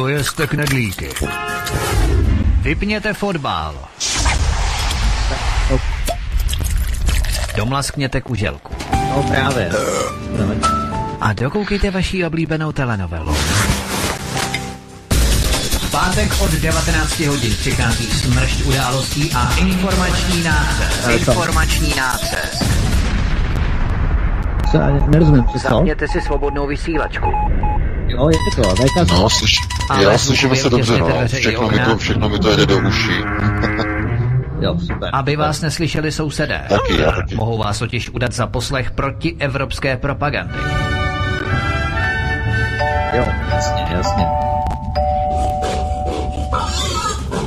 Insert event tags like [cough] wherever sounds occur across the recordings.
Dojezte knedlíky. Vypněte fotbal. Domlaskněte kuželku. No právě. A dokoukejte vaší oblíbenou telenovelu. V pátek od 19 hodin přichází smršť událostí a informační nácest. Informační nácest. Co, nerozumím? Zapněte si svobodnou vysílačku. Jo, je to, VK. No, slyš, Ale já slyšíme se dobře, no. Všechno mi, to, všechno mi to jede do uší. [laughs] Jo, super. Aby vás neslyšeli sousedé. Taky, já taky. Mohou vás totiž udat za poslech proti evropské propagandy. Jo, jasně, jasně.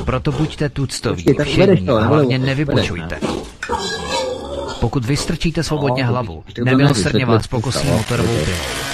Proto buďte tuctoví, všední a hlavně nevybočujte. Pokud vystrčíte svobodně No, hlavu, nemilosrdně vás stalo. motorovou pilou.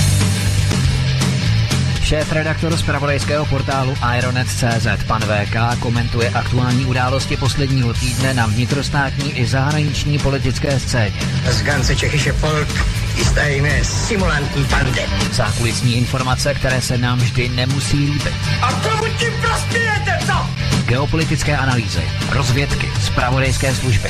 Šéf-redaktor z pravodejského portálu Ironet.cz pan VK komentuje aktuální události posledního týdne na vnitrostátní i zahraniční politické scéně. Z ganze Čechyše Folk chystajíme simulantní tandem. Zákulisní informace, které se nám vždy nemusí líbit. A komu tím prospějete, co? Geopolitické analýzy, rozvědky, zpravodajské služby.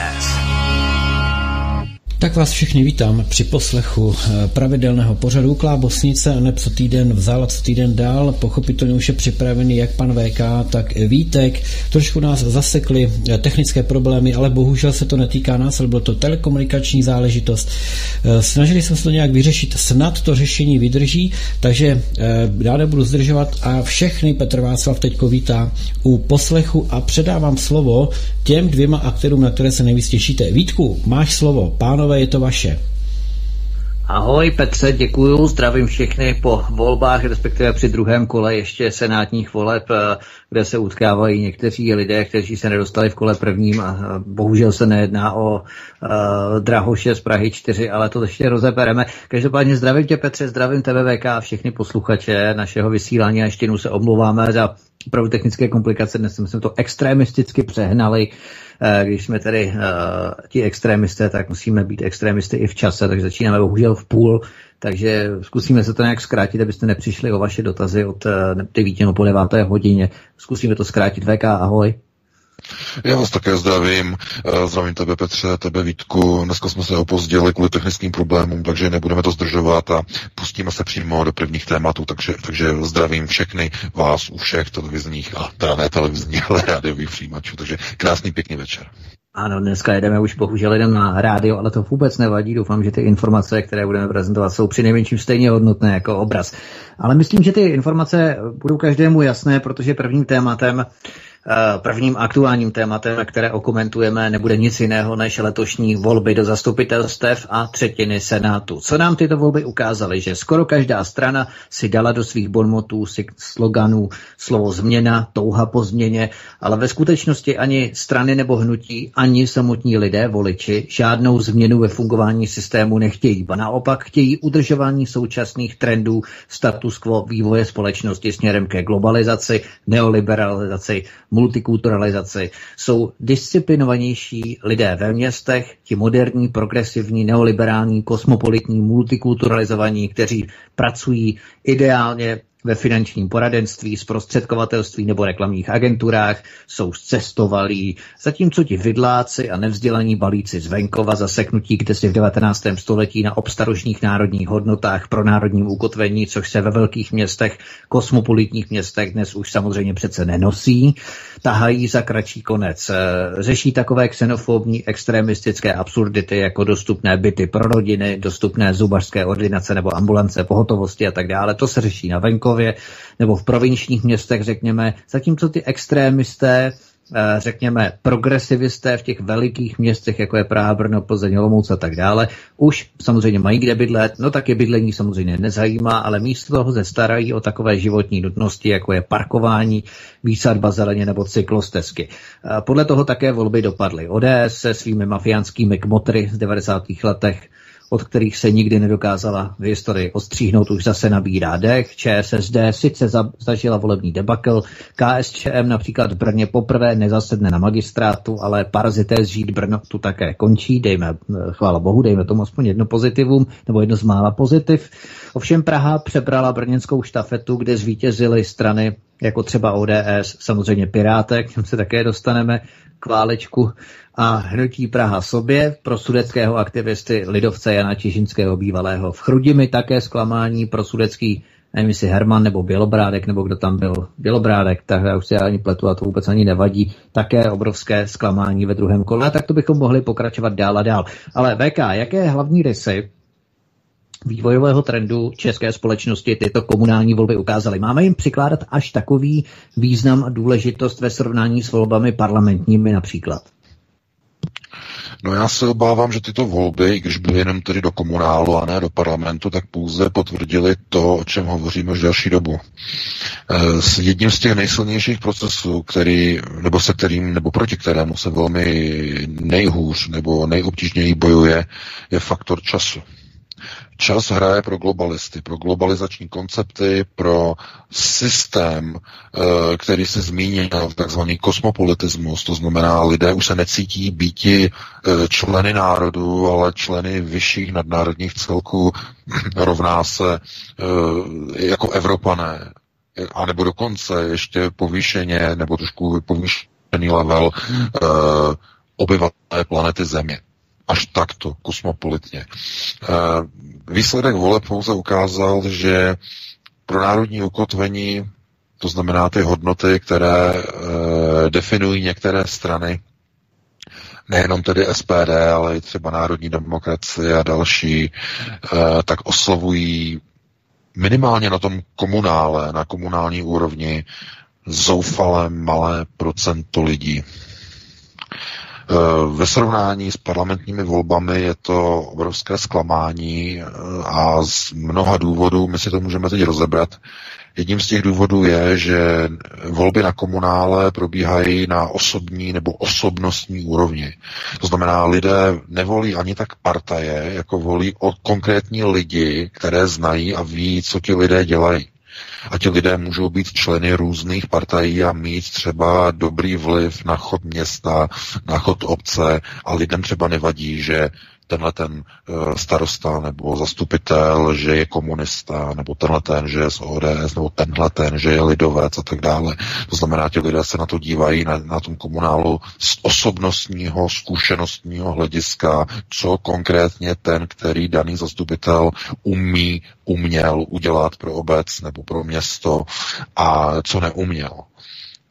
Tak vás všichni vítám při poslechu eh, pravidelného pořadu Klábosnice a neb co týden vzal a co týden dál. Pochopitelně už je připravený jak pan VK, tak Vítek. Trošku nás zasekly eh, technické problémy, ale bohužel se to netýká nás, ale bylo to telekomunikační záležitost. Eh, Snažili jsme se to nějak vyřešit, snad to řešení vydrží, takže já nebudu zdržovat a všechny Petr Václav teďko vítá u poslechu a předávám slovo těm dvěma aktérům, na které se nejvíc těšíte. Vítku, máš slovo, pánové, je to vaše. Ahoj Petře, děkuju, zdravím všechny po volbách, respektive při druhém kole ještě senátních voleb, eh, kde se utkávají někteří lidé, kteří se nedostali v kole prvním a eh, bohužel se nejedná o uh, Drahoše z Prahy 4, ale to ještě rozebereme. Každopádně zdravím tě Petře, zdravím tebe VK a všechny posluchače našeho vysílání a ještě se omlouváme za opravdu technické komplikace, dnes jsme to extremisticky přehnali, Eh, když jsme tedy uh, ti extrémisté, tak musíme být extrémisty i v čase, takže začínáme bohužel v půl, takže zkusíme se to nějak zkrátit, abyste nepřišli o vaše dotazy od uh, 9 nebo po 9 hodině. Zkusíme to zkrátit. VK, ahoj. Já vás také zdravím. Eh, Zdravím tebe, Petře, tebe, Vítku. Dneska jsme se opozdili kvůli technickým problémům, takže nebudeme to zdržovat a pustíme se přímo do prvních tématů. Takže, takže zdravím všechny vás u všech televizních, a teda ne televizních, [laughs] ale rádiových přijímačů. Takže krásný, pěkný večer. Ano, dneska jedeme už bohužel jenom na rádio, ale to vůbec nevadí. Doufám, že ty informace, které budeme prezentovat, jsou při nejmenším stejně hodnotné jako obraz. Ale myslím, že ty informace budou každému jasné, protože prvním tématem Prvním aktuálním tématem, které okomentujeme, nebude nic jiného než letošní volby do zastupitelstev a třetiny senátu. Co nám tyto volby ukázaly? Že skoro každá strana si dala do svých bonmotů, si sloganů slovo změna, touha po změně, ale ve skutečnosti ani strany nebo hnutí, ani samotní lidé, voliči, žádnou změnu ve fungování systému nechtějí. Ba naopak chtějí udržování současných trendů status quo vývoje společnosti směrem ke globalizaci, neoliberalizaci, multikulturalizaci. Jsou disciplinovanější lidé ve městech, ti moderní, progresivní, neoliberální, kosmopolitní, multikulturalizovaní, kteří pracují ideálně ve finančním poradenství, zprostředkovatelství nebo reklamních agenturách jsou zcestovalí, zatímco ti vidláci a nevzdělaní balíci z venkova zaseknutí si v 19. století na obstarožních národních hodnotách pro národním ukotvení, což se ve velkých městech, kosmopolitních městech dnes už samozřejmě přece nenosí, tahají za kratší konec. Řeší takové xenofobní extremistické absurdity jako dostupné byty pro rodiny, dostupné zubařské ordinace nebo ambulance, pohotovosti a tak dále. To se řeší na venkově venkově nebo v provinčních městech, řekněme, zatímco ty extrémisté, eh, řekněme, progresivisté v těch velikých městech, jako je Praha, Brno, Plzeň, Olomouc a tak dále, už samozřejmě mají kde bydlet, no tak je bydlení samozřejmě nezajímá, ale místo toho se starají o takové životní nutnosti, jako je parkování, výsadba zeleně nebo cyklostezky. Eh, podle toho také volby dopadly. ODS se svými mafiánskými kmotry z 90. letech od kterých se nikdy nedokázala v historii ostříhnout, už zase nabírá dech. ČSSD sice za, zažila volební debakl, KSČM například v Brně poprvé nezasedne na magistrátu, ale parazité Žít Brno tu také končí, dejme, eh, chvála bohu, dejme tomu aspoň jedno pozitivum, nebo jedno z mála pozitiv. Ovšem Praha přebrala brněnskou štafetu, kde zvítězily strany jako třeba ODS, samozřejmě Pirátek, k se také dostaneme, k válečku a hnutí Praha sobě pro sudeckého aktivisty lidovce Jana Čižinského bývalého. V Chrudimi také zklamání pro sudecký nevím jestli Herman nebo Bělobrádek, nebo kdo tam byl, Bělobrádek, tak já už si ani pletu a to vůbec ani nevadí, také obrovské zklamání ve druhém kole, a tak to bychom mohli pokračovat dál a dál. Ale VK, jaké hlavní rysy vývojového trendu české společnosti tyto komunální volby ukázaly. Máme jim přikládat až takový význam a důležitost ve srovnání s volbami parlamentními například? No já se obávám, že tyto volby, když byly jenom tedy do komunálu a ne do parlamentu, tak pouze potvrdili to, o čem hovoříme už další dobu. Eh, s jedním z těch nejsilnějších procesů, který, nebo se kterým, nebo proti kterému se velmi nejhůř nebo nejobtížněji bojuje, je faktor času. Čas hraje pro globalisty, pro globalizační koncepty, pro systém, eh, který se zmínil v takzvaný kosmopolitismus, to znamená, lidé už se necítí býti eh, členy národu, ale členy vyšších nadnárodních celků [clears throat] rovná se eh, jako Evropané, a nebo dokonce ještě povýšeně, nebo trošku povýšený level obyvatel planety Země až takto kosmopolitně. Eh, výsledek voleb pouze ukázal, že pro národní ukotvení, to znamená ty hodnoty, které eh, definují některé strany, nejenom tedy SPD, ale i třeba národní demokracie a další, eh, tak oslovují minimálně na tom komunále, na komunální úrovni zoufalé malé procento lidí. Eh, ve srovnání s parlamentními volbami je to obrovské zklamání eh, a z mnoha důvodů, my si to můžeme teď rozebrat, Jedním z těch důvodů je, že volby na komunále probíhají na osobní nebo osobnostní úrovni. To znamená, lidé nevolí ani tak partaje, jako volí o konkrétní lidi, které znají a ví, co ti lidé dělají. A ti lidé můžou být členy různých partají a mít třeba dobrý vliv na chod města, na chod obce. A lidem třeba nevadí, že tenhle ten eh, starosta nebo zastupitel, že je komunista, nebo tenhle ten, že je z ODS, nebo tenhle ten, že je lidovec a tak dále. To znamená, ti lidé se na to dívají na, na tom komunálu z osobnostního, zkušenostního hlediska, co konkrétně ten, který daný zastupitel umí, uměl udělat pro obec nebo pro město a co neuměl.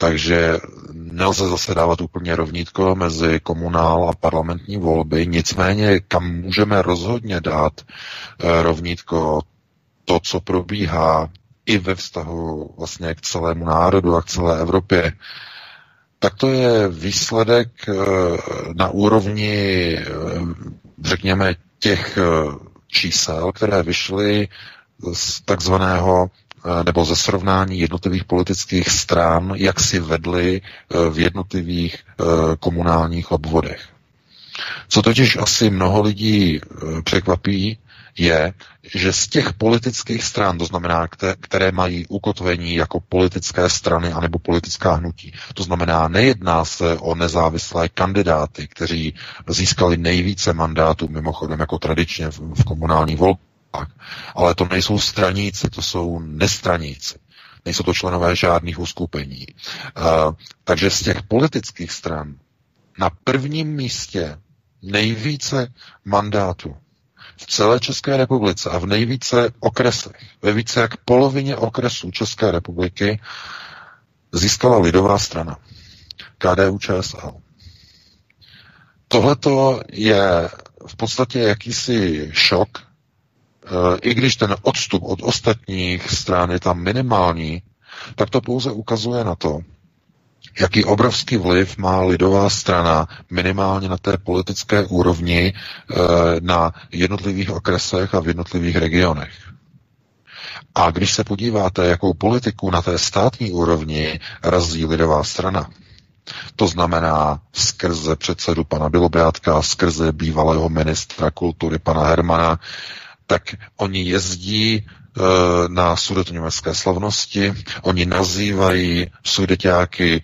Takže nelze zase dávat úplně rovnítko mezi komunál a parlamentní volby, nicméně kam můžeme rozhodně dát eh, rovnítko to, co probíhá i ve vztahu vlastně k celému národu a k celé Evropě, tak to je výsledek eh, na úrovni, eh, řekněme, těch čísel, které vyšly z takzvaného nebo ze srovnání jednotlivých politických stran, jak si vedli eh, v jednotlivých eh, komunálních obvodech. Co totiž asi mnoho lidí překvapí, je, že z těch politických stran, to znamená, které mají ukotvení jako politické strany anebo politická hnutí, to znamená, nejedná se o nezávislé kandidáty, kteří získali nejvíce mandátů, mimochodem jako tradičně v, v komunální volbě, Ale to nejsou straníci, to jsou nestraníci. Nejsou to členové žádných uskupení. Uh, takže z těch politických stran na prvním místě nejvíce mandátů v celé České republice a v nejvíce okresech, ve více jak polovině okresů České republiky získala lidová strana. KDU ČSL. Tohleto je v podstatě jakýsi šok, i když ten odstup od ostatních stran je tam minimální, tak to pouze ukazuje na to, jaký obrovský vliv má lidová strana minimálně na té politické úrovni e, na jednotlivých okresech a v jednotlivých regionech. A když se podíváte, jakou politiku na té státní úrovni razí lidová strana, to znamená skrze předsedu pana Bilobrátka, skrze bývalého ministra kultury pana Hermana, tak oni jezdí e, na sudetoněmecké slavnosti, oni nazývají sudeťáky e,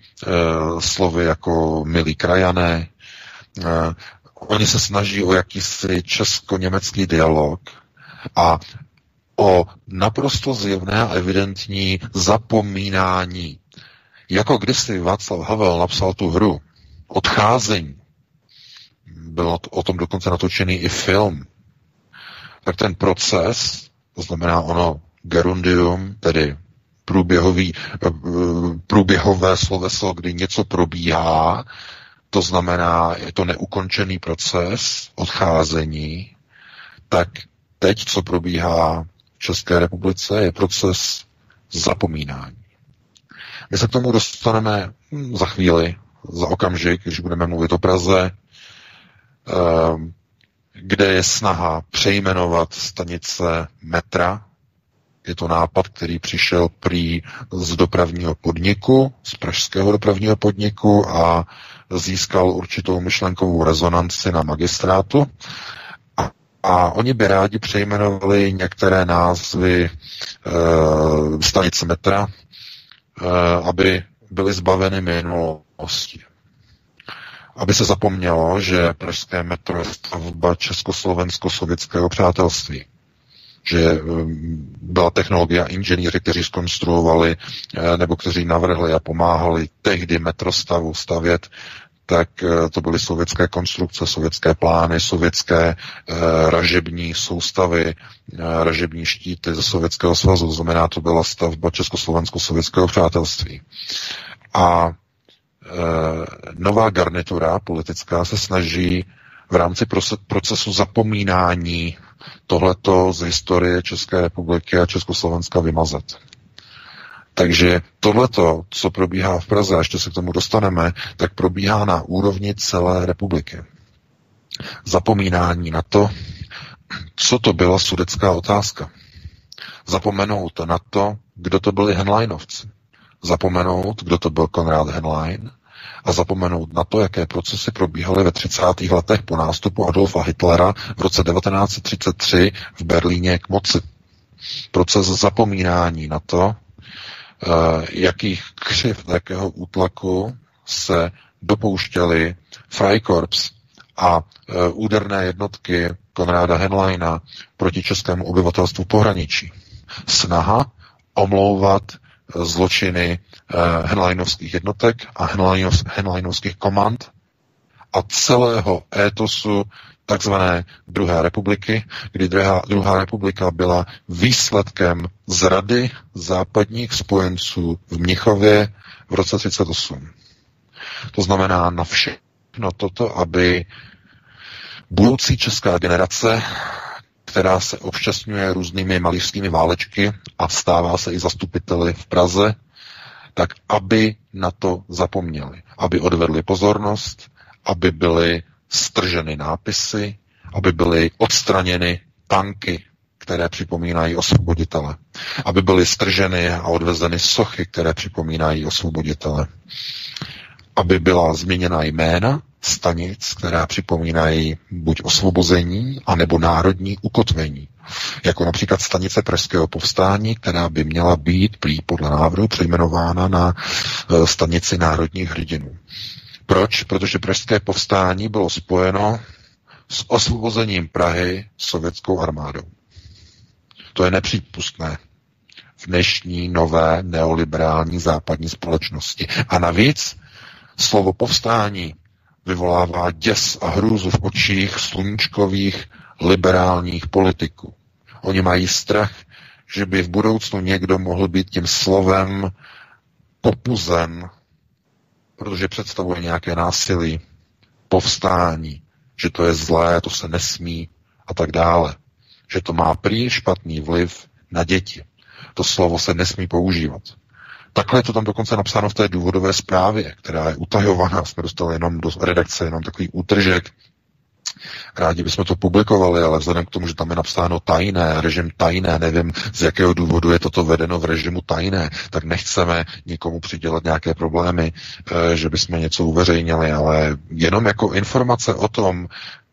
slovy jako milí krajané, e, oni se snaží o jakýsi česko-německý dialog a o naprosto zjevné a evidentní zapomínání. Jako kdysi Václav Havel napsal tu hru Odcházení, byl o tom dokonce natočený i film, tak ten proces, to znamená ono gerundium, tedy průběhový, eh, průběhové sloveso, kdy něco probíhá, to znamená, je to neukončený proces odcházení, tak teď, co probíhá v České republice, je proces zapomínání. My se k tomu dostaneme za chvíli, za okamžik, když budeme mluvit o Praze, ehm, kde je snaha přejmenovat stanice metra. Je to nápad, který přišel prý z dopravního podniku, z pražského dopravního podniku a získal určitou myšlenkovou rezonanci na magistrátu. A, a oni by rádi přejmenovali některé názvy e, stanice metra, Eh, aby byly zbaveny minulosti. Aby se zapomnělo, že pražské metro je stavba československo-sovětského přátelství že eh, byla technologie a inženýři, kteří skonstruovali eh, nebo kteří navrhli a pomáhali tehdy metrostavu stavět, tak to byly sovětské konstrukce, sovětské plány, sovětské ražební soustavy, ražební štíty ze Sovětského svazu. Znamená, to byla stavba Československo-sovětského přátelství. A nová garnitura politická se snaží v rámci procesu zapomínání tohleto z historie České republiky a Československa vymazat. Takže tohleto, co probíhá v Praze, a ještě se k tomu dostaneme, tak probíhá na úrovni celé republiky. Zapomínání na to, co to byla sudecká otázka. Zapomenout na to, kdo to byli Henleinovci. Zapomenout, kdo to byl Konrad Henlein a zapomenout na to, jaké procesy probíhaly ve 30. letech po nástupu Adolfa Hitlera v roce 1933 v Berlíně k moci. Proces zapomínání na to, eh, jakých křiv, jakého útlaku se dopouštěli Freikorps a e, úderné jednotky Konráda Henleina proti českému obyvatelstvu pohraničí. Snaha omlouvat e, zločiny Henleinovských jednotek a Henleinov, Henleinovských komand a celého étosu takzvané druhé republiky, kdy druhá, druhá republika byla výsledkem zrady západních spojenců v Mnichově v roce 38. To znamená na všechno toto, aby budoucí česká generace, která se občasňuje různými malířskými válečky a stává se i zastupiteli v Praze, tak aby na to zapomněli, aby odvedli pozornost, aby byly strženy nápisy, aby byly odstraněny tanky, které připomínají osvoboditele, aby byly strženy a odvezeny sochy, které připomínají osvoboditele, aby byla změněna jména stanic, která připomínají buď osvobození, anebo národní ukotvení. Jako například stanice Pražského povstání, která by měla být prý podle návrhu přejmenována na e, stanici národních hrdinů. Proč? Protože Pražské povstání bylo spojeno s osvobozením Prahy sovětskou armádou. To je nepřípustné v dnešní nové neoliberální západní společnosti. A navíc slovo povstání vyvolává děs a hrůzu v očích sluníčkových liberálních politiků. Oni mají strach, že by v budoucnu někdo mohl být tím slovem popuzen, protože představuje nějaké násilí, povstání, že to je zlé, to se nesmí a tak dále. Že to má prý špatný vliv na děti. To slovo se nesmí používat. Takhle je to tam dokonce napsáno v té důvodové zprávě, která je utajovaná. Jsme dostali jenom do redakce jenom takový útržek. Rádi bychom to publikovali, ale vzhledem k tomu, že tam je napsáno tajné, režim tajné, nevím, z jakého důvodu je toto vedeno v režimu tajné, tak nechceme nikomu přidělat nějaké problémy, eh, že bychom něco uveřejnili, ale jenom jako informace o tom,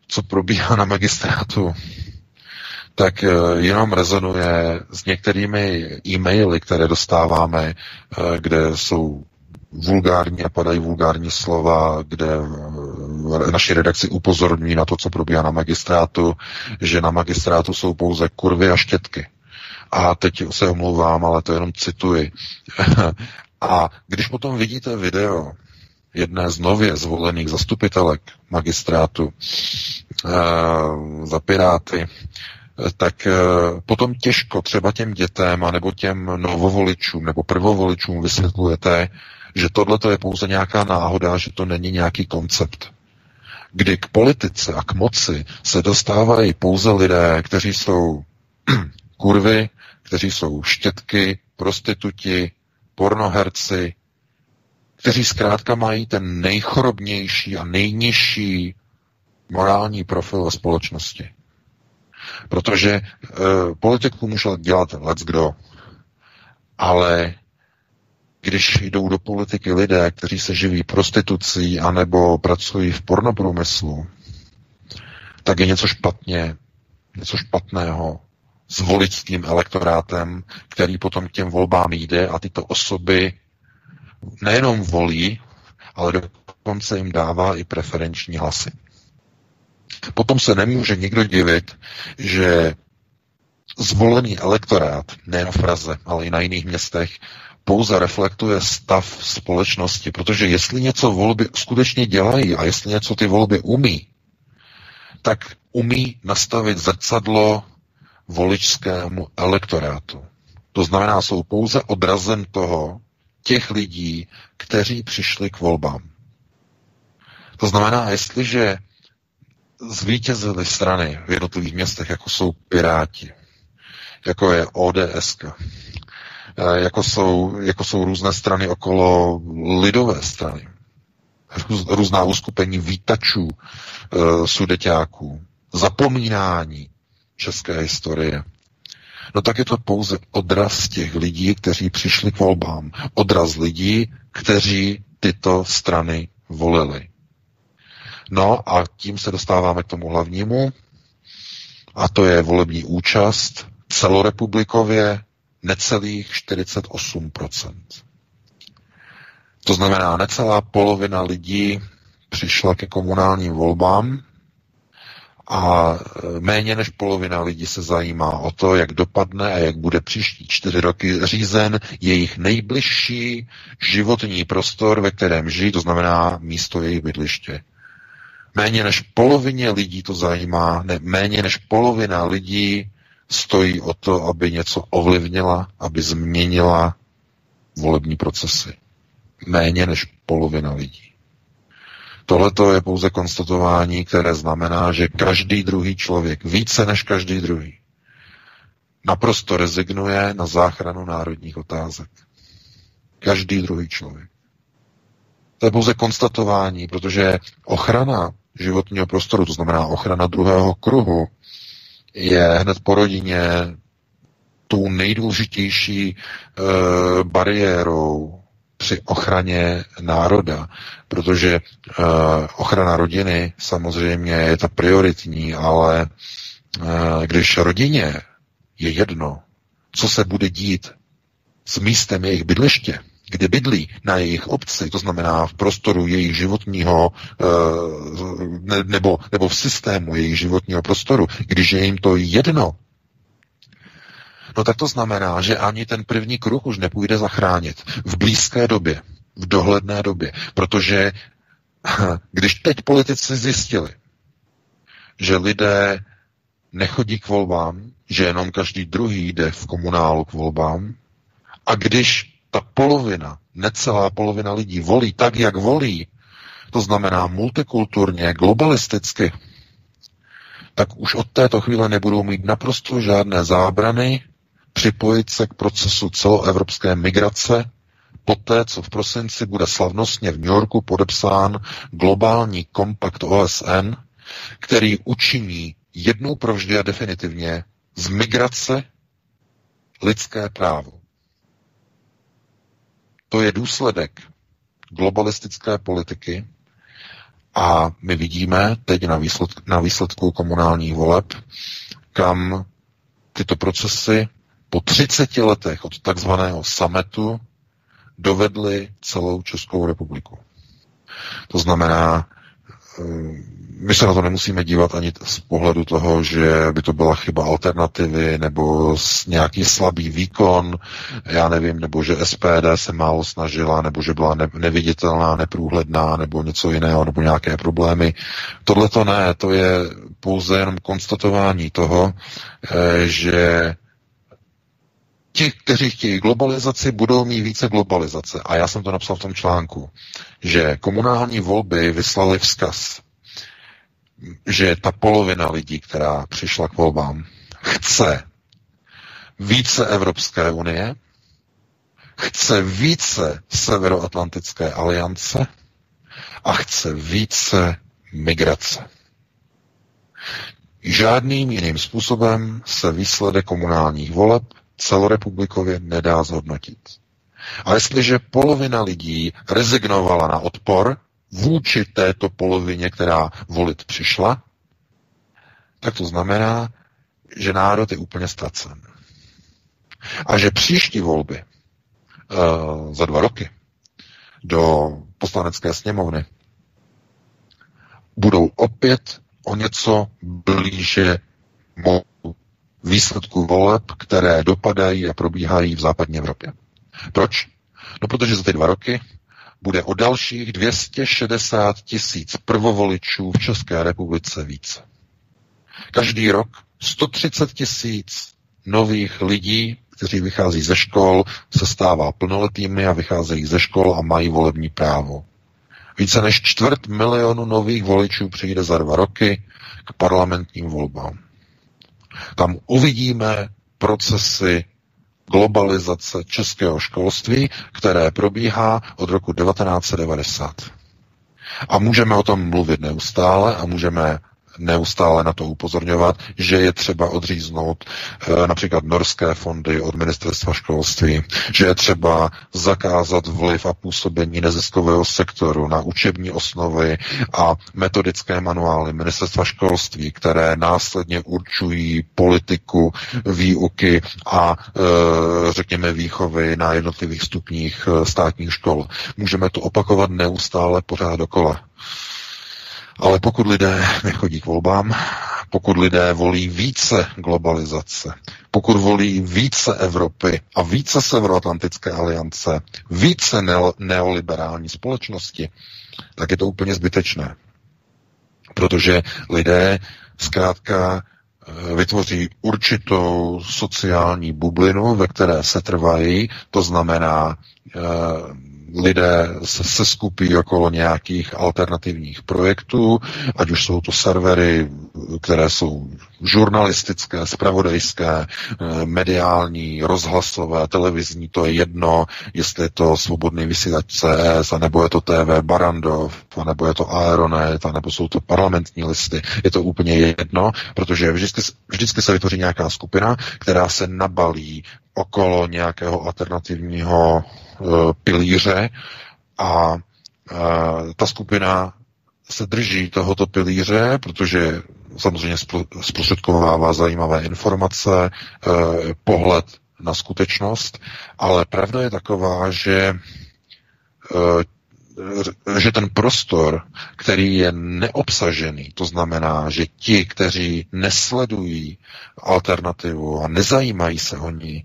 co probíhá na magistrátu, tak eh, jenom rezonuje s některými e-maily, které dostáváme, eh, kde jsou vulgární a padají vulgární slova, kde eh, naši redakci upozorňují na to, co probíhá na magistrátu, že na magistrátu jsou pouze kurvy a štětky. A teď se omlouvám, ale to jenom cituji. [laughs] a když potom vidíte video jedné z nově zvolených zastupitelek magistrátu za Piráty, tak eh, potom těžko třeba těm dětem nebo těm novovoličům nebo prvovoličům vysvětlujete, že tohle je pouze nějaká náhoda, že to není nějaký koncept. Kdy k politice a k moci se dostávají pouze lidé, kteří jsou [clears throat] kurvy, kteří jsou štětky, prostituti, pornoherci, kteří zkrátka mají ten nejchorobnější a nejnižší morální profil ve společnosti. Protože e, politiku může dělat let kdo, ale když jdou do politiky lidé, kteří se živí prostitucí anebo pracují v pornoprůmyslu, tak je něco špatně, něco špatného s voličským elektorátem, který potom k těm volbám jde a tyto osoby nejenom volí, ale dokonce jim dává i preferenční hlasy. Potom se nemůže nikdo divit, že zvolený elektorát, nejen v Praze, ale i na jiných městech, pouze reflektuje stav společnosti, protože jestli něco volby skutečně dělají a jestli něco ty volby umí, tak umí nastavit zrcadlo voličskému elektorátu. To znamená, jsou pouze odrazem toho těch lidí, kteří přišli k volbám. To znamená, jestliže zvítězily strany v jednotlivých městech, jako jsou Piráti, jako je ODS, eh, jako jsou, jako jsou různé strany okolo lidové strany, různá uskupení výtačů, eh, sudeťáků, zapomínání české historie. No tak je to pouze odraz těch lidí, kteří přišli k volbám. Odraz lidí, kteří tyto strany volili. No a tím se dostáváme k tomu hlavnímu, a to je volební účast celorepublikově necelých 48%. To znamená, necelá polovina lidí přišla ke komunálním volbám a méně než polovina lidí se zajímá o to, jak dopadne a jak bude příští čtyři roky řízen jejich nejbližší životní prostor, ve kterém žijí, to znamená místo jejich bydliště. Méně než polovině lidí to zajímá, ne, méně než polovina lidí stojí o to, aby něco ovlivnila, aby změnila volební procesy. Méně než polovina lidí. Tohle je pouze konstatování, které znamená, že každý druhý člověk, více než každý druhý, naprosto rezignuje na záchranu národních otázek. Každý druhý člověk. To je pouze konstatování, protože ochrana životního prostoru, to znamená ochrana druhého kruhu, je hned po rodině tou nejdůležitější e, bariérou při ochraně národa, protože e, ochrana rodiny samozřejmě je ta prioritní, ale e, když rodině je jedno, co se bude dít s místem jejich bydliště, kde bydlí na jejich obci, to znamená v prostoru jejich životního eh, nebo, nebo v systému jejich životního prostoru, když je jim to jedno, No tak to znamená, že ani ten první kruh už nepůjde zachránit v blízké době, v dohledné době, protože [laughs] když teď politici zjistili, že lidé nechodí k volbám, že jenom každý druhý jde v komunálu k volbám, a když ta polovina, necelá polovina lidí volí tak, jak volí, to znamená multikulturně, globalisticky, tak už od této chvíle nebudou mít naprosto žádné zábrany připojit se k procesu celoevropské migrace, poté, co v prosinci bude slavnostně v New Yorku podepsán globální kompakt OSN, který učiní jednou provždy a definitivně z migrace lidské právo. To je důsledek globalistické politiky a my vidíme teď na, výsledku, na výsledku komunálních voleb, kam tyto procesy po 30 letech od takzvaného sametu dovedly celou Českou republiku. To znamená, my se na to nemusíme dívat ani z pohledu toho, že by to byla chyba alternativy nebo nějaký slabý výkon, já nevím, nebo že SPD se málo snažila, nebo že byla neviditelná, neprůhledná, nebo něco jiného, nebo nějaké problémy. Tohle to ne, to je pouze jenom konstatování toho, eh, že ti, kteří chtějí globalizaci, budou mít více globalizace. A já jsem to napsal v tom článku, že komunální volby vyslali vzkaz že ta polovina lidí, která přišla k volbám, chce více Evropské unie, chce více Severoatlantické aliance a chce více migrace. Žádným jiným způsobem se výsledek komunálních voleb celorepublikově nedá zhodnotit. A jestliže polovina lidí rezignovala na odpor, vůči této polovině, která volit přišla, tak to znamená, že národ je úplně ztracen. A že příští volby uh, za dva roky do poslanecké sněmovny budou opět o něco blíže výsledku voleb, které dopadají a probíhají v západní Evropě. Proč? No protože za ty dva roky bude o dalších 260 tisíc prvovoličů v České republice více. Každý rok 130 tisíc nových lidí, kteří vychází ze škol, se stává plnoletými a vycházejí ze škol a mají volební právo. Více než čtvrt milionu nových voličů přijde za dva roky k parlamentním volbám. Tam uvidíme procesy globalizace českého školství, které probíhá od roku 1990. A můžeme o tom mluvit neustále a můžeme neustále na to upozorňovat, že je třeba odříznout e, například norské fondy od ministerstva školství, že je třeba zakázat vliv a působení neziskového sektoru na učební osnovy a metodické manuály ministerstva školství, které následně určují politiku výuky a e, řekněme výchovy na jednotlivých stupních e, státních škol. Můžeme to opakovat neustále pořád dokola. Ale pokud lidé nechodí k volbám, pokud lidé volí více globalizace, pokud volí více Evropy a více Severoatlantické aliance, více neoliberální společnosti, tak je to úplně zbytečné. Protože lidé zkrátka eh, vytvoří určitou sociální bublinu, ve které se trvají, to znamená eh, lidé se, se skupí okolo nějakých alternativních projektů, ať už jsou to servery, které jsou žurnalistické, spravodajské, eh, mediální, rozhlasové, televizní, to je jedno, jestli je to svobodný vysílač CS, anebo je to TV Barandov, anebo je to Aeronet, anebo jsou to parlamentní listy. Je to úplně jedno, protože vždycky, vždycky se vytvoří nějaká skupina, která se nabalí okolo nějakého alternativního pilíře a eh, ta skupina se drží tohoto pilíře, protože samozřejmě zprostředkovává zajímavé informace, eh, pohled na skutečnost, ale pravda je taková, že že ten prostor, který je neobsažený, to znamená, že ti, kteří nesledují alternativu a nezajímají se o ní,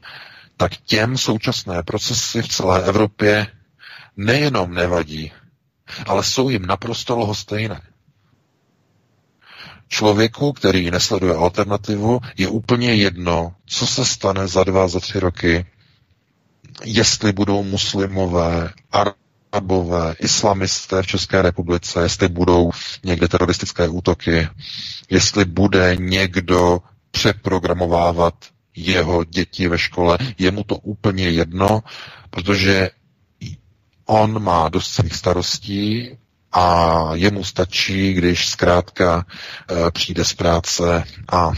tak těm současné procesy v celé Evropě nejenom nevadí, ale jsou jim naprosto lhostejné. Člověku, který nesleduje alternativu, je úplně jedno, co se stane za dva, za tři roky, jestli budou muslimové, arabové, islamisté v České republice, jestli budou někde teroristické útoky, jestli bude někdo přeprogramovávat jeho děti ve škole, je mu to úplně jedno, protože on má dost svých starostí a jemu stačí, když zkrátka e, přijde z práce a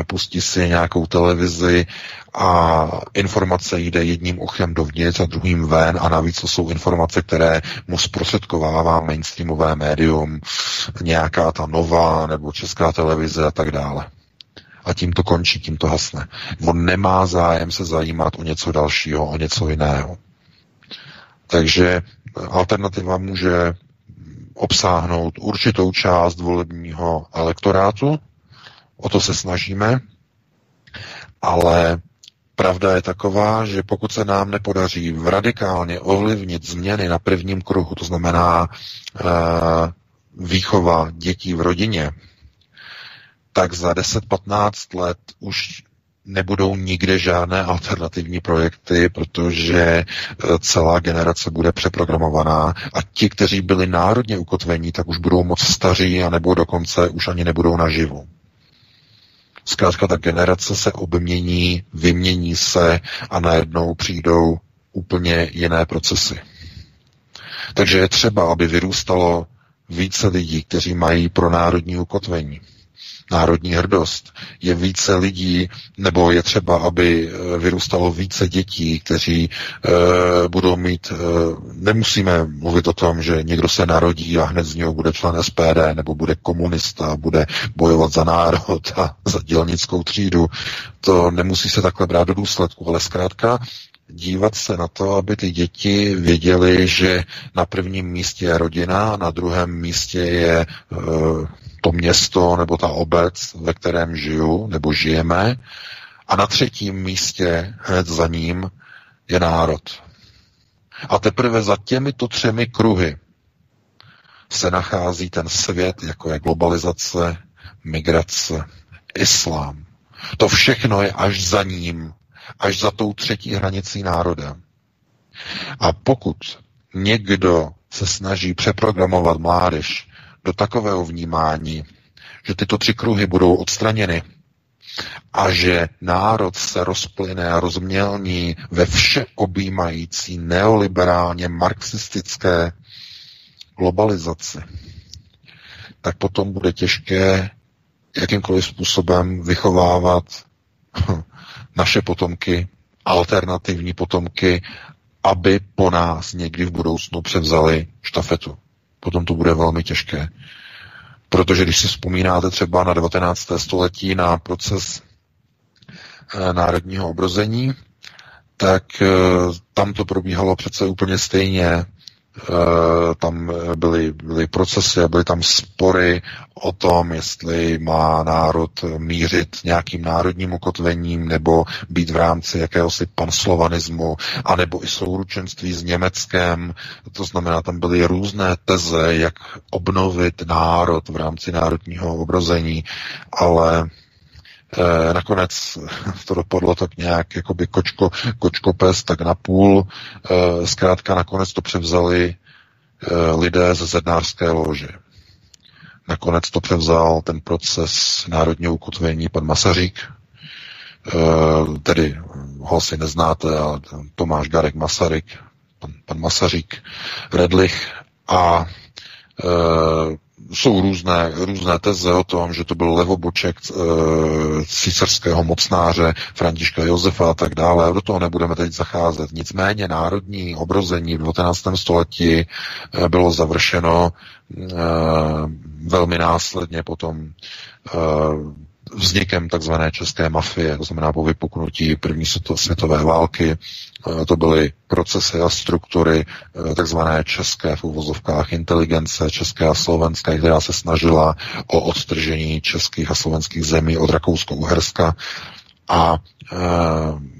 e, pustí si nějakou televizi a informace jde jedním uchem dovnitř a druhým ven a navíc to jsou informace, které mu zprostředkovává mainstreamové médium, nějaká ta nová nebo česká televize a tak dále. A tím to končí, tím to hasne. On nemá zájem se zajímat o něco dalšího, o něco jiného. Takže alternativa může obsáhnout určitou část volebního elektorátu, o to se snažíme, ale pravda je taková, že pokud se nám nepodaří radikálně ovlivnit změny na prvním kruhu, to znamená e, výchova dětí v rodině, tak za 10-15 let už nebudou nikde žádné alternativní projekty, protože e, celá generace bude přeprogramovaná a ti, kteří byli národně ukotvení, tak už budou moc staří a nebo dokonce už ani nebudou naživu. Zkrátka ta generace se obmění, vymění se a najednou přijdou úplně jiné procesy. Takže je třeba, aby vyrůstalo více lidí, kteří mají pro národní ukotvení národní hrdost. Je více lidí, nebo je třeba, aby eh, vyrůstalo více dětí, kteří e, budou mít, e, nemusíme mluvit o tom, že někdo se narodí a hned z něho bude člen SPD, nebo bude komunista, bude bojovat za národ a [laughs] za dělnickou třídu. To nemusí se takhle brát do důsledku, ale zkrátka dívat se na to, aby ty děti věděly, že na prvním místě je rodina, na druhém místě je to město nebo ta obec, ve kterém žiju nebo žijeme, a na třetím místě hned za ním je národ. A teprve za těmito třemi kruhy se nachází ten svět, jako je globalizace, migrace, islám. To všechno je až za ním, až za tou třetí hranicí národa. A pokud někdo se snaží přeprogramovat mládež do takového vnímání, že tyto tři kruhy budou odstraněny a že národ se rozplyne a rozmělní ve vše objímající neoliberálně marxistické globalizaci, tak potom bude těžké jakýmkoliv způsobem vychovávat [laughs] naše potomky, alternativní potomky, aby po nás někdy v budoucnu převzali štafetu potom to bude velmi těžké. Protože když si vzpomínáte třeba na 19. století na proces e, národního obrození, tak e, tam to probíhalo přece úplně stejně. Eh, tam byly, byly procesy a byly tam spory o tom, jestli má národ mířit nějakým národním ukotvením nebo být v rámci jakéhosi panslovanismu, anebo i souručenství s Německem. To znamená, tam byly různé teze, jak obnovit národ v rámci národního obrození, ale Eh, nakonec to dopadlo tak nějak jakoby kočko, kočko pes, tak na půl. Eh, zkrátka nakonec to převzali eh, lidé ze zednářské lože. Nakonec to převzal ten proces národního ukotvení pan Masařík, tedy ho si neznáte, ale Tomáš Garek Masaryk, pan, pan Masařík, Redlich a jsou různé, různé teze o tom, že to byl levoboček e, císařského mocnáře Františka Josefa a tak dále. Do toho nebudeme teď zacházet. Nicméně národní obrození v 19. století e, bylo završeno e, velmi následně potom e, vznikem takzvané české mafie, to znamená po vypuknutí první světové války, to byly procesy a struktury takzvané české v uvozovkách inteligence, české a slovenské, která se snažila o odtržení českých a slovenských zemí od Rakousko-Uherska. A e,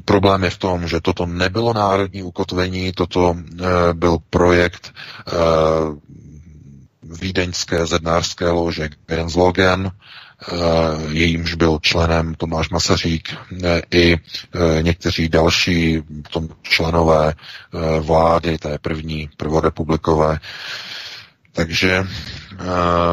problém je v tom, že toto nebylo národní ukotvení, toto e, byl projekt e, vídeňské zednářské lože Genslogen, jejímž byl členem Tomáš Masařík i někteří další tom členové vlády té první prvorepublikové. Takže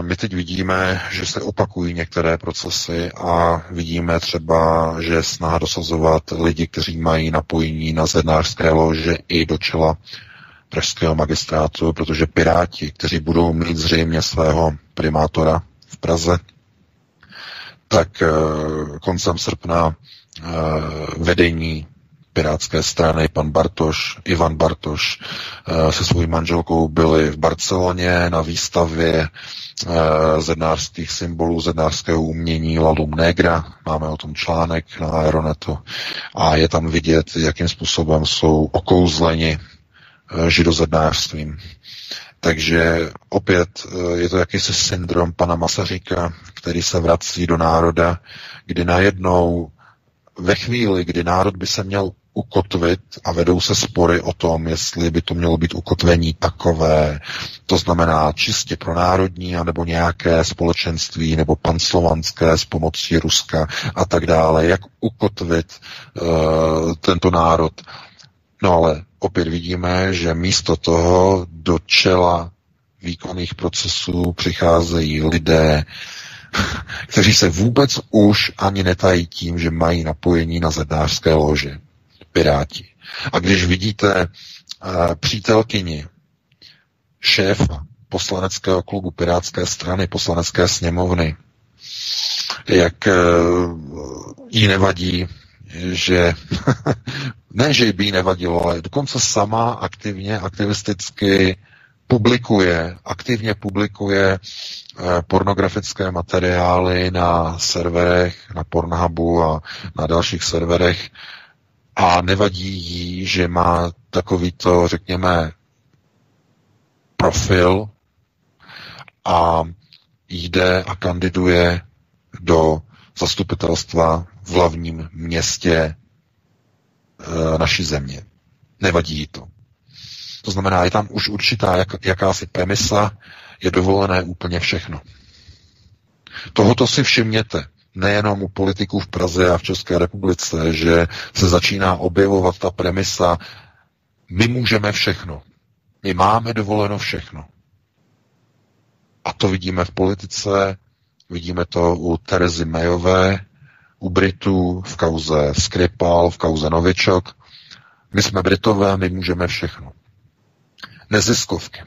my teď vidíme, že se opakují některé procesy a vidíme třeba, že snaha dosazovat lidi, kteří mají napojení na zednářské lože i do čela pražského magistrátu, protože Piráti, kteří budou mít zřejmě svého primátora v Praze, tak koncem srpna vedení pirátské strany, pan Bartoš, Ivan Bartoš eh, se svou manželkou byli v Barceloně na výstavě eh, zednářských symbolů, zednářského umění Lalum Negra. Máme o tom článek na Aeronetu a je tam vidět, jakým způsobem jsou okouzleni eh, židozednářstvím. Takže opět je to jakýsi syndrom pana Masaříka, který se vrací do národa, kdy najednou ve chvíli, kdy národ by se měl ukotvit a vedou se spory o tom, jestli by to mělo být ukotvení takové, to znamená čistě pro národní, anebo nějaké společenství, nebo panslovanské s pomocí Ruska a tak dále, jak ukotvit uh, tento národ. No ale opět vidíme, že místo toho do čela výkonných procesů přicházejí lidé, [laughs] kteří se vůbec už ani netají tím, že mají napojení na zednářské lože. Piráti. A když vidíte uh, přítelkyni šéfa poslaneckého klubu Pirátské strany, poslanecké sněmovny, jak uh, jí nevadí, že [laughs] ne, že by jí nevadilo, ale dokonce sama aktivně, aktivisticky publikuje, aktivně publikuje uh, pornografické materiály na serverech, na Pornhubu a na dalších serverech, a nevadí jí, že má takovýto, řekněme, profil a jde a kandiduje do zastupitelstva v hlavním městě e, naší země. Nevadí jí to. To znamená, je tam už určitá jak, jakási premisa, je dovolené úplně všechno. Tohoto si všimněte nejenom u politiků v Praze a v České republice, že se začíná objevovat ta premisa, my můžeme všechno. My máme dovoleno všechno. A to vidíme v politice, vidíme to u Terezy Mayové, u Britů v kauze Skripal, v kauze Novičok. My jsme Britové, my můžeme všechno. Neziskovky.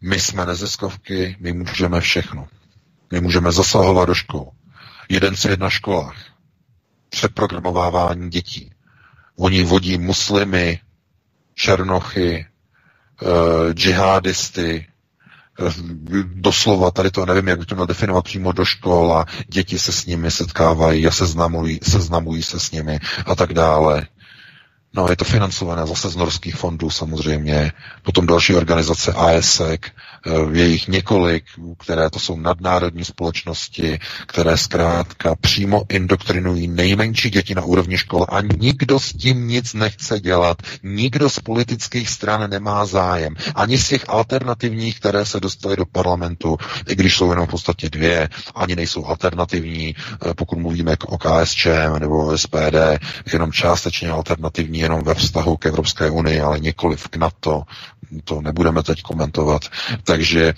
My jsme neziskovky, my můžeme všechno. My můžeme zasahovat do škol jeden svět na školách, přeprogramovávání dětí. Oni vodí muslimy, černochy, uh, džihadisty, doslova, tady to nevím, jak by to měl definovat přímo do škol a děti se s nimi setkávají a seznamují, seznamují se s nimi a tak dále. No, je to financované zase z norských fondů samozřejmě, potom další organizace ASEC, je jich několik, které to jsou nadnárodní společnosti, které zkrátka přímo indoktrinují nejmenší děti na úrovni škol a nikdo s tím nic nechce dělat. Nikdo z politických stran nemá zájem. Ani z těch alternativních, které se dostaly do parlamentu, i když jsou jenom v podstatě dvě, ani nejsou alternativní, eh, pokud mluvíme o KSČM nebo SPD, jenom částečně alternativní, jenom ve vztahu k Evropské unii, ale nikoliv k NATO, to nebudeme teď komentovat. Takže e,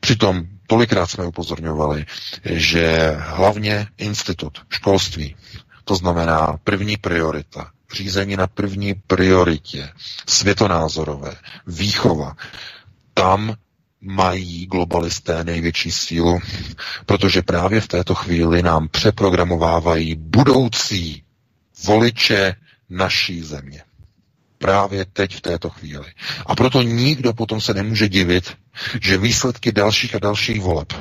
přitom tolikrát jsme upozorňovali, že hlavně institut školství, to znamená první priorita, řízení na první prioritě, světonázorové, výchova, tam mají globalisté největší sílu, protože právě v této chvíli nám přeprogramovávají budoucí voliče naší země. Právě teď v této chvíli. A proto nikdo potom se nemůže divit, že výsledky dalších a dalších voleb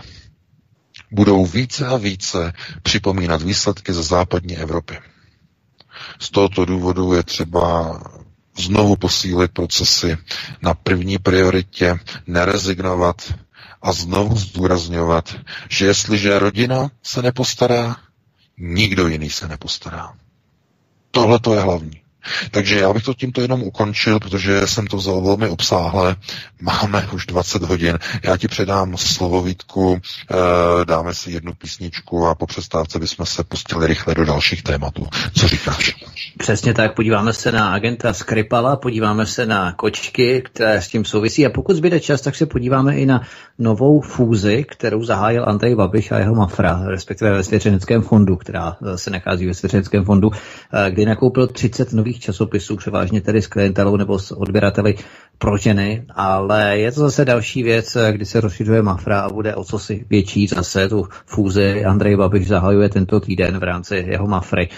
budou více a více připomínat výsledky ze západní Evropy. Z tohoto důvodu je třeba znovu posílit procesy na první prioritě, nerezignovat a znovu zdůrazňovat, že jestliže rodina se nepostará, nikdo jiný se nepostará. Tohle to je hlavní. Takže já bych to tímto jenom ukončil, protože jsem to vzal velmi obsáhle. Máme už 20 hodin. Já ti předám slovo Vítku, eh, dáme si jednu písničku a po přestávce bychom se pustili rychle do dalších tématů. Co říkáš? Přesně tak, podíváme se na agenta Skripala, podíváme se na kočky, které s tím souvisí a pokud zbyde čas, tak se podíváme i na novou fúzi, kterou zahájil Andrej Babiš a jeho Mafra, respektive ve Svěřeneckém fondu, která se nachází ve Svěřeneckém fondu, eh, kdy nakoupil 30 nových časopisů, převážně tedy s klientelou nebo s odběrateli pro ženy, ale je to zase další věc, kdy se rozšiřuje Mafra a bude o co si větší zase tu fúzi. Andrej Babiš zahajuje tento týden v rámci jeho Mafry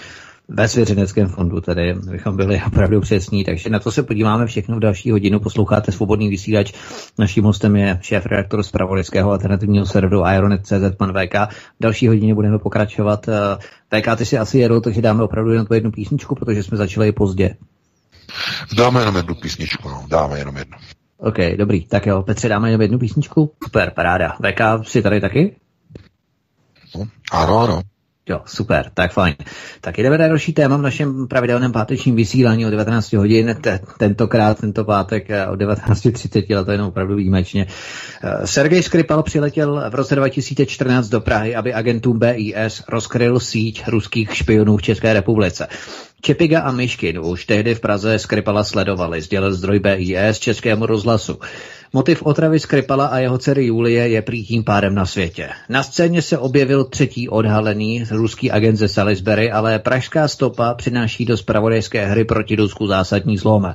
ve svěřeneckém fondu, tedy bychom byli opravdu přesní, takže na to se podíváme všechno v další hodinu. Posloucháte svobodný vysílač. Naším hostem je šéf redaktor z pravodeského alternativního serveru Ironet.cz, pan VK. V další hodině budeme pokračovat. Eh, VK, ty si asi jedou, takže dáme opravdu jenom tu jednu písničku, protože jsme začali pozdě. Dáme jenom jednu písničku, no. dáme jenom jednu. OK, dobrý. Tak jo, Petře, dáme jenom jednu písničku? Super, paráda. VK, si tady taky? No, ano, ano. Jo, super, tak fajn. Tak jdeme na další téma v našem pravidelném pátečním vysílání o 19 hodin, t- tentokrát, tento pátek eh, o 19.30, ale to je jenom opravdu výjimečně. Eh, Sergej Skripal přiletěl v roce 2014 do Prahy, aby agentům BIS rozkryl síť ruských špionů v České republice. Čepiga a Myškin už tehdy v Praze Skripala sledovali, sdělil zdroj BIS Českému rozhlasu. Motiv otravy Skripala a jeho dcery Julie je prý tím pádem na světě. Na scéně se objevil třetí odhalený ruský agent ze Salisbury, ale pražská stopa přináší do spravodajské hry proti Rusku zásadní zlom.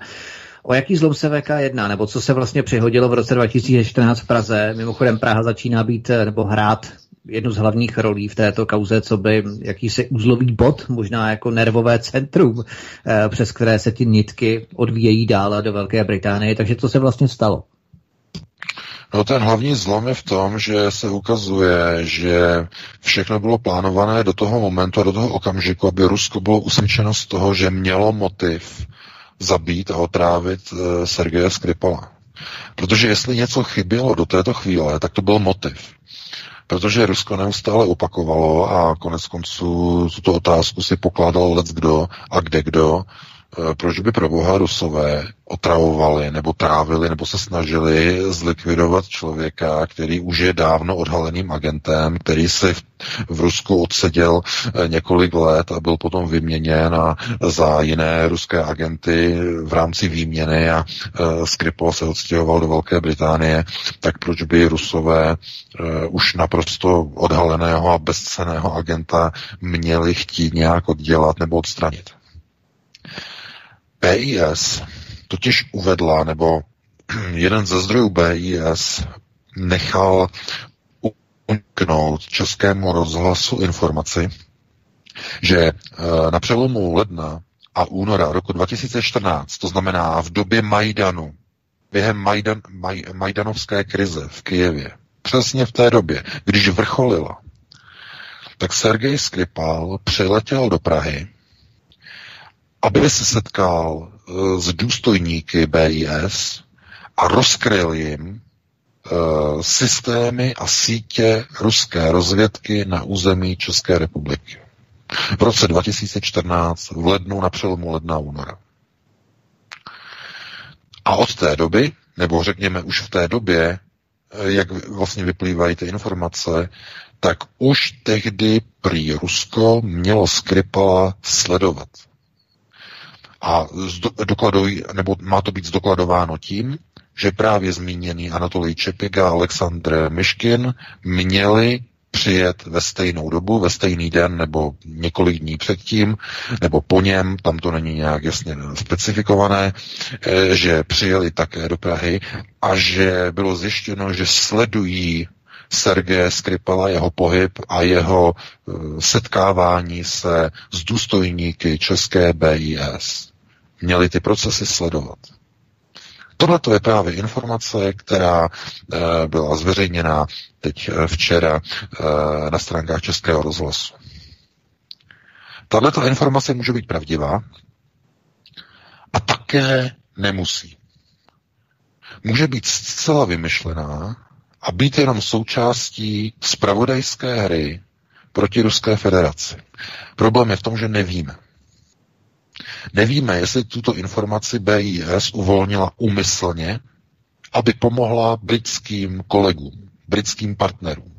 O jaký zlom se VK jedná, nebo co se vlastně přihodilo v roce 2014 v Praze? Mimochodem Praha začíná být nebo hrát jednu z hlavních rolí v této kauze, co by jakýsi uzlový bod, možná jako nervové centrum, eh, přes které se ty nitky odvíjejí dále do Velké Británie. Takže co se vlastně stalo? No ten hlavní zlom je v tom, že se ukazuje, že všechno bylo plánované do toho momentu a do toho okamžiku, aby Rusko bylo usvědčeno z toho, že mělo motiv zabít a otrávit e, Sergeje Skripala. Protože jestli něco chybělo do této chvíle, tak to byl motiv. Protože Rusko neustále opakovalo a konec konců tuto otázku si pokládal let kdo a kde kdo, proč by pro boha Rusové otravovali nebo trávili nebo se snažili zlikvidovat člověka, který už je dávno odhaleným agentem, který si v, v Rusku odseděl eh, několik let a byl potom vyměněn a za jiné ruské agenty v rámci výměny a uh, Skripal se odstěhoval do Velké Británie, tak proč by Rusové uh, už naprosto odhaleného a bezceného agenta měli chtít nějak oddělat nebo odstranit? BIS totiž uvedla, nebo [clears throat] jeden ze zdrojů BIS nechal uniknout českému rozhlasu informaci, že eh, na přelomu ledna a února roku 2014, to znamená v době Majdanu, během Majdan, Maj, Majdanovské krize v Kijevě, přesně v té době, když vrcholila, tak Sergej Skripal přiletěl do Prahy aby se setkal uh, s důstojníky BIS a rozkryl jim uh, systémy a sítě ruské rozvědky na území České republiky. V roce 2014 v lednu na přelomu ledna února. A od té doby, nebo řekněme už v té době, eh, jak vlastně vyplývají ty informace, tak už tehdy prý Rusko mělo Skripala sledovat. A dokladují, nebo má to být zdokladováno tím, že právě zmíněný Anatolij Čepik a Aleksandr Myškin měli přijet ve stejnou dobu, ve stejný den nebo několik dní předtím, nebo po něm, tam to není nějak jasně specifikované, eh, že přijeli také do Prahy a že bylo zjištěno, že sledují Sergeje Skripala, jeho pohyb a jeho eh, setkávání se s důstojníky české BIS měli ty procesy sledovat. Tohle to je právě informace, která byla zveřejněna teď včera na stránkách Českého rozhlasu. Tato informace může být pravdivá a také nemusí. Může být zcela vymyšlená a být jenom součástí spravodajské hry proti Ruské federaci. Problém je v tom, že nevíme. Nevíme, jestli tuto informaci BIS uvolnila umyslně, aby pomohla britským kolegům, britským partnerům.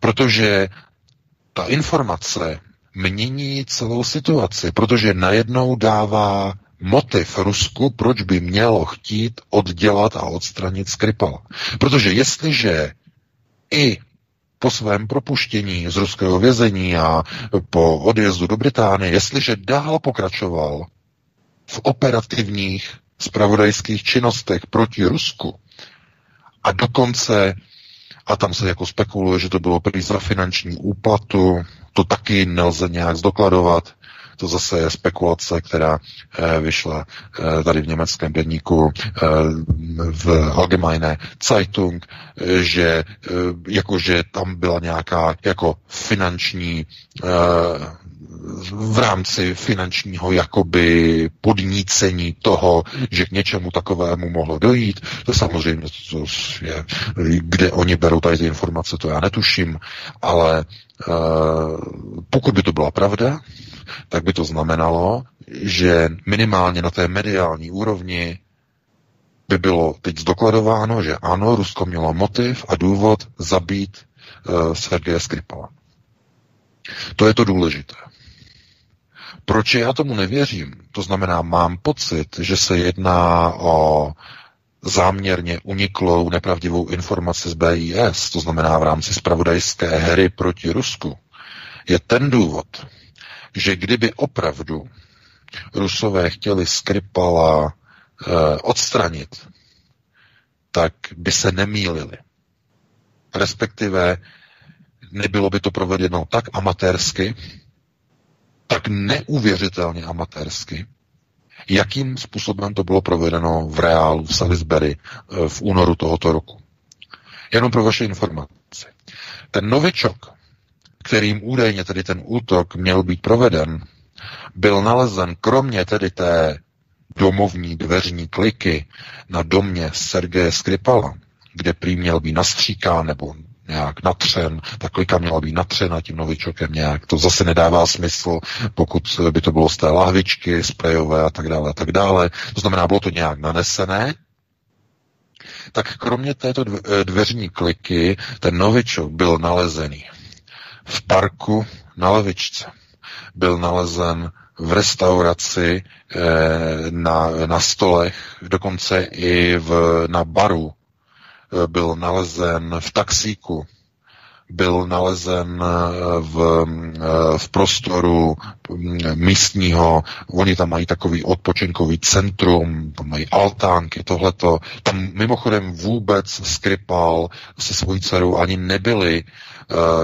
Protože ta informace mění celou situaci, protože najednou dává motiv Rusku, proč by mělo chtít oddělat a odstranit Skripala. Protože jestliže i po svém propuštění z ruského vězení a po odjezdu do Británie, jestliže dál pokračoval v operativních spravodajských činnostech proti Rusku a dokonce, a tam se jako spekuluje, že to bylo prý za finanční úplatu, to taky nelze nějak zdokladovat, to zase je spekulace, která eh, vyšla eh, tady v německém denníku eh, v Allgemeine Zeitung, že jakože tam byla nějaká jako finanční v rámci finančního jakoby podnícení toho, že k něčemu takovému mohlo dojít. To samozřejmě to je, kde oni berou tady ty informace, to já netuším, ale uh, pokud by to byla pravda, tak by to znamenalo, že minimálně na té mediální úrovni by bylo teď zdokladováno, že ano, Rusko mělo motiv a důvod zabít uh, Sergeje Skripala. To je to důležité. Proč já tomu nevěřím? To znamená, mám pocit, že se jedná o záměrně uniklou nepravdivou informaci z BIS, to znamená v rámci spravodajské hry proti Rusku, je ten důvod, že kdyby opravdu Rusové chtěli Skripala eh, odstranit, tak by se nemýlili. Respektive nebylo by to provedeno tak amatérsky, tak neuvěřitelně amatérsky, jakým způsobem to bylo provedeno v reálu v Salisbury eh, v únoru tohoto roku. Jenom pro vaše informace. Ten novičok, kterým údajně tedy ten útok měl být proveden, byl nalezen kromě tedy té domovní dveřní kliky na domě Sergeje Skripala, kde prý měl být nastříkán nebo nějak natřen, ta klika měla být natřena tím novičokem nějak. To zase nedává smysl, pokud by to bylo z té lahvičky, sprejové a tak dále a tak dále. To znamená, bylo to nějak nanesené, tak kromě této dveřní kliky ten novičok byl nalezený v parku na levičce. Byl nalezen v restauraci, eh, na, na stolech, dokonce i v, na baru Eh, byl nalezen v taxíku, byl nalezen eh, v, eh, v prostoru mm, místního, oni tam mají takový odpočinkový centrum, tam mají altánky, tohleto. Tam mimochodem vůbec Skripal se svojí dcerou ani nebyli,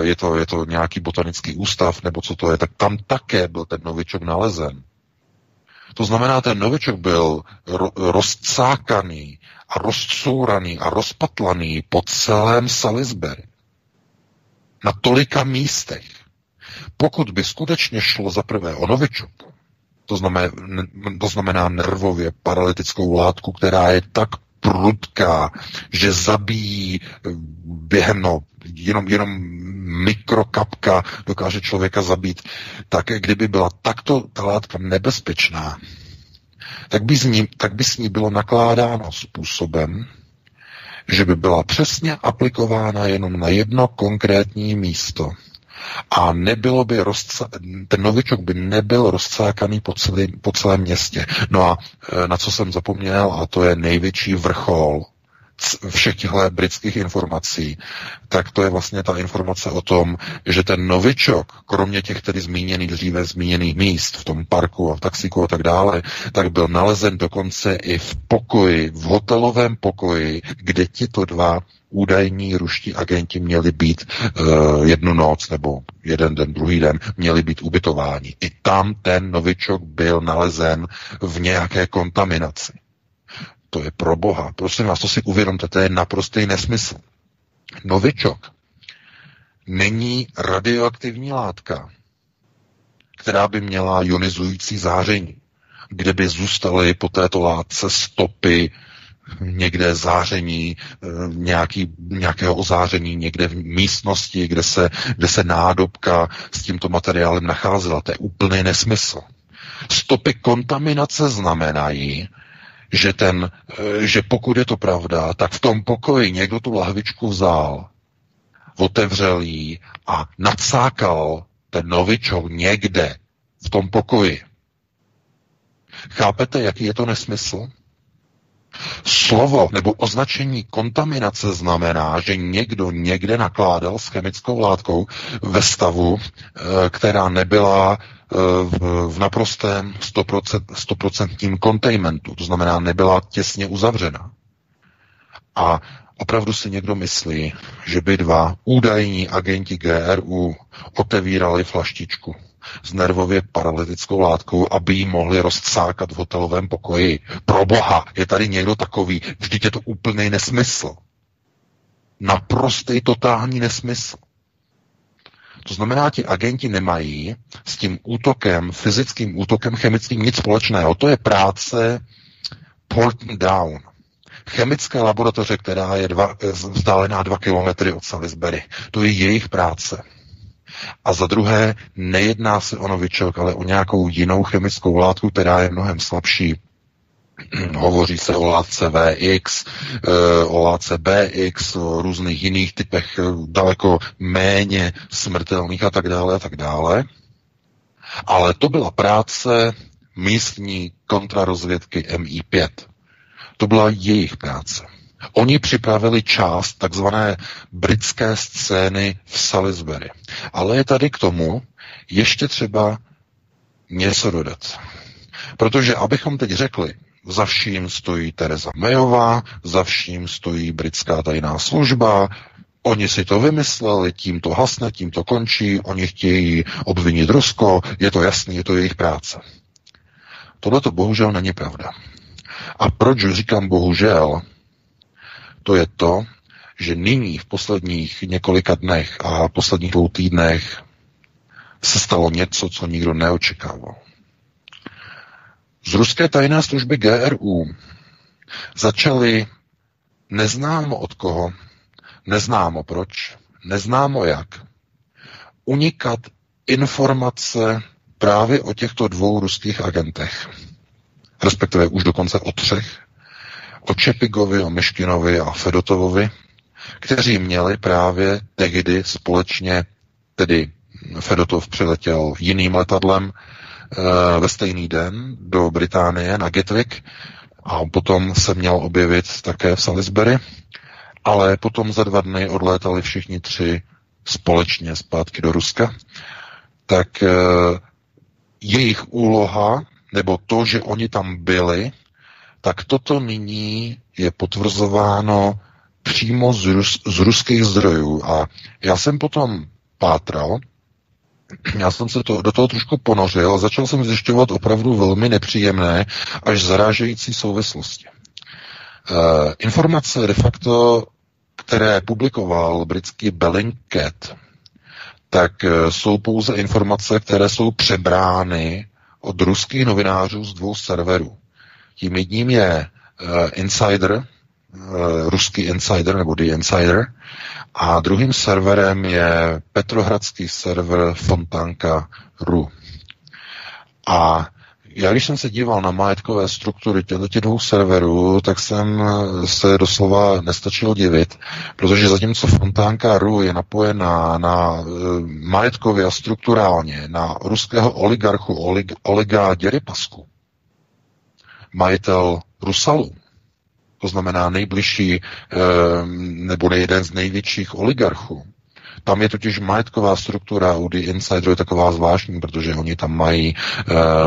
je to, je to nějaký botanický ústav, nebo co to je, tak tam také byl ten novičok nalezen. To znamená, ten novičok byl ro- rozcákaný a rozcouraný a rozpatlaný po celém Salisbury. Na tolika místech. Pokud by skutečně šlo za prvé o novičok, to znamená, to znamená nervově paralytickou látku, která je tak prudká, že zabíjí během, no, jenom, jenom mikrokapka dokáže člověka zabít, tak kdyby byla takto ta látka nebezpečná, tak by, z ní, tak by s ní bylo nakládáno způsobem, že by byla přesně aplikována jenom na jedno konkrétní místo. A nebylo by rozca- ten novičok by nebyl rozcákaný po, celý, po celém městě. No a e, na co jsem zapomněl, a to je největší vrchol všech těchto britských informací, tak to je vlastně ta informace o tom, že ten novičok, kromě těch tedy zmíněných dříve zmíněných míst v tom parku a v taxíku a tak dále, tak byl nalezen dokonce i v pokoji, v hotelovém pokoji, kde tito dva údajní ruští agenti měli být uh, jednu noc nebo jeden den, druhý den, měli být ubytováni. I tam ten novičok byl nalezen v nějaké kontaminaci. To je pro boha. Prosím vás, to si uvědomte, to je naprostý nesmysl. Novičok není radioaktivní látka, která by měla ionizující záření, kde by zůstaly po této látce stopy někde záření, eh, nějaký, nějakého ozáření někde v místnosti, kde se, kde se nádobka s tímto materiálem nacházela. To je úplný nesmysl. Stopy kontaminace znamenají, že, ten, eh, že pokud je to pravda, tak v tom pokoji někdo tu lahvičku vzal, otevřel ji a nadsákal ten novičok někde v tom pokoji. Chápete, jaký je to nesmysl? Slovo nebo označení kontaminace znamená, že někdo někde nakládal s chemickou látkou ve stavu, eh, která nebyla v naprostém 100%, 100% containmentu, to znamená nebyla těsně uzavřena. A opravdu si někdo myslí, že by dva údajní agenti GRU otevírali flaštičku s nervově paralytickou látkou, aby ji mohli rozcákat v hotelovém pokoji. Pro boha, je tady někdo takový, vždyť je to úplný nesmysl. Naprostý totální nesmysl. To znamená, ti agenti nemají s tím útokem, fyzickým útokem chemickým nic společného. To je práce Porton Down. Chemické laboratoře, která je dva, vzdálená dva kilometry od Salisbury. To je jejich práce. A za druhé, nejedná se o novičok, ale o nějakou jinou chemickou látku, která je mnohem slabší. [clears throat] Hovoří se o látce VX, eh, o látce BX, o různých jiných typech eh, daleko méně smrtelných a tak dále a tak dále. Ale to byla práce místní kontrarozvědky MI5. To byla jejich práce. Oni připravili část takzvané britské scény v Salisbury. Ale je tady k tomu ještě třeba něco dodat. Protože abychom teď řekli, za vším stojí Teresa Mayová, za vším stojí britská tajná služba, Oni si to vymysleli, tím to hasne, tím to končí, oni chtějí obvinit Rusko, je to jasný, je to jejich práce. Tohle to bohužel není pravda. A proč říkám bohužel? to je to, že nyní v posledních několika dnech a posledních dvou týdnech se stalo něco, co nikdo neočekával. Z ruské tajné služby GRU začaly neznámo od koho, neznámo proč, neznámo jak, unikat informace právě o těchto dvou ruských agentech. Respektive už dokonce o třech, o Čepigovi, o Meškinovi a Fedotovovi, kteří měli právě tehdy společně, tedy Fedotov přiletěl jiným letadlem ve stejný den do Británie na Gatwick a potom se měl objevit také v Salisbury, ale potom za dva dny odlétali všichni tři společně zpátky do Ruska, tak e, jejich úloha, nebo to, že oni tam byli, tak toto nyní je potvrzováno přímo z, rus, z ruských zdrojů. A já jsem potom pátral, já jsem se to, do toho trošku ponořil a začal jsem zjišťovat opravdu velmi nepříjemné až zarážející souvislosti. E, informace de facto, které publikoval britský Bellingcat, tak e, jsou pouze informace, které jsou přebrány od ruských novinářů z dvou serverů. Tím jedním je uh, Insider, uh, ruský Insider nebo The Insider, a druhým serverem je petrohradský server Fontanka.ru. A já když jsem se díval na majetkové struktury těchto dvou serverů, tak jsem se doslova nestačil divit, protože zatímco Fontánka.ru je napojená na uh, majetkově a strukturálně na ruského oligarchu Oleg, Olega Děrypasku, majitel Rusalu, to znamená nejbližší eh, nebo jeden z největších oligarchů. Tam je totiž majetková struktura u The Insider je taková zvláštní, protože oni tam mají e,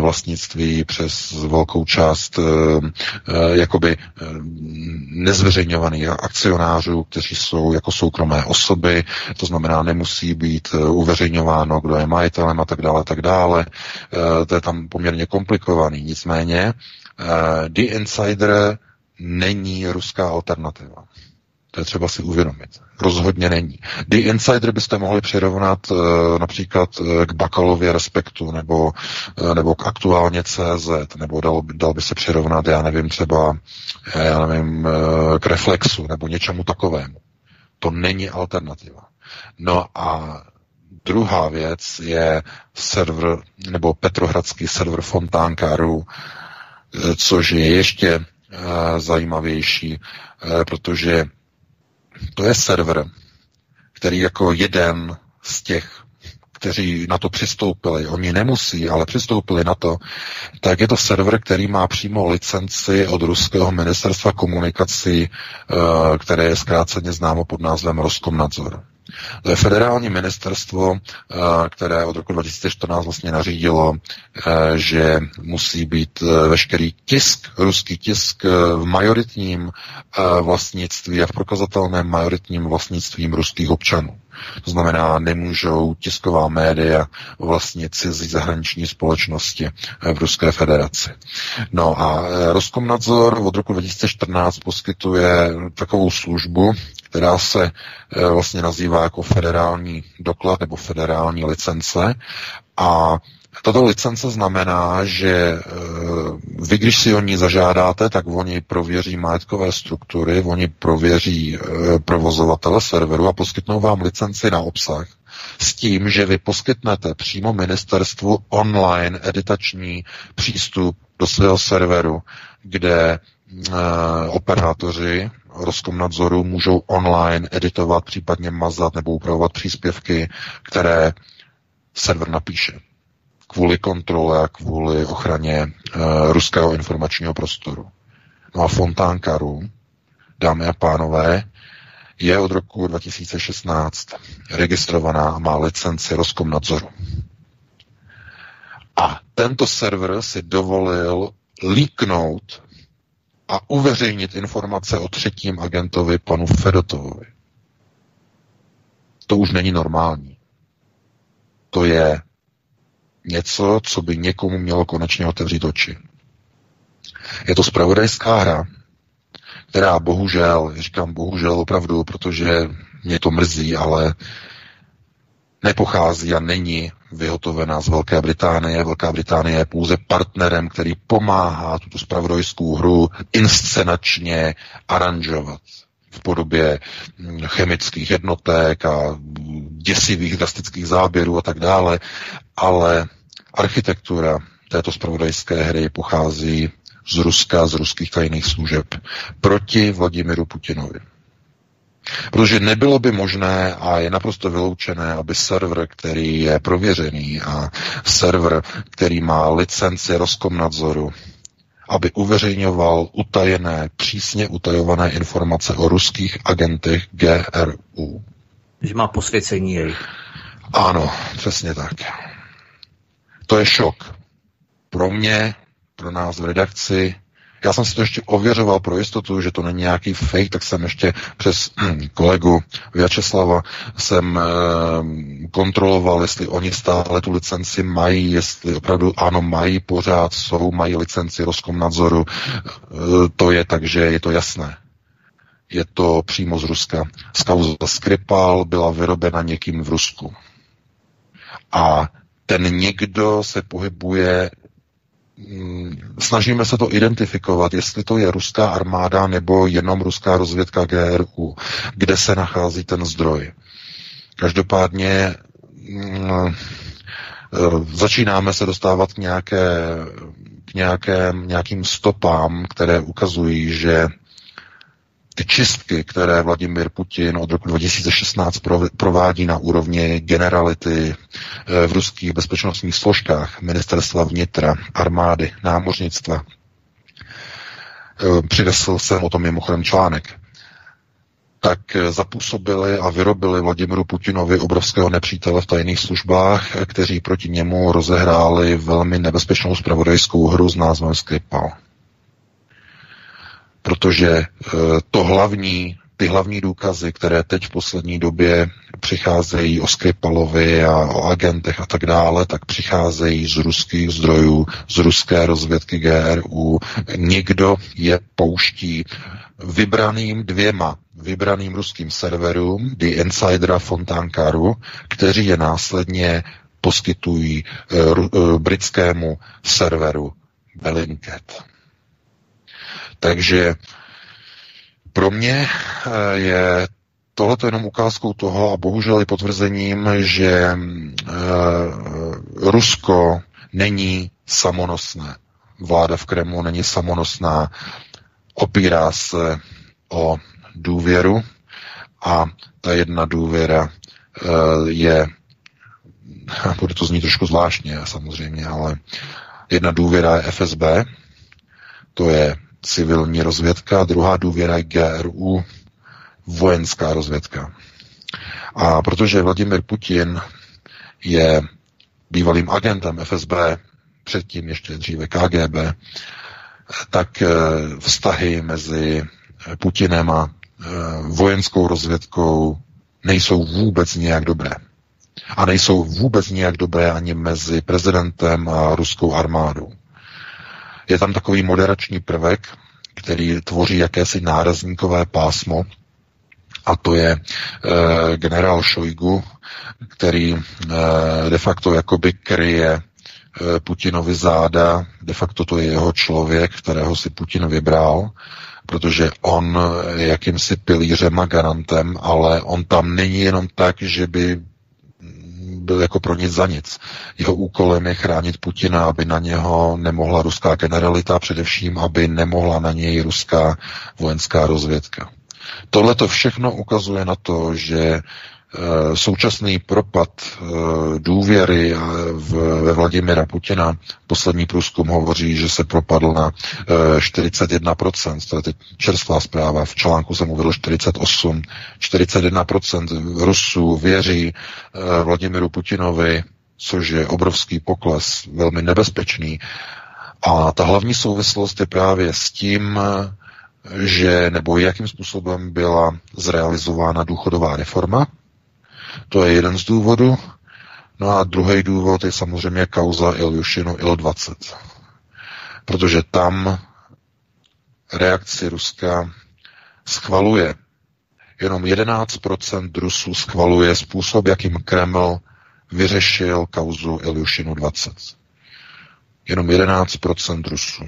vlastnictví přes velkou část e, e, jakoby e, nezveřejňovaných akcionářů, kteří jsou jako soukromé osoby, to znamená nemusí být uveřejňováno, kdo je majitelem a tak dále, tak dále. E, to je tam poměrně komplikovaný. Nicméně Uh, The Insider není ruská alternativa. To je třeba si uvědomit. Rozhodně není. The Insider byste mohli přirovnat uh, například uh, k Bakalově Respektu nebo, uh, nebo k aktuálně CZ, nebo dal, dal by se přirovnat, já nevím, třeba já nevím, k Reflexu nebo něčemu takovému. To není alternativa. No a druhá věc je server, nebo petrohradský server Fontánkáru, což je ještě zajímavější, protože to je server, který jako jeden z těch, kteří na to přistoupili, oni nemusí, ale přistoupili na to, tak je to server, který má přímo licenci od ruského ministerstva komunikací, eh, které je zkráceně známo pod názvem Roskomnadzor. Federální ministerstvo, eh, které od roku 2014 vlastně nařídilo, eh, že musí být eh, veškerý tisk, ruský tisk v majoritním vlastnictví a v prokazatelném majoritním vlastnictvím ruských občanů. To znamená, nemůžou tisková média vlastně cizí zahraniční společnosti v Ruské federaci. No a Roskomnadzor od roku 2014 poskytuje takovou službu, která se eh, vlastně nazývá jako federální doklad nebo federální licence. A tato licence znamená, že eh, vy, když si o ní zažádáte, tak oni prověří majetkové struktury, oni prověří eh, provozovatele serveru a poskytnou vám licenci na obsah s tím, že vy poskytnete přímo ministerstvu online editační přístup do svého serveru, kde operátoři Roskomnadzoru můžou online editovat, případně mazat nebo upravovat příspěvky, které server napíše kvůli kontrole a kvůli ochraně uh, ruského informačního prostoru. No a Fontánkaru, dámy a pánové, je od roku 2016 registrovaná a má licenci Roskomnadzoru. A tento server si dovolil líknout a uveřejnit informace o třetím agentovi panu Fedotovovi. To už není normální. To je něco, co by někomu mělo konečně otevřít oči. Je to spravodajská hra, která bohužel, říkám bohužel opravdu, protože mě to mrzí, ale nepochází a není vyhotovená z Velké Británie. Velká Británie je pouze partnerem, který pomáhá tuto spravodajskou hru inscenačně aranžovat v podobě hm, chemických jednotek a děsivých drastických záběrů a tak dále, ale architektura této spravodajské hry pochází z Ruska, z ruských tajných služeb proti Vladimiru Putinovi. Protože nebylo by možné a je naprosto vyloučené, aby server, který je prověřený a server, který má licenci Roskomnadzoru, aby uveřejňoval utajené, přísně utajované informace o ruských agentech GRU. Že má posvěcení jejich. Ano, přesně tak. To je šok. Pro mě, pro nás v redakci, já jsem si to ještě ověřoval pro jistotu, že to není nějaký fake, tak jsem ještě přes hm, kolegu Vyačeslava jsem eh, kontroloval, jestli oni stále tu licenci mají, jestli opravdu ano, mají pořád, jsou, mají licenci Roskomnadzoru. Eh, to je tak, že je to jasné. Je to přímo z Ruska. Skauza Skripal byla vyrobena někým v Rusku. A ten někdo se pohybuje snažíme se to identifikovat, jestli to je ruská armáda nebo jenom ruská rozvědka GRU, kde se nachází ten zdroj. Každopádně mm, začínáme se dostávat k, nějaké, k nějaké, nějakým stopám, které ukazují, že ty čistky, které Vladimir Putin od roku 2016 provádí na úrovni generality eh, v ruských bezpečnostních složkách, ministerstva vnitra, armády, námořnictva, eh, přinesl jsem o tom mimochodem článek, tak eh, zapůsobili a vyrobili Vladimiru Putinovi obrovského nepřítele v tajných službách, kteří proti němu rozehráli velmi nebezpečnou spravodajskou hru s názvem Skripal protože eh, to hlavní ty hlavní důkazy, které teď v poslední době přicházejí o Skripalovi a o agentech a tak dále, tak přicházejí z ruských zdrojů, z ruské rozvědky GRU. Někdo je pouští vybraným dvěma vybraným ruským serverům, The Insider a Fontánkaru, kteří je následně poskytují uh, britskému serveru Bellingcat. Takže pro mě eh, je tohle jenom ukázkou toho a bohužel i potvrzením, že uh, Rusko není samonosné. Vláda v Kremlu není samonosná, opírá se o důvěru a ta jedna důvěra uh, je, [laughs] bude to znít trošku zvláštně samozřejmě, ale jedna důvěra je FSB, to je civilní rozvědka, druhá důvěra je GRU, vojenská rozvědka. A protože Vladimir Putin je bývalým agentem FSB, předtím ještě dříve KGB, tak eh, vztahy mezi Putinem a eh, vojenskou rozvědkou nejsou vůbec nějak dobré. A nejsou vůbec nějak dobré ani mezi prezidentem a ruskou armádou. Je tam takový moderační prvek, který tvoří jakési nárazníkové pásmo, a to je e, generál Šojgu, který e, de facto jakoby kryje e, Putinovi záda, de facto to je jeho člověk, kterého si Putin vybral, protože on je jakýmsi pilířem a garantem, ale on tam není jenom tak, že by byl jako pro nic za nic. Jeho úkolem je chránit Putina, aby na něho nemohla ruská generalita, především aby nemohla na něj ruská vojenská rozvědka. Tohle to všechno ukazuje na to, že současný propad eh, důvěry eh, ve Vladimira Putina, poslední průzkum hovoří, že se propadl na 41%, to je teď čerstvá zpráva, v článku jsem uvedl 48, 41% Rusů věří Vladimiru Putinovi, což je obrovský pokles, velmi nebezpečný. A ta hlavní souvislost je právě s tím, že nebo jakým způsobem byla zrealizována důchodová reforma, to je jeden z důvodů. No a druhý důvod je samozřejmě kauza Iljušinu Il-20. Protože tam reakci Ruska schvaluje. Jenom 11% Rusů schvaluje způsob, jakým Kreml vyřešil kauzu Iljušinu 20. Jenom 11% Rusů.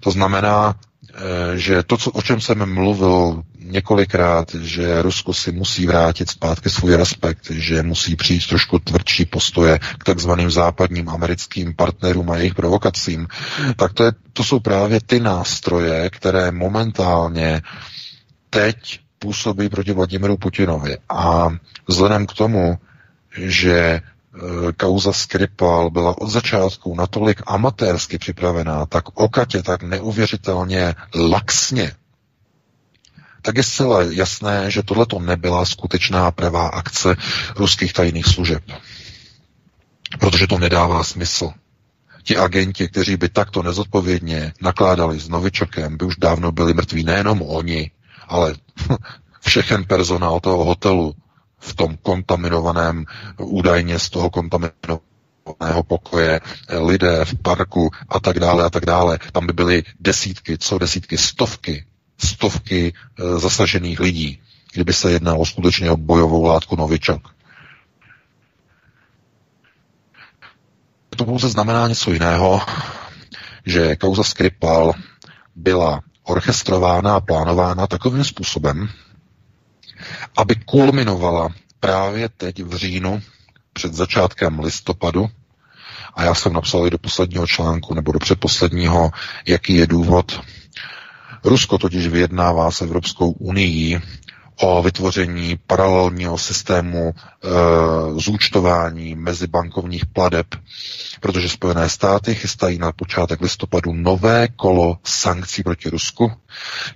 To znamená, Eh, že to, co, o čem jsem mluvil několikrát, že Rusko si musí vrátit zpátky svůj respekt, že musí přijít trošku tvrdší postoje k takzvaným západním americkým partnerům a jejich provokacím, tak to, je, to jsou právě ty nástroje, které momentálně teď působí proti Vladimiru Putinovi. A vzhledem k tomu, že Eh, kauza Skripal byla od začátku natolik amatérsky připravená, tak okatě, tak neuvěřitelně laxně, tak je zcela jasné, že tohle nebyla skutečná pravá akce ruských tajných služeb. Protože to nedává smysl. Ti agenti, kteří by takto nezodpovědně nakládali s Novičokem, by už dávno byli mrtví nejenom oni, ale [laughs] všechen personál toho hotelu, v tom kontaminovaném, údajně z toho kontaminovaného pokoje, lidé v parku a tak dále a tak dále. Tam by byly desítky, co desítky, stovky, stovky e, zasažených lidí, kdyby se jednalo skutečně o bojovou látku Novičok. To pouze znamená něco jiného, že kauza Skripal byla orchestrována a plánována takovým způsobem, aby kulminovala právě teď v říjnu před začátkem listopadu, a já jsem napsal i do posledního článku, nebo do předposledního, jaký je důvod. Rusko totiž vyjednává s Evropskou unii o vytvoření paralelního systému e, zúčtování mezibankovních pladeb, protože Spojené státy chystají na počátek listopadu nové kolo sankcí proti Rusku,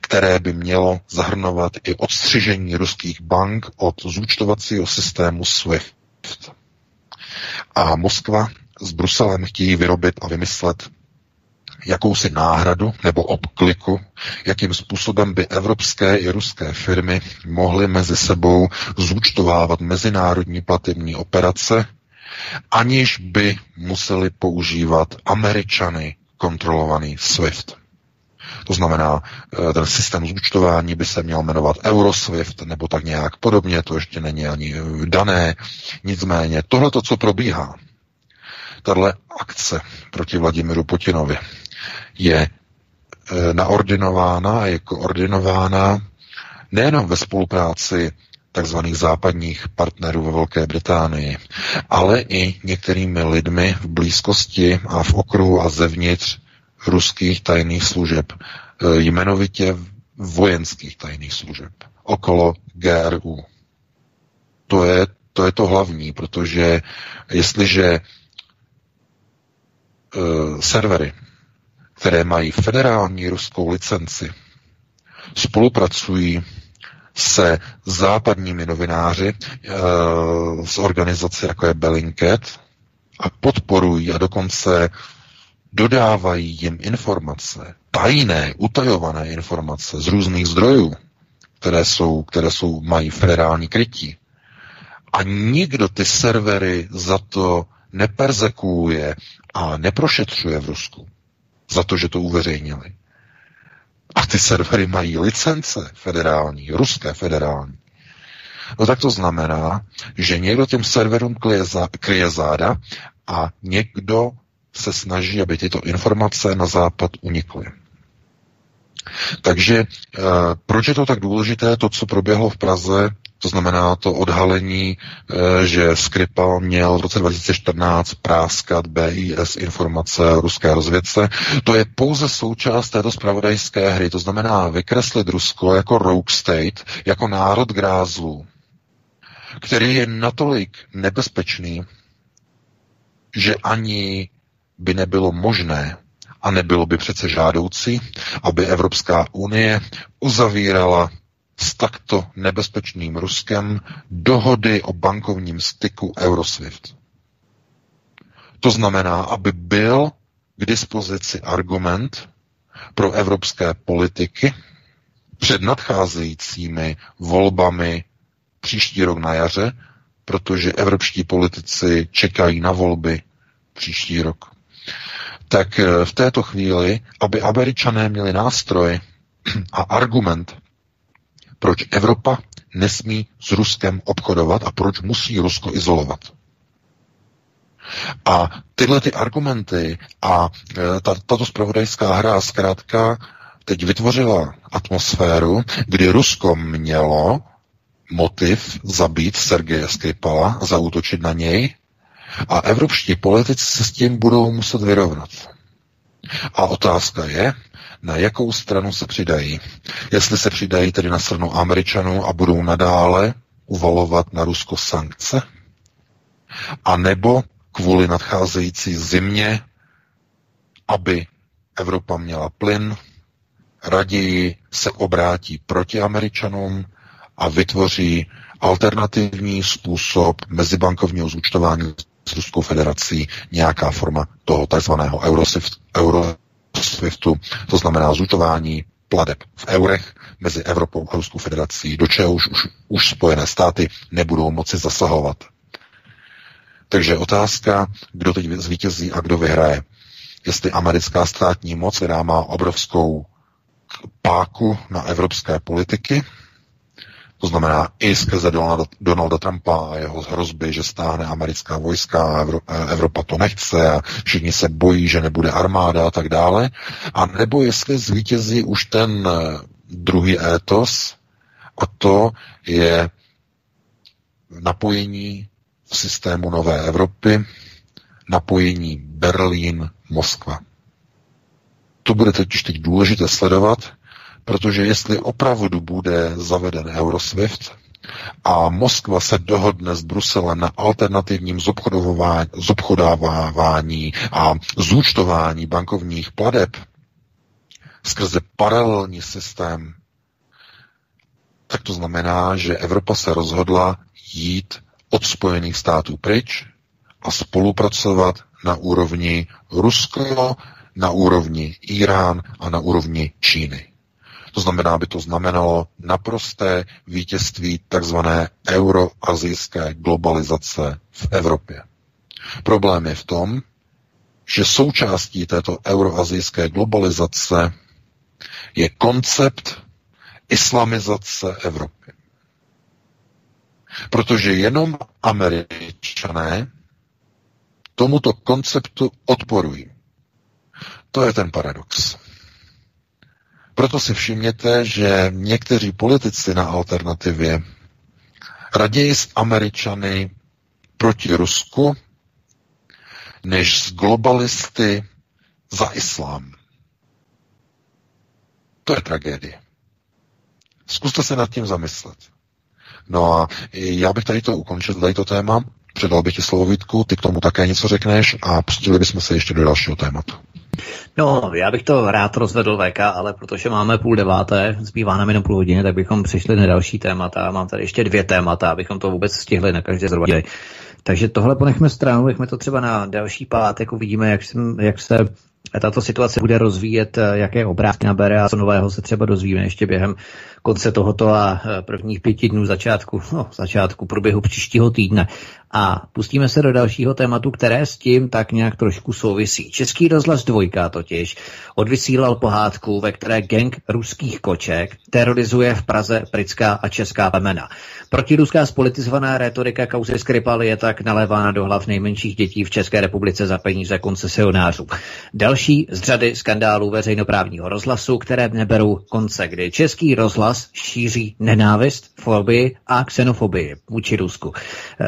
které by mělo zahrnovat i odstřižení ruských bank od zúčtovacího systému SWIFT. A Moskva s Bruselem chtějí vyrobit a vymyslet jakousi náhradu nebo obkliku, jakým způsobem by evropské i ruské firmy mohly mezi sebou zúčtovávat mezinárodní platební operace, aniž by museli používat američany kontrolovaný SWIFT. To znamená, eh, ten systém zúčtování by se měl jmenovat Euroswift nebo tak nějak podobně, to ještě není ani eh, dané. Nicméně tohle to, co probíhá, tahle akce proti Vladimiru Putinovi je eh, naordinována a je koordinována nejenom ve spolupráci takzvaných západních partnerů ve Velké Británii, ale i některými lidmi v blízkosti a v okruhu a zevnitř ruských tajných služeb, e, jmenovitě vojenských tajných služeb, okolo GRU. To je, to je to hlavní, protože jestliže uh, servery, které mají federální ruskou licenci, spolupracují se západními novináři uh, z organizace jako je Bellingcat a podporují a dokonce dodávají jim informace, tajné, utajované informace z různých zdrojů, které jsou, které jsou, mají federální krytí. A nikdo ty servery za to neperzekuje a neprošetřuje v Rusku. Za to, že to uveřejnili. A ty servery mají licence federální, ruské federální. No tak to znamená, že někdo těm serverům kryje, zá, kryje záda a někdo se snaží, aby tyto informace na západ unikly. Takže eh, proč je to tak důležité, to, co proběhlo v Praze, to znamená to odhalení, eh, že Skripal měl v roce 2014 práskat BIS informace ruské rozvědce. To je pouze součást této spravodajské hry. To znamená vykreslit Rusko jako rogue state, jako národ grázlů, který je natolik nebezpečný, že ani by nebylo možné a nebylo by přece žádoucí, aby Evropská unie uzavírala s takto nebezpečným Ruskem dohody o bankovním styku Euroswift. To znamená, aby byl k dispozici argument pro evropské politiky před nadcházejícími volbami příští rok na jaře, protože evropští politici čekají na volby příští rok tak eh, v této chvíli, aby američané měli nástroj [clears throat] a argument, proč Evropa nesmí s Ruskem obchodovat a proč musí Rusko izolovat. A tyhle ty argumenty a e, ta, tato spravodajská hra zkrátka teď vytvořila atmosféru, kdy Rusko mělo motiv zabít Sergeje Skripala, zautočit na něj a evropští politici se s tím budou muset vyrovnat. A otázka je, na jakou stranu se přidají. Jestli se přidají tedy na stranu Američanů a budou nadále uvalovat na Rusko sankce, a nebo kvůli nadcházející zimě, aby Evropa měla plyn, raději se obrátí proti Američanům a vytvoří alternativní způsob mezibankovního zúčtování s Ruskou federací nějaká forma toho takzvaného Euroswift, Euroswiftu, to znamená zúčtování pladeb v eurech mezi Evropou a Ruskou federací, do čehož už, už Spojené státy nebudou moci zasahovat. Takže otázka, kdo teď zvítězí a kdo vyhraje. Jestli americká státní moc, která má obrovskou páku na evropské politiky, to znamená i skrze Donalda, Donalda Trumpa a jeho hrozby, že stáhne americká vojska a Evropa to nechce a všichni se bojí, že nebude armáda a tak dále. A nebo jestli zvítězí už ten eh, druhý étos a to je napojení v systému Nové Evropy, napojení Berlín-Moskva. To bude totiž teď důležité sledovat, Protože jestli opravdu bude zaveden Euroswift a Moskva se dohodne s Bruselem na alternativním zobchodávání a zúčtování bankovních pladeb skrze paralelní systém, tak to znamená, že Evropa se rozhodla jít od Spojených států pryč a spolupracovat na úrovni Rusko, na úrovni Irán a na úrovni Číny. To znamená, aby to znamenalo naprosté vítězství takzvané euroazijské globalizace v Evropě. Problém je v tom, že součástí této euroazijské globalizace je koncept islamizace Evropy. Protože jenom američané tomuto konceptu odporují. To je ten paradox. Proto si všimněte, že někteří politici na alternativě raději s Američany proti Rusku, než s globalisty za islám. To je tragédie. Zkuste se nad tím zamyslet. No a já bych tady to ukončil, tady to téma, předal bych ti slovo Vítku, ty k tomu také něco řekneš a pustili bychom se ještě do dalšího tématu. No, já bych to rád rozvedl VK, ale protože máme půl deváté, zbývá nám jenom půl hodiny, tak bychom přišli na další témata. Mám tady ještě dvě témata, abychom to vůbec stihli na každé zrovna. Takže tohle ponechme stranu, nechme to třeba na další pátek, uvidíme, jak, jsem, jak se tato situace bude rozvíjet, jaké obrázky nabere a co nového se třeba dozvíme ještě během konce tohoto a prvních pěti dnů začátku, no, začátku průběhu příštího týdne. A pustíme se do dalšího tématu, které s tím tak nějak trošku souvisí. Český rozhlas dvojka totiž odvysílal pohádku, ve které gang ruských koček terorizuje v Praze britská a česká plemena. Protiruská spolitizovaná retorika kauzy Skripal je tak nalévána do hlav nejmenších dětí v České republice za peníze koncesionářů. Další z řady skandálů veřejnoprávního rozhlasu, které neberou konce, kdy český rozhlas šíří nenávist, fobii a xenofobii vůči Rusku.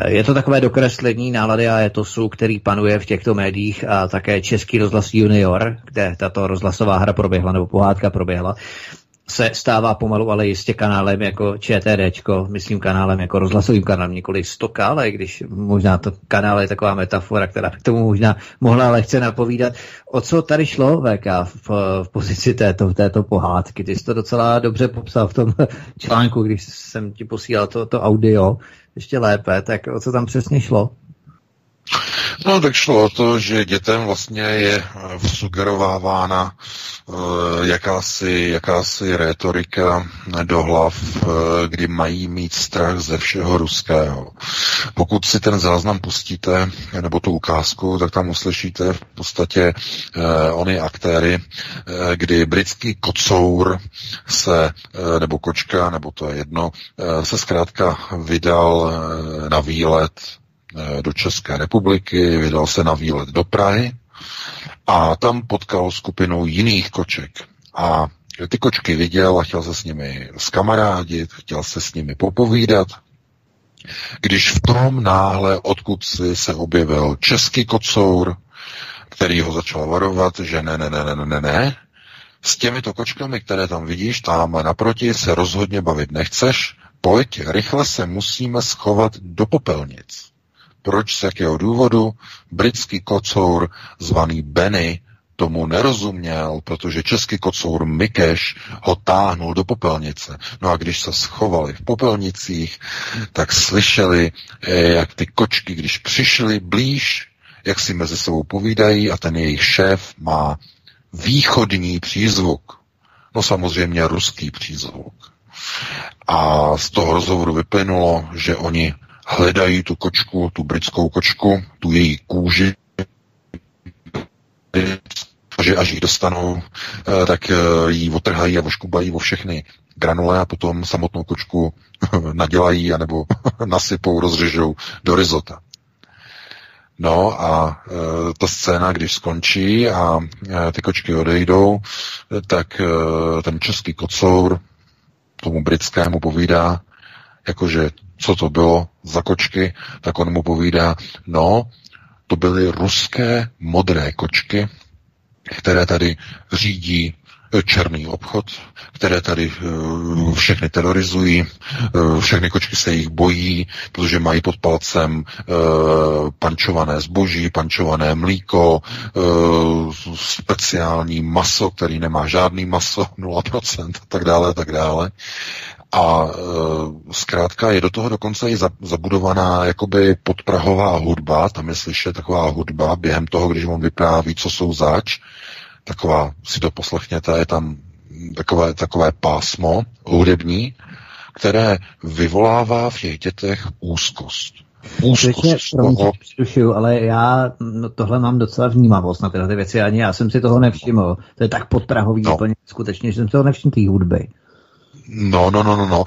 Je to takové dokreslení nálady a etosu, který panuje v těchto médiích a také Český rozhlas Junior, kde tato rozhlasová hra proběhla nebo pohádka proběhla, se stává pomalu, ale jistě kanálem jako ČTDčko, myslím kanálem jako rozhlasovým kanálem, nikoli stoka, ale když možná to kanál je taková metafora, která k tomu možná mohla lehce napovídat. O co tady šlo, VK, v, v pozici této, této pohádky? Ty jsi to docela dobře popsal v tom článku, když jsem ti posílal to, to audio, ještě lépe, tak o co tam přesně šlo? No tak šlo o to, že dětem vlastně je sugerovávána uh, jakási, jakási retorika do hlav, uh, kdy mají mít strach ze všeho ruského. Pokud si ten záznam pustíte, nebo tu ukázku, tak tam uslyšíte v podstatě ony aktéry, kdy britský kocour se, nebo kočka, nebo to je jedno, se zkrátka vydal na výlet Eh, do České republiky, vydal se na výlet do Prahy a tam potkal skupinu jiných koček. A ty kočky viděl a chtěl se s nimi skamarádit, chtěl se s nimi popovídat, když v tom náhle, odkud si se objevil český kocour, který ho začal varovat, že ne, ne, ne, ne, ne, ne, s těmito kočkami, které tam vidíš, tam naproti se rozhodně bavit nechceš, pojď, rychle se musíme schovat do popelnic. Proč, z jakého důvodu? Britský kocour zvaný Benny tomu nerozuměl, protože český kocour Mikeš ho táhnul do popelnice. No a když se schovali v popelnicích, tak slyšeli, eh, jak ty kočky, když přišly blíž, jak si mezi sebou povídají a ten jejich šéf má východní přízvuk. No samozřejmě ruský přízvuk. A z toho rozhovoru vyplynulo, že oni hledají tu kočku, tu britskou kočku, tu její kůži, že až ji dostanou, eh, tak eh, ji otrhají a oškubají o všechny granule a potom samotnou kočku [laughs] nadělají anebo [laughs] nasypou, rozřežou do rizota. No a e, ta scéna, když skončí a e, ty kočky odejdou, tak e, ten český kocour tomu britskému povídá, jakože co to bylo za kočky, tak on mu povídá, no, to byly ruské modré kočky, které tady řídí eh, černý obchod, které tady uh, všechny terorizují, uh, všechny kočky se jich bojí, protože mají pod palcem pančované zboží, pančované mlíko, speciální maso, který nemá žádný maso, [laughs] 0% a tak dále, tak dále. A e, zkrátka je do toho dokonce i zabudovaná jakoby podprahová hudba, tam je slyšet taková hudba během toho, když on vypráví, co jsou zač, taková, si to poslechněte, je tam takové, takové pásmo hudební, které vyvolává v těch dětech úzkost. Úzkost toho... ale já no, tohle mám docela vnímavost na tyhle věci, ani já jsem si toho nevšiml. To je tak podprahový no. úplně skutečně, že jsem si toho nevšiml té hudby. No, no, no, no, no.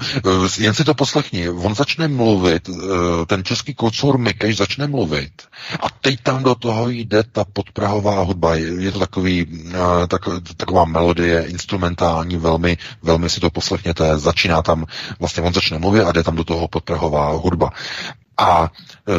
Jen si to poslechni. On začne mluvit, eh, ten český kocour Mikeš začne mluvit a teď tam do toho jde ta podprahová hudba. Je to takový, eh, tak, taková melodie instrumentální, velmi, velmi si to poslechněte. Začíná tam, vlastně on začne mluvit a jde tam do toho podprahová hudba. A eh,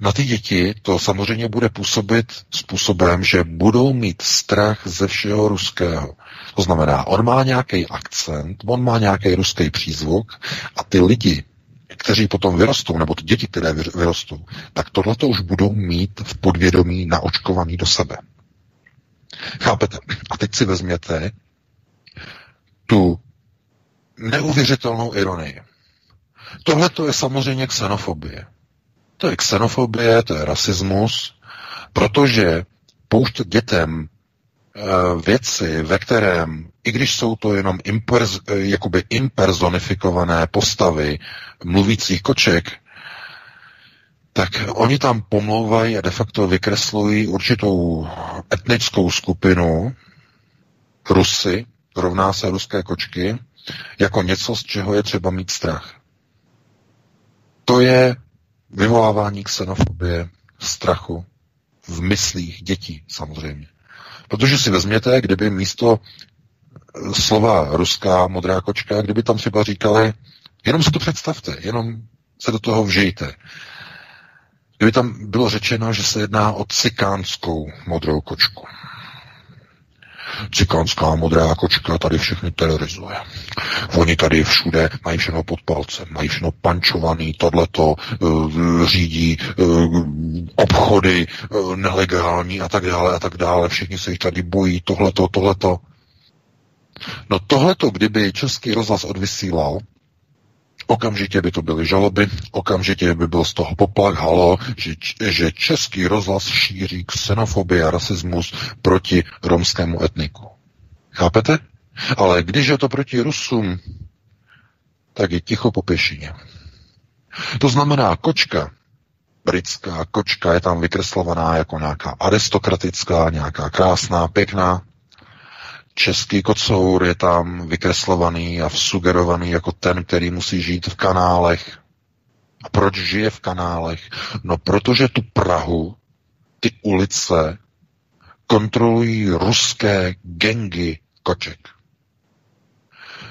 na ty děti to samozřejmě bude působit způsobem, že budou mít strach ze všeho ruského. To znamená, on má nějaký akcent, on má nějaký ruský přízvuk a ty lidi, kteří potom vyrostou, nebo ty děti, které vyrostou, tak tohle už budou mít v podvědomí naočkovaný do sebe. Chápete? A teď si vezměte tu neuvěřitelnou ironii. Tohle to je samozřejmě xenofobie. To je xenofobie, to je rasismus, protože pouštět dětem věci, ve kterém, i když jsou to jenom imperz, eh, jakoby impersonifikované postavy mluvících koček, tak oni tam pomlouvají a de facto vykreslují určitou etnickou skupinu Rusy, rovná se ruské kočky, jako něco, z čeho je třeba mít strach. To je vyvolávání xenofobie, strachu v myslích dětí samozřejmě. Protože si vezměte, kdyby místo eh, slova ruská modrá kočka, kdyby tam třeba říkali, jenom si to představte, jenom se do toho vžijte. Kdyby tam bylo řečeno, že se jedná o cikánskou modrou kočku. Cikánská modrá kočka tady všechny terorizuje. Oni tady všude mají všechno pod palcem, mají všechno pančovaný, tohleto uh, řídí uh, obchody uh, nelegální a tak dále a tak dále. Všichni se jich tady bojí, tohleto, tohleto. No tohleto, kdyby Český rozhlas odvysílal, Okamžitě by to byly žaloby, okamžitě by byl z toho poplach, halo, že, že český rozhlas šíří xenofobii a rasismus proti romskému etniku. Chápete? Ale když je to proti Rusům, tak je ticho po pěšině. To znamená, kočka, britská kočka je tam vykreslovaná jako nějaká aristokratická, nějaká krásná, pěkná, Český kocour je tam vykreslovaný a vsugerovaný jako ten, který musí žít v kanálech. A proč žije v kanálech? No protože tu Prahu, ty ulice, kontrolují ruské gengy koček.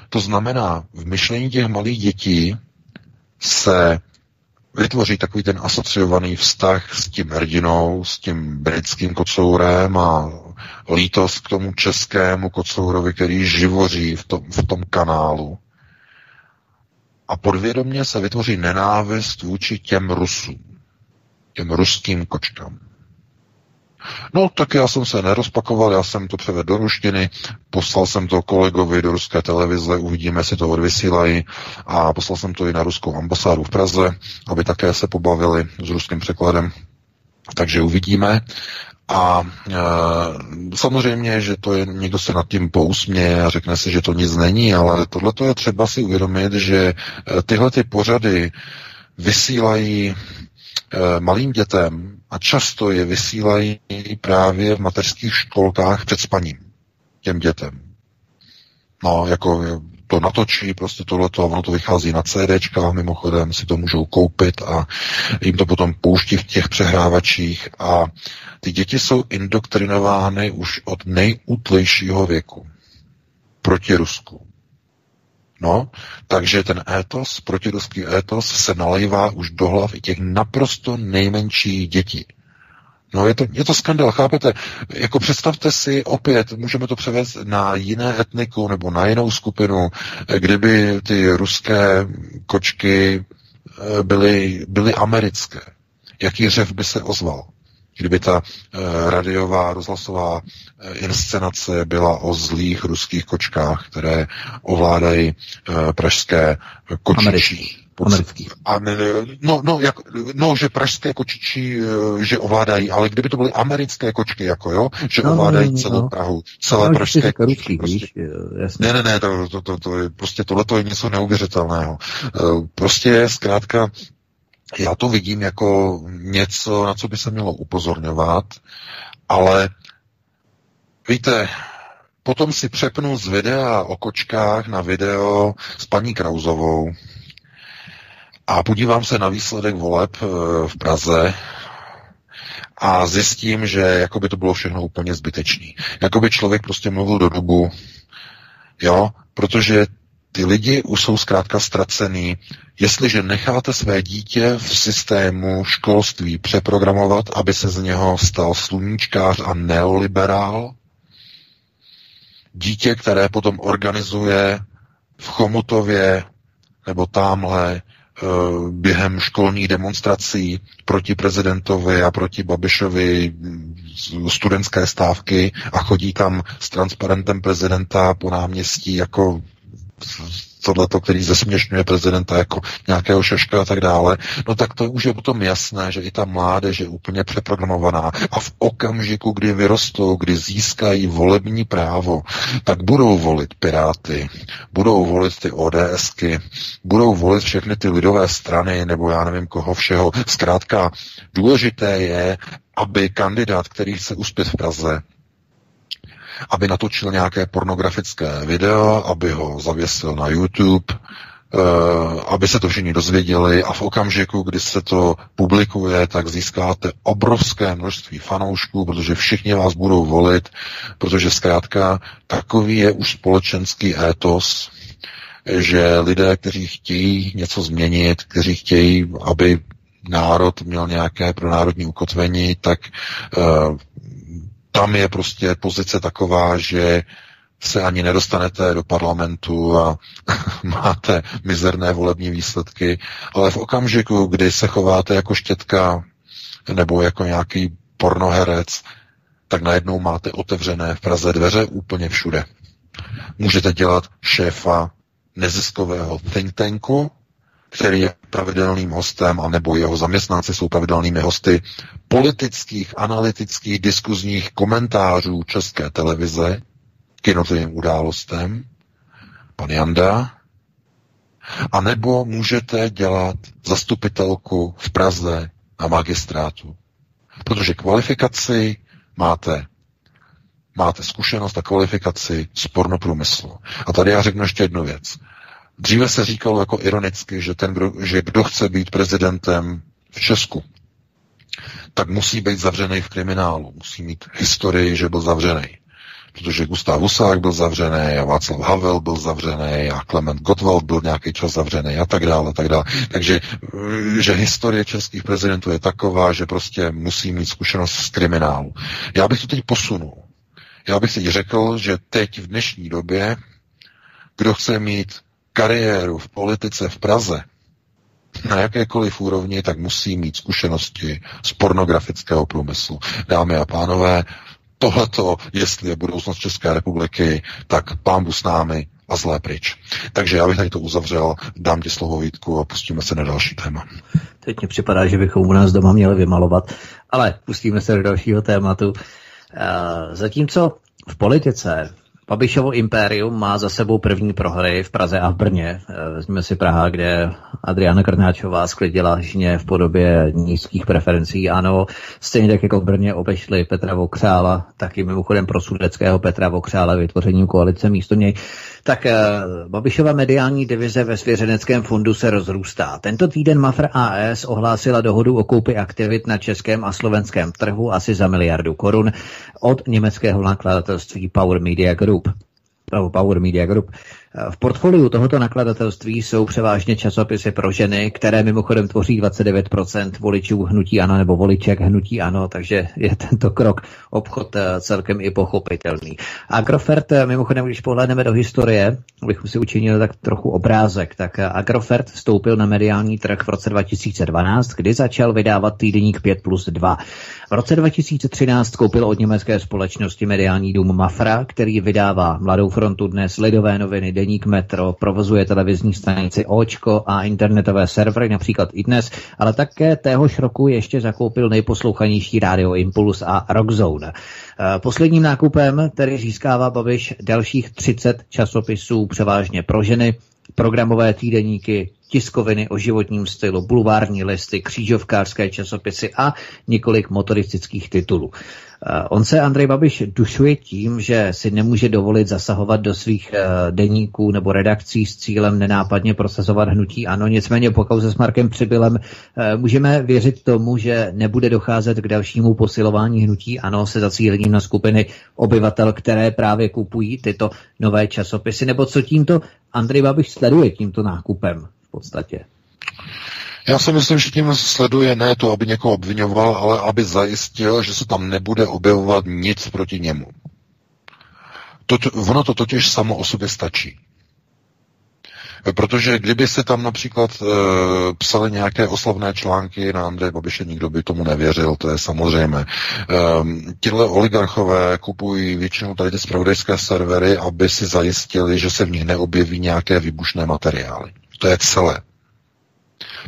To znamená, v myšlení těch malých dětí se vytvoří takový ten asociovaný vztah s tím hrdinou, s tím britským kocourem a lítost k tomu českému kocourovi, který živoří v tom, v tom kanálu. A podvědomě se vytvoří nenávist vůči těm Rusům, těm ruským kočkám. No, tak já jsem se nerozpakoval, já jsem to převedl do ruštiny, poslal jsem to kolegovi do ruské televize, uvidíme, jestli to odvysílají a poslal jsem to i na ruskou ambasádu v Praze, aby také se pobavili s ruským překladem. Takže uvidíme. A e, samozřejmě, že to je, někdo se nad tím pousměje a řekne si, že to nic není, ale tohle je třeba si uvědomit, že e, tyhle ty pořady vysílají e, malým dětem a často je vysílají právě v mateřských školkách před spaním těm dětem. No, jako to natočí, prostě tohleto ono to vychází na CDčkách, mimochodem si to můžou koupit a jim to potom pouští v těch přehrávačích a ty děti jsou indoktrinovány už od nejútlejšího věku proti Rusku. No, takže ten étos, protiruský étos se nalejvá už do hlav i těch naprosto nejmenších dětí. No je to, je to skandal, chápete? Jako představte si opět, můžeme to převést na jiné etniku nebo na jinou skupinu, kdyby ty ruské kočky eh, byly, byly americké. Jaký řev by se ozval? Kdyby ta uh, radiová, rozhlasová uh, inscenace byla o zlých ruských kočkách, které ovládají uh, pražské kočičí Americký. A ne, no, no, jak, no, že pražské kočičí, eh, že ovládají, ale kdyby to byly americké kočky, jako jo, že no, ovládají no, celou no. Prahu, celé no, pražské kočky. Prostě. Víš, jasně. Ne, ne, ne, to, to, to, to je, prostě tohle je něco neuvěřitelného. Eh, prostě zkrátka, já to vidím jako něco, na co by se mělo upozorňovat, ale víte, potom si přepnu z videa o kočkách na video s paní Krauzovou, a podívám se na výsledek voleb eh, v Praze a zjistím, že jako by to bylo všechno úplně zbytečný. Jako by člověk prostě mluvil do dubu, jo, protože ty lidi už jsou zkrátka ztracený. Jestliže necháte své dítě v systému školství přeprogramovat, aby se z něho stal sluníčkář a neoliberál, dítě, které potom organizuje v Chomutově nebo tamhle během školních demonstrací proti prezidentovi a proti Babišovi studentské stávky a chodí tam s transparentem prezidenta po náměstí jako tohleto, který zesměšňuje prezidenta jako nějakého šaška a tak dále, no tak to už je potom jasné, že i ta mládež je úplně přeprogramovaná a v okamžiku, kdy vyrostou, kdy získají volební právo, tak budou volit Piráty, budou volit ty ODSky, budou volit všechny ty lidové strany, nebo já nevím koho všeho. Zkrátka, důležité je, aby kandidát, který chce uspět v Praze, aby natočil nějaké pornografické video, aby ho zavěsil na YouTube, eh, aby se to všichni dozvěděli a v okamžiku, kdy se to publikuje, tak získáte obrovské množství fanoušků, protože všichni vás budou volit, protože zkrátka takový je už společenský étos, že lidé, kteří chtějí něco změnit, kteří chtějí, aby národ měl nějaké pro národní ukotvení, tak uh, tam je prostě pozice taková, že se ani nedostanete do parlamentu a [laughs] máte mizerné volební výsledky, ale v okamžiku, kdy se chováte jako štětka nebo jako nějaký pornoherec, tak najednou máte otevřené v Praze dveře úplně všude. Můžete dělat šéfa neziskového think tanku, který je pravidelným hostem, anebo jeho zaměstnanci jsou pravidelnými hosty politických, analytických, diskuzních komentářů České televize k jednotlivým událostem, pan Janda, a nebo můžete dělat zastupitelku v Praze na magistrátu. Protože kvalifikaci máte. Máte zkušenost a kvalifikaci z pornoprůmyslu. A tady já řeknu ještě jednu věc. Dříve se říkalo jako ironicky, že, ten, kdo, že kdo chce být prezidentem v Česku, tak musí být zavřený v kriminálu, musí mít historii, že byl zavřený. Protože Gustav Husák byl zavřený a Václav Havel byl zavřený a Klement Gottwald byl nějaký čas zavřený a tak dále, a tak dále. Takže že historie českých prezidentů je taková, že prostě musí mít zkušenost z kriminálu. Já bych to teď posunul. Já bych teď řekl, že teď v dnešní době, kdo chce mít kariéru v politice v Praze na jakékoliv úrovni, tak musí mít zkušenosti z pornografického průmyslu. Dámy a pánové, tohleto, jestli je budoucnost České republiky, tak pán s námi a zlé pryč. Takže já bych tady to uzavřel, dám ti slovo Vítku a pustíme se na další téma. Teď mi připadá, že bychom u nás doma měli vymalovat, ale pustíme se do dalšího tématu. Zatímco v politice Babišovo impérium má za sebou první prohry v Praze a v Brně. Eh, vezměme si Praha, kde Adriana Krnáčová sklidila žně v podobě nízkých preferencí. Ano, stejně tak jako v Brně obešli Petra Vokřála, taky mimochodem pro sudeckého Petra Vokřála vytvořením koalice místo něj. Tak eh, Babišova mediální divize ve svěřeneckém fondu se rozrůstá. Tento týden Mafr AS ohlásila dohodu o koupi aktivit na českém a slovenském trhu asi za miliardu korun od německého nakladatelství Power Media Group. Power Media Group. V portfoliu tohoto nakladatelství jsou převážně časopisy pro ženy, které mimochodem tvoří 29% voličů hnutí ano nebo voliček hnutí ano, takže je tento krok obchod eh, celkem i pochopitelný. Agrofert, eh, mimochodem, když pohledneme do historie, abych si učinil tak trochu obrázek, tak eh, Agrofert vstoupil na mediální trh v roce 2012, kdy začal vydávat týdeník 5 plus 2. V roce 2013 koupil od německé společnosti mediální dům Mafra, který vydává Mladou frontu dnes, Lidové noviny, deník Metro, provozuje televizní stanici Očko a internetové servery, například i dnes, ale také téhož roku ještě zakoupil nejposlouchanější rádio Impuls a Rockzone. Eh, posledním nákupem tedy získává Babiš dalších 30 časopisů, převážně pro ženy, programové týdeníky, tiskoviny o životním stylu, bulvární listy, křížovkářské časopisy a několik motoristických titulů. Eh, on se Andrej Babiš dušuje tím, že si nemůže dovolit zasahovat do svých eh, deníků nebo redakcí s cílem nenápadně prosazovat hnutí ano. Nicméně po kauze s Markem Přibylem eh, můžeme věřit tomu, že nebude docházet k dalšímu posilování hnutí ano se zacílením na skupiny obyvatel, které právě kupují tyto nové časopisy, nebo co tímto Andrej Babiš sleduje tímto nákupem podstatě. Já si myslím, že tím sleduje ne to, aby někoho obvinoval, ale aby zajistil, že se tam nebude objevovat nic proti němu. To, ono to totiž samo o sobě stačí. Protože kdyby se tam například e, psali nějaké oslavné články na Andreje Babiše, nikdo by tomu nevěřil, to je samozřejmé. E, Tihle oligarchové kupují většinou tady ty spravodajské servery, aby si zajistili, že se v nich neobjeví nějaké výbušné materiály. To je celé.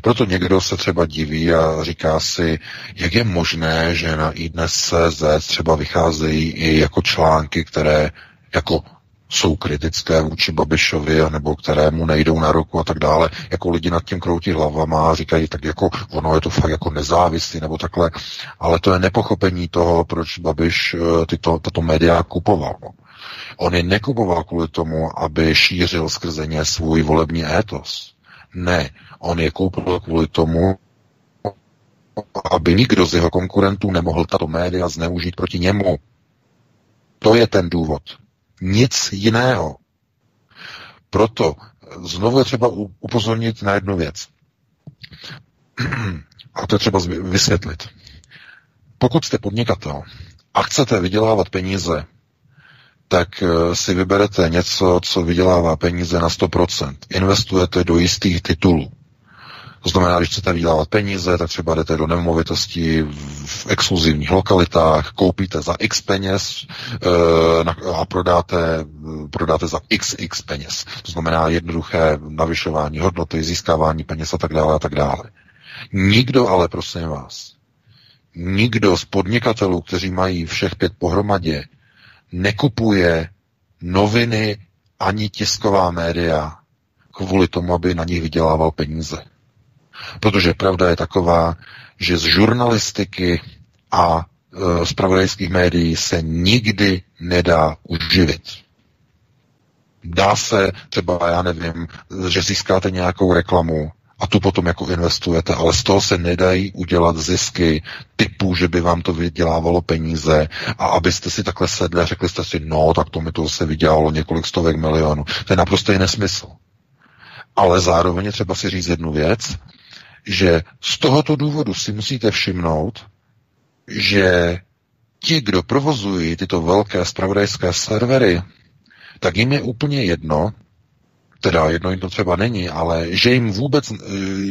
Proto někdo se třeba diví a říká si, jak je možné, že na iDnes.cz třeba vycházejí i jako články, které jako jsou kritické vůči Babišovi, nebo které mu nejdou na ruku a tak dále, jako lidi nad tím kroutí hlavama a říkají, tak jako ono je to fakt jako nezávislý nebo takhle, ale to je nepochopení toho, proč Babiš eh, tyto, tato média kupoval. On je nekupoval kvůli tomu, aby šířil skrze ně svůj volební étos. Ne, on je koupil kvůli tomu, aby nikdo z jeho konkurentů nemohl tato média zneužít proti němu. To je ten důvod. Nic jiného. Proto znovu je třeba upozornit na jednu věc. A to je třeba vysvětlit. Pokud jste podnikatel a chcete vydělávat peníze tak eh, si vyberete něco, co vydělává peníze na 100%. Investujete do jistých titulů. To znamená, když chcete vydělávat peníze, tak třeba jdete do nemovitostí v exkluzivních lokalitách, koupíte za x peněz e, a prodáte, prodáte za xx peněz. To znamená jednoduché navyšování hodnoty, získávání peněz a tak dále a tak dále. Nikdo ale, prosím vás, nikdo z podnikatelů, kteří mají všech pět pohromadě, nekupuje noviny ani tisková média kvůli tomu, aby na nich vydělával peníze. Protože pravda je taková, že z žurnalistiky a e, zpravodajských médií se nikdy nedá uživit. Dá se třeba, já nevím, že získáte nějakou reklamu, a tu potom jako investujete, ale z toho se nedají udělat zisky typu, že by vám to vydělávalo peníze a abyste si takhle sedli a řekli jste si, no, tak to mi to se vydělalo několik stovek milionů. To je naprosto nesmysl. Ale zároveň je třeba si říct jednu věc, že z tohoto důvodu si musíte všimnout, že ti, kdo provozují tyto velké spravodajské servery, tak jim je úplně jedno, teda jedno jim to třeba není, ale že jim vůbec e,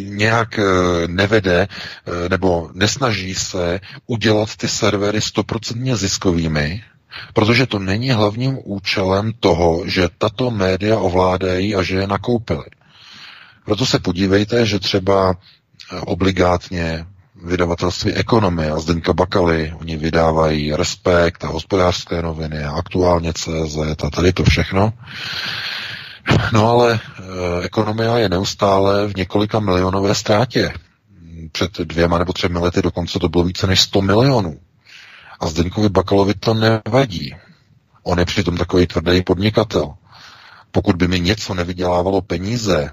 nějak e, nevede e, nebo nesnaží se udělat ty servery stoprocentně ziskovými, protože to není hlavním účelem toho, že tato média ovládají a že je nakoupili. Proto se podívejte, že třeba obligátně vydavatelství Ekonomie a Zdeňka Bakaly, oni vydávají Respekt a hospodářské noviny a aktuálně CZ a tady to všechno. No ale e, ekonomia je neustále v několika milionové ztrátě. Před dvěma nebo třemi lety dokonce to bylo více než 100 milionů. A Zdeňkovi Bakalovi to nevadí. On je přitom takový tvrdý podnikatel. Pokud by mi něco nevydělávalo peníze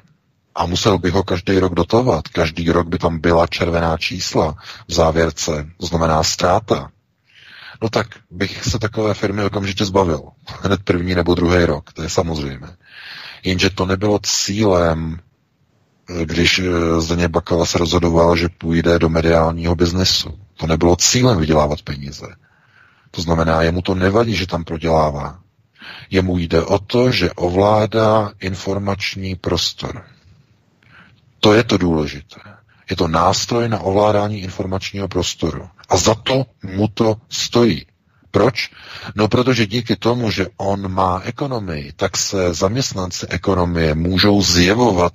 a musel bych ho každý rok dotovat, každý rok by tam byla červená čísla v závěrce, to znamená ztráta, no tak bych se takové firmy okamžitě zbavil. Hned první nebo druhý rok, to je samozřejmé. Jenže to nebylo cílem, když eh, Zdeně Bakala se rozhodoval, že půjde do mediálního biznesu. To nebylo cílem vydělávat peníze. To znamená, jemu to nevadí, že tam prodělává. Jemu jde o to, že ovládá informační prostor. To je to důležité. Je to nástroj na ovládání informačního prostoru. A za to mu to stojí. Proč? No protože díky tomu, že on má ekonomii, tak se zaměstnanci ekonomie můžou zjevovat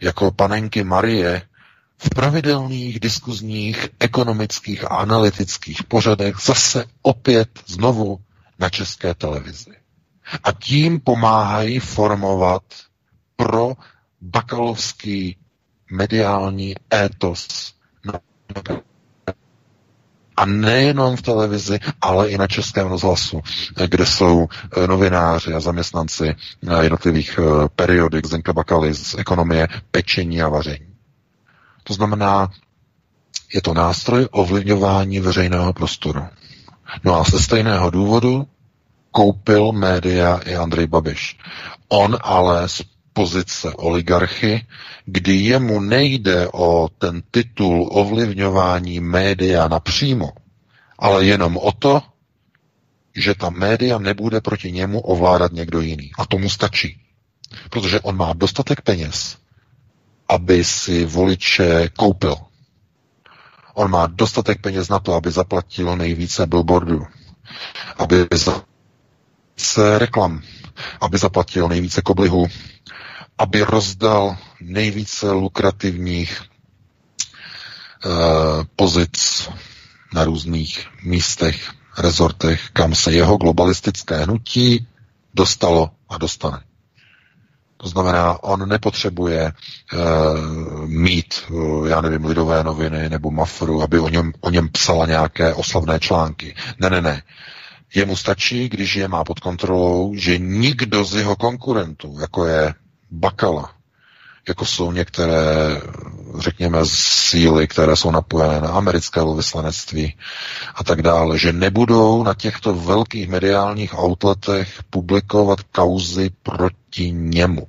jako panenky Marie v pravidelných diskuzních ekonomických a analytických pořadech zase opět znovu na české televizi. A tím pomáhají formovat pro bakalovský mediální étos a nejenom v televizi, ale i na českém rozhlasu, kde jsou eh, novináři a zaměstnanci eh, jednotlivých eh, periodik Zenka Bakaly z ekonomie pečení a vaření. To znamená, je to nástroj ovlivňování veřejného prostoru. No a ze stejného důvodu koupil média i Andrej Babiš. On ale z pozice oligarchy, kdy jemu nejde o ten titul ovlivňování média napřímo, ale jenom o to, že ta média nebude proti němu ovládat někdo jiný. A tomu stačí. Protože on má dostatek peněz, aby si voliče koupil. On má dostatek peněz na to, aby zaplatil nejvíce billboardů, aby se reklam, aby zaplatil nejvíce koblihu, aby rozdal nejvíce lukrativních uh, pozic na různých místech, rezortech, kam se jeho globalistické hnutí dostalo a dostane. To znamená, on nepotřebuje uh, mít, uh, já nevím, lidové noviny nebo mafru, aby o něm, o něm psala nějaké oslavné články. Ne, ne, ne. Jemu stačí, když je má pod kontrolou, že nikdo z jeho konkurentů, jako je Bakala, jako jsou některé, řekněme, síly, které jsou napojené na americké vyslanectví a tak dále, že nebudou na těchto velkých mediálních outletech publikovat kauzy proti němu.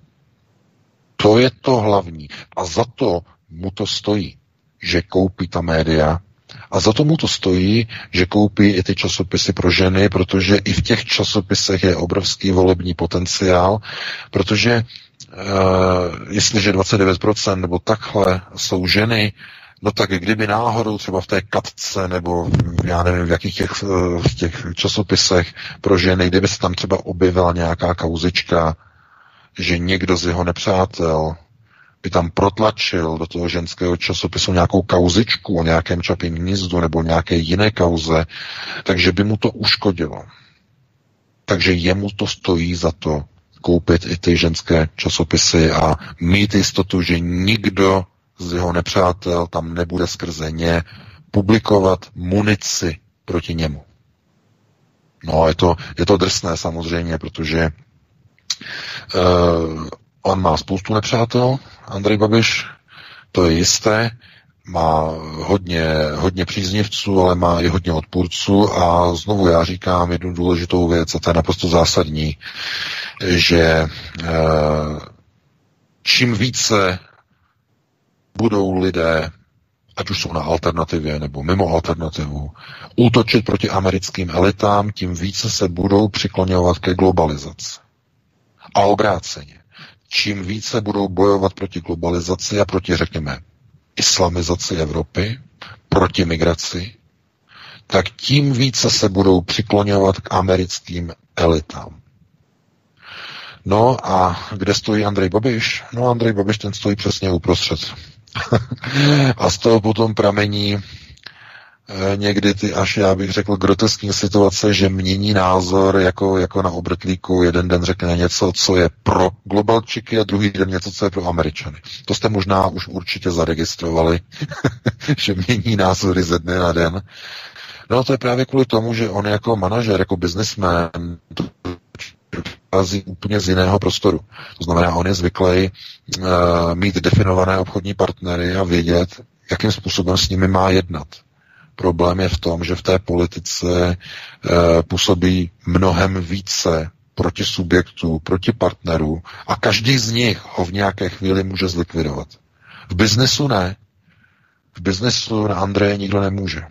To je to hlavní. A za to mu to stojí, že koupí ta média a za to mu to stojí, že koupí i ty časopisy pro ženy, protože i v těch časopisech je obrovský volební potenciál, protože jestliže 29% nebo takhle jsou ženy, no tak kdyby náhodou třeba v té katce nebo já nevím v jakých těch, v těch časopisech pro ženy, kdyby se tam třeba objevila nějaká kauzička, že někdo z jeho nepřátel by tam protlačil do toho ženského časopisu nějakou kauzičku o nějakém čapím hnízdu nebo nějaké jiné kauze, takže by mu to uškodilo. Takže jemu to stojí za to koupit i ty ženské časopisy a mít jistotu, že nikdo z jeho nepřátel tam nebude skrze ně publikovat munici proti němu. No, je to, je to drsné samozřejmě, protože uh, on má spoustu nepřátel, Andrej Babiš, to je jisté, má hodně, hodně příznivců, ale má i hodně odpůrců a znovu já říkám jednu důležitou věc a to je naprosto zásadní, že eh, čím více budou lidé, ať už jsou na alternativě nebo mimo alternativu, útočit proti americkým elitám, tím více se budou přikloňovat ke globalizaci. A obráceně. Čím více budou bojovat proti globalizaci a proti, řekněme, islamizaci Evropy, proti migraci, tak tím více se budou přikloňovat k americkým elitám. No a kde stojí Andrej Babiš? No Andrej Babiš ten stojí přesně uprostřed. [laughs] a z toho potom pramení e, někdy ty až, já bych řekl, groteskní situace, že mění názor jako, jako na obrtlíku. Jeden den řekne něco, co je pro globalčiky a druhý den něco, co je pro Američany. To jste možná už určitě zaregistrovali, [laughs] že mění názory ze dne na den. No to je právě kvůli tomu, že on jako manažer, jako businessman, vychází úplně z jiného prostoru. To znamená, on je zvyklý uh, mít definované obchodní partnery a vědět, jakým způsobem s nimi má jednat. Problém je v tom, že v té politice uh, působí mnohem více proti subjektů, proti partnerů a každý z nich ho v nějaké chvíli může zlikvidovat. V biznesu ne. V biznesu na Andreje nikdo nemůže.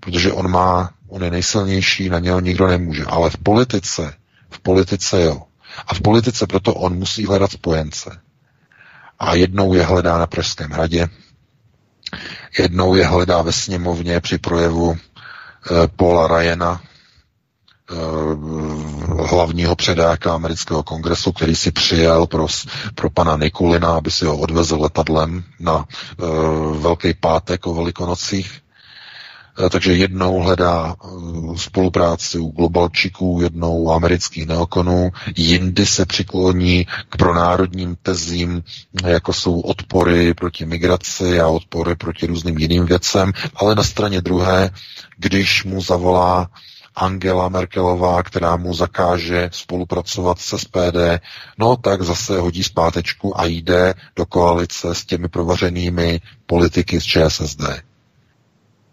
Protože on má, on je nejsilnější, na něho nikdo nemůže. Ale v politice v politice jo. A v politice proto on musí hledat spojence. A jednou je hledá na Pražském hradě, jednou je hledá ve sněmovně při projevu Paula Ryana, hlavního předáka amerického kongresu, který si přijel pro, pro pana Nikulina, aby si ho odvezl letadlem na uh, Velký pátek o Velikonocích. Eh, takže jednou hledá eh, spolupráci u globalčiků, jednou u amerických neokonů, jindy se přikloní k pronárodním tezím, jako jsou odpory proti migraci a odpory proti různým jiným věcem, ale na straně druhé, když mu zavolá Angela Merkelová, která mu zakáže spolupracovat se SPD, no tak zase hodí zpátečku a jde do koalice s těmi provařenými politiky z ČSSD.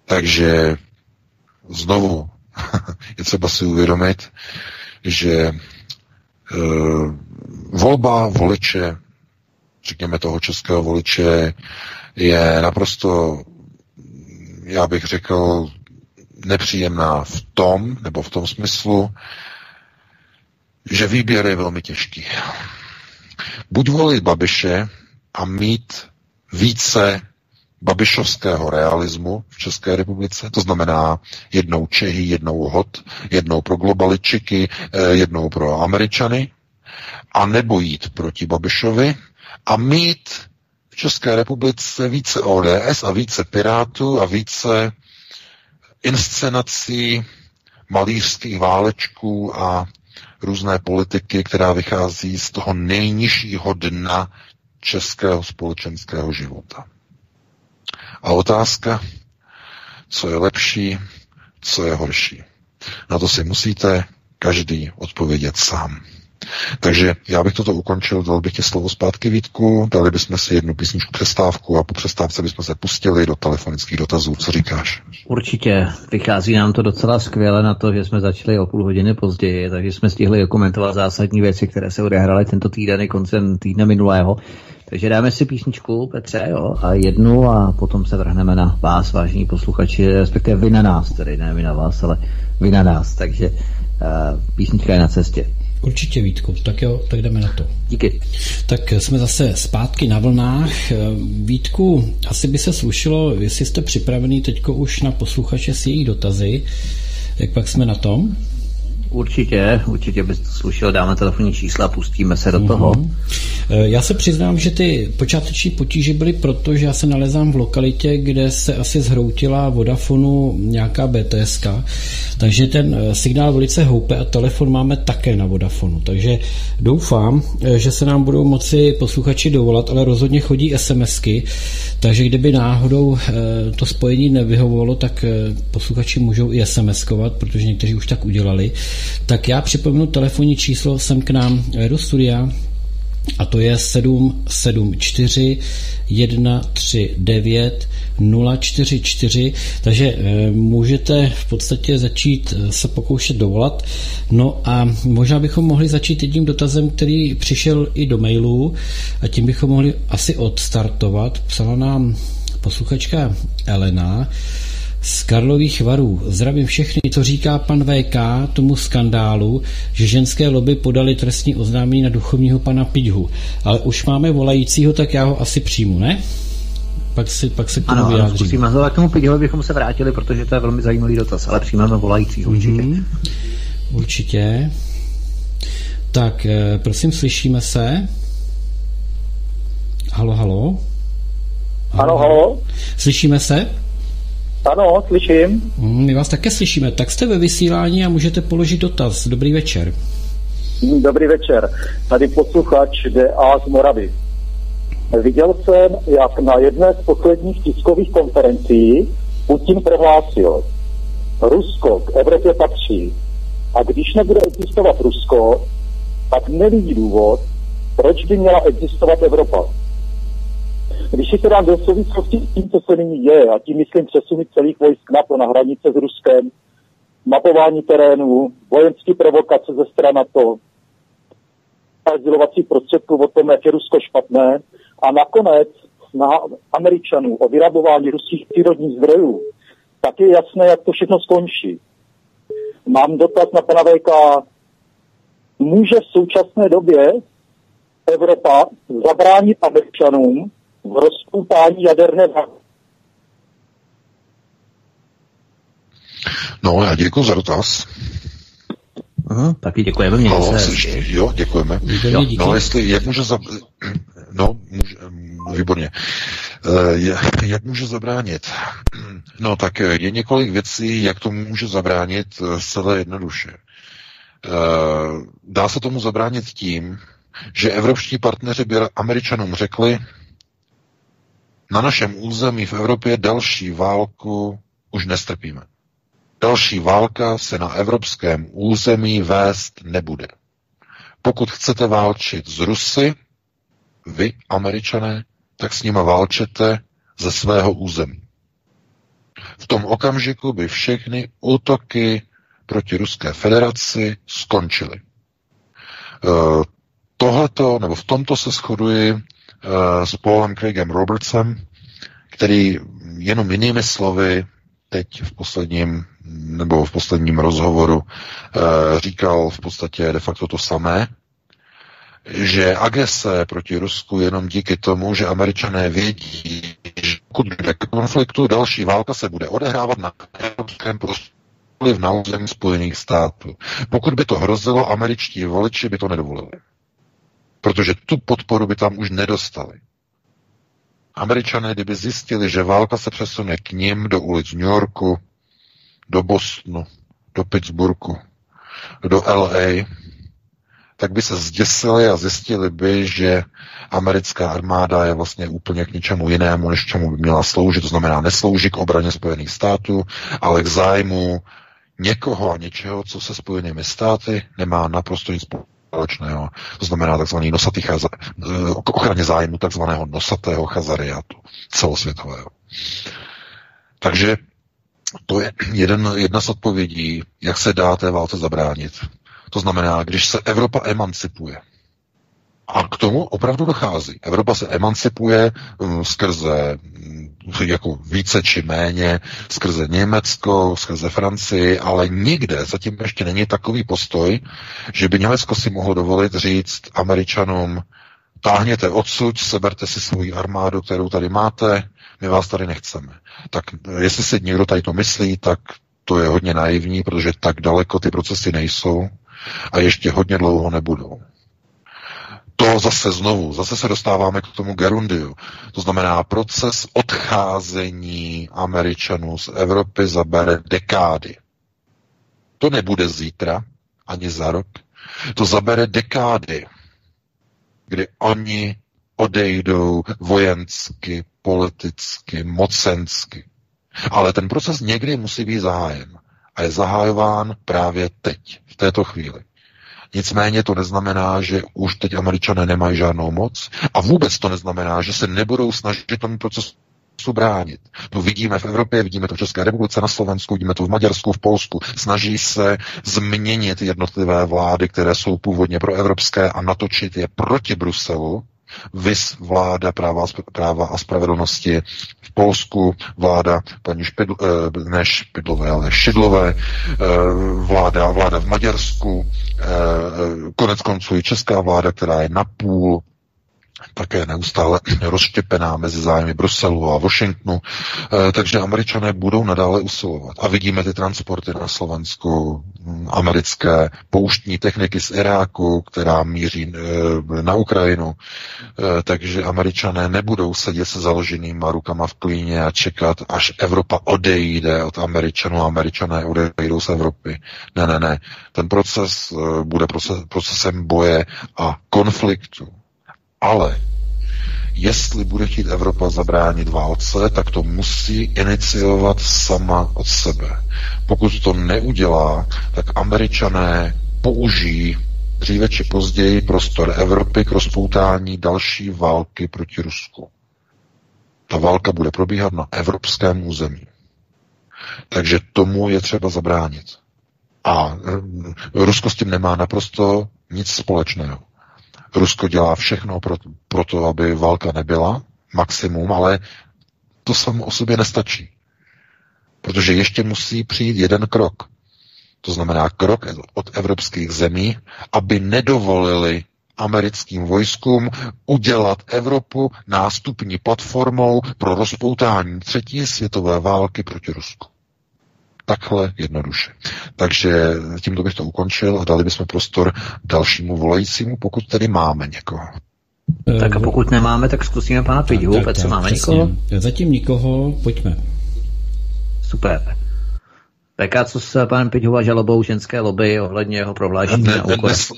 Takže znovu [laughs] je třeba si uvědomit, že e, volba voliče, řekněme toho českého voliče, je naprosto, já bych řekl, nepříjemná v tom, nebo v tom smyslu, že výběr je velmi těžký. Buď volit Babiše a mít více babišovského realismu v České republice, to znamená jednou Čehy, jednou Hot, jednou pro globaličiky, eh, jednou pro Američany, a nebo jít proti Babišovi a mít v České republice více ODS a více Pirátů a více inscenací malířských válečků a různé politiky, která vychází z toho nejnižšího dna českého společenského života. A otázka, co je lepší, co je horší. Na to si musíte každý odpovědět sám. Takže já bych toto ukončil, dal bych ti slovo zpátky Vítku, dali bychom si jednu písničku přestávku a po přestávce bychom se pustili do telefonických dotazů. Co říkáš? Určitě. Vychází nám to docela skvěle na to, že jsme začali o půl hodiny později, takže jsme stihli dokumentovat zásadní věci, které se odehrály tento týden i koncem týdne minulého. Takže dáme si písničku, Petře, jo, a jednu a potom se vrhneme na vás, vážení posluchači, respektive vy na nás, tedy ne vy na vás, ale vy na nás. Takže uh, písnička je na cestě. Určitě Vítku, tak jo, tak jdeme na to. Díky. Tak jsme zase zpátky na vlnách. Vítku, asi by se slušilo, jestli jste připravený teďko už na posluchače s jejich dotazy, jak pak jsme na tom? Určitě, určitě bys to slušel, dáme telefonní čísla a pustíme se do uh-huh. toho. Eh, já se přiznám, že ty počáteční potíže byly proto, že já se nalezám v lokalitě, kde se asi zhroutila Vodafonu nějaká BTS, takže ten eh, signál velice houpe a telefon máme také na Vodafonu. Takže doufám, eh, že se nám budou moci posluchači dovolat, ale rozhodně chodí SMSky, takže kdyby náhodou to spojení nevyhovovalo, tak posluchači můžou i SMSkovat, protože někteří už tak udělali. Tak já připomenu telefonní číslo sem k nám do studia a to je 774 139 044, takže e, můžete v podstatě začít eh, se pokoušet dovolat. No a možná bychom mohli začít jedním dotazem, který přišel i do mailu a tím bychom mohli asi odstartovat. Psala nám posluchačka Elena, z Karlových varů. Zdravím všechny, co říká pan VK tomu skandálu, že ženské lobby podali trestní oznámení na duchovního pana Pidhu. Ale už máme volajícího, tak já ho asi přijmu, ne? Pak, si, pak se k tomu ano, vyjádřím. Ano, zkusíme. K tomu Pidhovi bychom se vrátili, protože to je velmi zajímavý dotaz, ale přijmeme volajícího určitě. Mm-hmm. Určitě. Tak, eh, prosím, slyšíme se? Halo, halo? Ano, halo? Slyšíme se? Ano, slyším. Mm, my vás také slyšíme. Tak jste ve vysílání a můžete položit dotaz. Dobrý večer. Dobrý večer. Tady posluchač DA z Moravy. Viděl jsem, jak na jedné z posledních tiskových konferencí Putin prohlásil, Rusko k Evropě patří. A když nebude existovat Rusko, tak nevidí důvod, proč by měla existovat Evropa. Když si to dám do souvislosti s tím, co se nyní děje, a tím myslím přesuny celých vojsk NATO na hranice s Ruskem, mapování terénu, vojenské provokace ze strany NATO, sdělovací prostředků o tom, jak je Rusko špatné, a nakonec na Američanů o vyrabování ruských přírodních zdrojů, tak je jasné, jak to všechno skončí. Mám dotaz na pana VK. Může v současné době Evropa zabránit Američanům v rozpoutání jaderné No, já děkuji za dotaz. Aha, taky děkujeme. Mě No, se... ještě, jo, děkujeme. Díky. No, jestli, jak může za... No, může, výborně. Eh, Jak může zabránit? [clears throat] No, tak eh, je několik věcí, jak to může zabránit eh, zcela jednoduše. Eh, Dá se tomu zabránit tím, že evropští partneři by američanům řekli, na našem území v Evropě další válku už nestrpíme. Další válka se na evropském území vést nebude. Pokud chcete válčit s Rusy, vy, američané, tak s nimi válčete ze svého území. V tom okamžiku by všechny útoky proti Ruské federaci skončily. Eh, Tohleto, nebo v tomto se shoduji s Paulem Craigem Robertsem, který jenom jinými slovy teď v posledním nebo v posledním rozhovoru eh, říkal v podstatě de facto to samé, že agrese proti Rusku jenom díky tomu, že američané vědí, že pokud bude konfliktu, další válka se bude odehrávat na evropském prostoru na území Spojených států. Pokud by to hrozilo, američtí voliči by to nedovolili. Protože tu podporu by tam už nedostali. Američané, kdyby zjistili, že válka se přesune k ním do ulic New Yorku, do Bostonu, do Pittsburghu, do LA, tak by se zděsili a zjistili by, že americká armáda je vlastně úplně k ničemu jinému, než čemu by měla sloužit. To znamená, neslouží k obraně Spojených států, ale k zájmu někoho a něčeho, co se Spojenými státy nemá naprosto nic společného. To znamená takzvaný nosatý chaza, k ochraně zájmu takzvaného nosatého chazariátu celosvětového. Takže to je jeden, jedna z odpovědí, jak se dá té válce zabránit. To znamená, když se Evropa emancipuje, a k tomu opravdu dochází. Evropa se emancipuje um, skrze um, jako více či méně, skrze Německo, skrze Francii, ale nikde zatím ještě není takový postoj, že by Německo si mohlo dovolit říct Američanům, táhněte odsud, seberte si svoji armádu, kterou tady máte, my vás tady nechceme. Tak jestli si někdo tady to myslí, tak to je hodně naivní, protože tak daleko ty procesy nejsou a ještě hodně dlouho nebudou. To zase znovu, zase se dostáváme k tomu gerundiu. To znamená, proces odcházení Američanů z Evropy zabere dekády. To nebude zítra, ani za rok. To zabere dekády, kdy oni odejdou vojensky, politicky, mocensky. Ale ten proces někdy musí být zahájen. A je zahájován právě teď, v této chvíli. Nicméně to neznamená, že už teď američané nemají žádnou moc a vůbec to neznamená, že se nebudou snažit tomu procesu bránit. To vidíme v Evropě, vidíme to v České republice, na Slovensku, vidíme to v Maďarsku, v Polsku. Snaží se změnit jednotlivé vlády, které jsou původně pro evropské a natočit je proti Bruselu, vys vláda práva, práva a spravedlnosti. V Polsku, vláda paní Špidl, eh, ne Špidlové, ale Šidlové, eh, vláda, vláda v Maďarsku, eh, konec konců i česká vláda, která je napůl také neustále [clears throat] rozštěpená mezi zájmy Bruselu a Washingtonu, eh, takže američané budou nadále usilovat. A vidíme ty transporty na Slovensku, hm, americké pouštní techniky z Iráku, která míří eh, na Ukrajinu, eh, takže američané nebudou sedět se založenýma rukama v klíně a čekat, až Evropa odejde od američanů a američané odejdou z Evropy. Ne, ne, ne. Ten proces bude proces, procesem boje a konfliktu. Ale jestli bude chtít Evropa zabránit válce, tak to musí iniciovat sama od sebe. Pokud to neudělá, tak američané použijí dříve či později prostor Evropy k rozpoutání další války proti Rusku. Ta válka bude probíhat na evropském území. Takže tomu je třeba zabránit. A Rusko s tím nemá naprosto nic společného. Rusko dělá všechno pro, pro to, aby válka nebyla, maximum, ale to samo o sobě nestačí. Protože ještě musí přijít jeden krok. To znamená krok od evropských zemí, aby nedovolili americkým vojskům udělat Evropu nástupní platformou pro rozpoutání třetí světové války proti Rusku. Takhle jednoduše. Takže tímto bych to ukončil a dali bychom prostor dalšímu volajícímu, pokud tedy máme někoho. Tak a pokud nemáme, tak zkusíme pana Piďu. Petře, máme přesně. někoho? Zatím nikoho, pojďme. Super. VK, co s panem Piťhova žalobou ženské lobby ohledně jeho prohlášení ne, ne, ne, vůbec,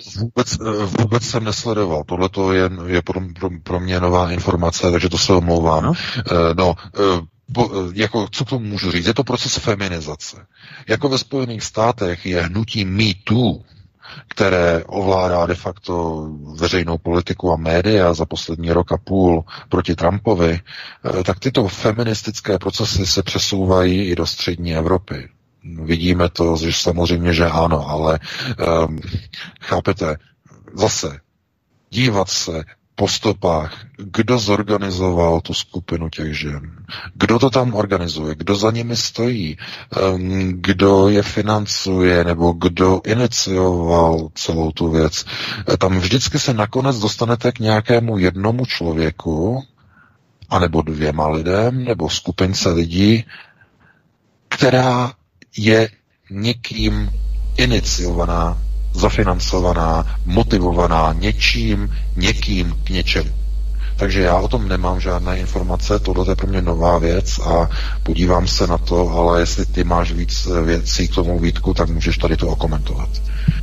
vůbec jsem nesledoval. Tohle to je, je pro, pro, pro mě nová informace, takže to se omlouvám. No, no jako, co to můžu říct? Je to proces feminizace. Jako ve Spojených státech je hnutí Me Too, které ovládá de facto veřejnou politiku a média za poslední rok a půl proti Trumpovi, eh, tak tyto feministické procesy se přesouvají i do střední Evropy. Vidíme to, že samozřejmě, že ano, ale um, chápete, zase dívat se po stopách, kdo zorganizoval tu skupinu těch žen, kdo to tam organizuje, kdo za nimi stojí, um, kdo je financuje? Nebo kdo inicioval celou tu věc. Tam vždycky se nakonec dostanete k nějakému jednomu člověku, anebo dvěma lidem, nebo skupince lidí, která je někým iniciovaná, zafinancovaná, motivovaná něčím, někým k něčemu. Takže já o tom nemám žádné informace, tohle je pro mě nová věc a podívám se na to, ale jestli ty máš víc věcí k tomu výtku, tak můžeš tady to okomentovat.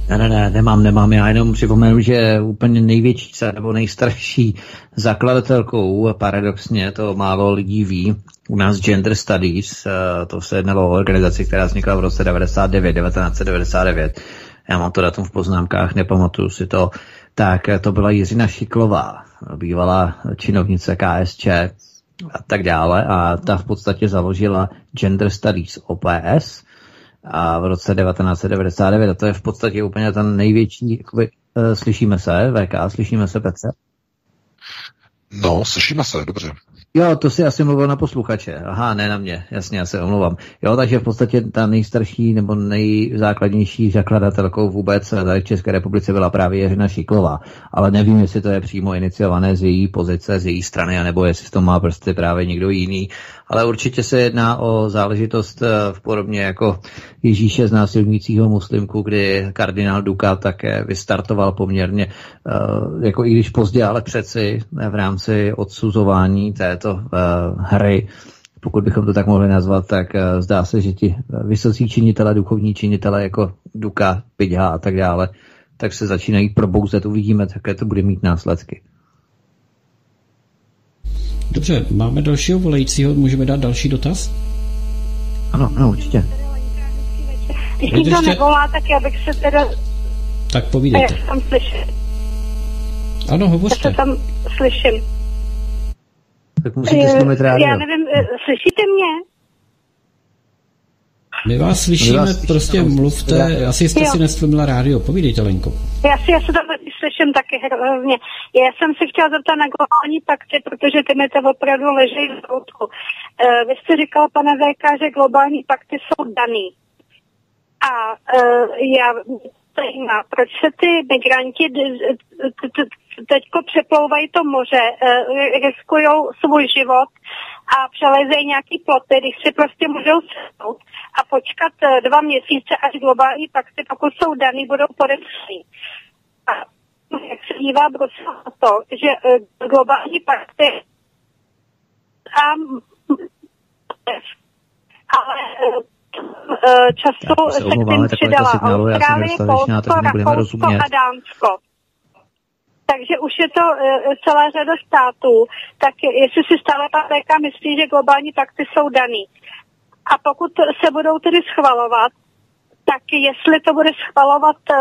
Ne, ne, ne, nemám, nemám. Já jenom připomenu, že úplně největší nebo nejstarší zakladatelkou, paradoxně, to málo lidí ví, u nás Gender Studies, eh, to se jednalo o organizaci, která vznikla v roce 99, 1999. Já mám to datum v poznámkách, nepamatuju si to. Tak to byla Jiřina Šiklová, bývalá činovnice KSČ a tak dále. A ta v podstatě založila Gender Studies OPS a v roce 1999. A to je v podstatě úplně ten největší, jakoby, uh, slyšíme se, VK, slyšíme se, Petře? No, slyšíme se, dobře. Jo, to si asi mluvil na posluchače. Aha, ne na mě, jasně, já se omlouvám. Jo, takže v podstatě ta nejstarší nebo nejzákladnější zakladatelkou vůbec tady v České republice byla právě Jiřina Šiklová. Ale nevím, jestli to je přímo iniciované z její pozice, z její strany, anebo jestli to má prostě právě někdo jiný ale určitě se jedná o záležitost eh, v podobně jako Ježíše z násilnícího muslimku, kdy kardinál Duka také vystartoval poměrně, eh, jako i když pozdě, ale přeci v rámci odsuzování této eh, hry pokud bychom to tak mohli nazvat, tak zdá se, že ti vysocí činitele, duchovní činitele jako Duka, Pidha a tak dále, tak se začínají probouzet, uvidíme, jaké to bude mít následky. Dobře, máme dalšího volajícího, můžeme dát další dotaz? Ano, ano, určitě. Když nikdo nevolá, tak já bych se teda... Tak povídejte. Já tam slyším. Ano, hovořte. Já se tam slyším. Tak musíte slumit rádio. Já nevím, eh, slyšíte mě? My vás slyšíme, My vás prostě slyšíme, mluvte, já. asi jste jo. si nestlumila rádio, povídejte Lenko. Já si, já se tam slyším taky hrozně. Já jsem se chtěla zeptat na globální pakty, protože ty mi to opravdu leží v routku. Uh, vy jste říkal, pane VK, že globální pakty jsou daný. A uh, já zajímá, proč se ty migranti teďko přeplouvají to moře, uh, riskují svůj život a přelezejí nějaký ploty, když si prostě můžou sednout a počkat eh, dva měsíce, až globální pakty, pokud jsou daný, budou podepsaný. A jak se dívá Brusel na to, že eh, globální pakty a ale eh, času se, se k tím přidala Austrálie, Polsko, Rakousko a Dánsko. Takže už je to uh, celá řada států, tak jestli si stále pan myslí, že globální pakty jsou daný. A pokud se budou tedy schvalovat, tak jestli to bude schvalovat uh,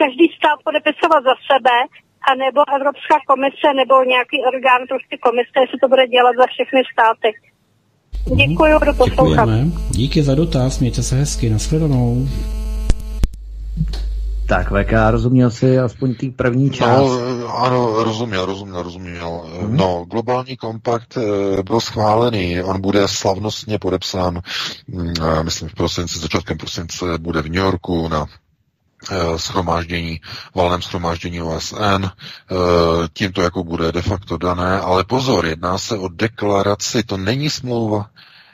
každý stát podepisovat za sebe, anebo Evropská komise, nebo nějaký orgán, prostě komise, jestli to bude dělat za všechny státy. Děkuji, kdo poslouchat. Díky za dotaz, mějte se hezky, nashledanou. Tak, VK, rozuměl si aspoň tý první část? No, ano, rozuměl, rozuměl, rozuměl. Hmm. No, globální kompakt eh, byl schválený, on bude slavnostně podepsán, mm, myslím v prosinci, začátkem prosince bude v New Yorku na eh, schromáždění, valném schromáždění OSN, eh, tím to jako bude de facto dané, ale pozor, jedná se o deklaraci, to není smlouva,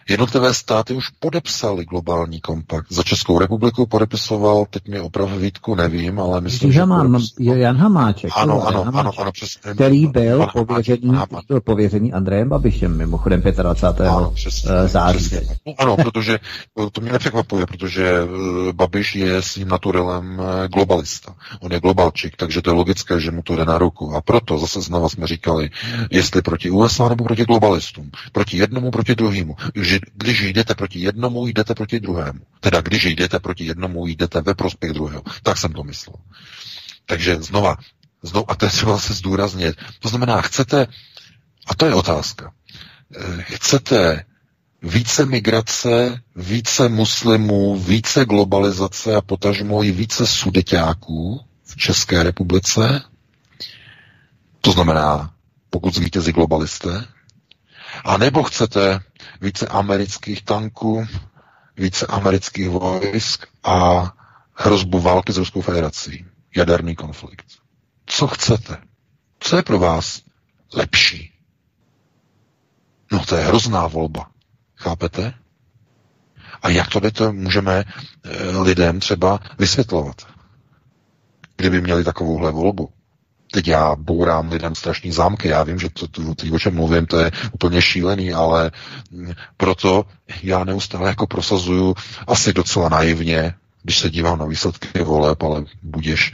Jednotlivé státy už podepsali globální kompakt. Za Českou republiku podepisoval, teď mi opravdu Vítku nevím, ale myslím, že... Mám, Jan Hamáček. Ano, ano, Jan ano, ano, přesně. Který byl pověřený, byl pověřený Andrejem Babišem, mimochodem 25. Ano, přesně, eh, září. Přesně. No, ano, protože to mě nepřekvapuje, protože eh, Babiš je svým naturelem eh, globalista. On je globalčik, takže to je logické, že mu to jde na ruku. A proto zase znova jsme říkali, jestli proti USA nebo proti globalistům. Proti jednomu, proti druhému. Že když jdete proti jednomu, jdete proti druhému. Teda když jdete proti jednomu, jdete ve prospěch druhého. Tak jsem to myslel. Takže znova, znova a to je třeba se zdůraznit. To znamená, chcete, a to je otázka, eh, chcete více migrace, více muslimů, více globalizace a potažmo i více sudeťáků v České republice. To znamená, pokud zvítězí globalisté, a nebo chcete více amerických tanků, více amerických vojsk a hrozbu války s Ruskou federací. Jaderný konflikt. Co chcete? Co je pro vás lepší? No to je hrozná volba. Chápete? A jak to to můžeme eh, lidem třeba vysvětlovat? Kdyby měli takovouhle volbu. Teď já bourám lidem strašný zámky, já vím, že to, to, to, o čem mluvím, to je úplně šílený, ale proto já neustále jako prosazuju asi docela naivně, když se dívám na výsledky voleb, ale budeš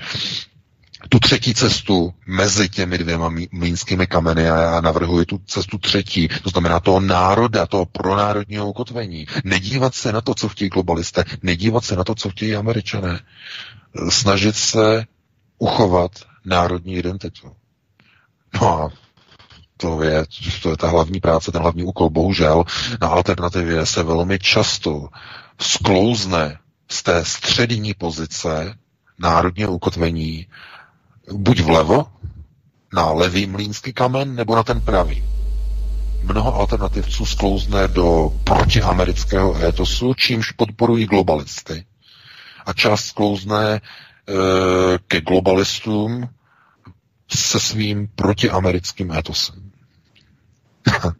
tu třetí cestu mezi těmi dvěma mlínskými kameny a já navrhuji tu cestu třetí, to znamená toho národa, toho pronárodního ukotvení. Nedívat se na to, co chtějí globalisté, nedívat se na to, co chtějí američané. Snažit se uchovat národní identitu. No a to je, to je ta hlavní práce, ten hlavní úkol. Bohužel na alternativě se velmi často sklouzne z té střední pozice národního ukotvení buď vlevo, na levý mlínský kamen, nebo na ten pravý. Mnoho alternativců sklouzne do protiamerického étosu, čímž podporují globalisty. A část sklouzne e, ke globalistům se svým protiamerickým étosem. [laughs]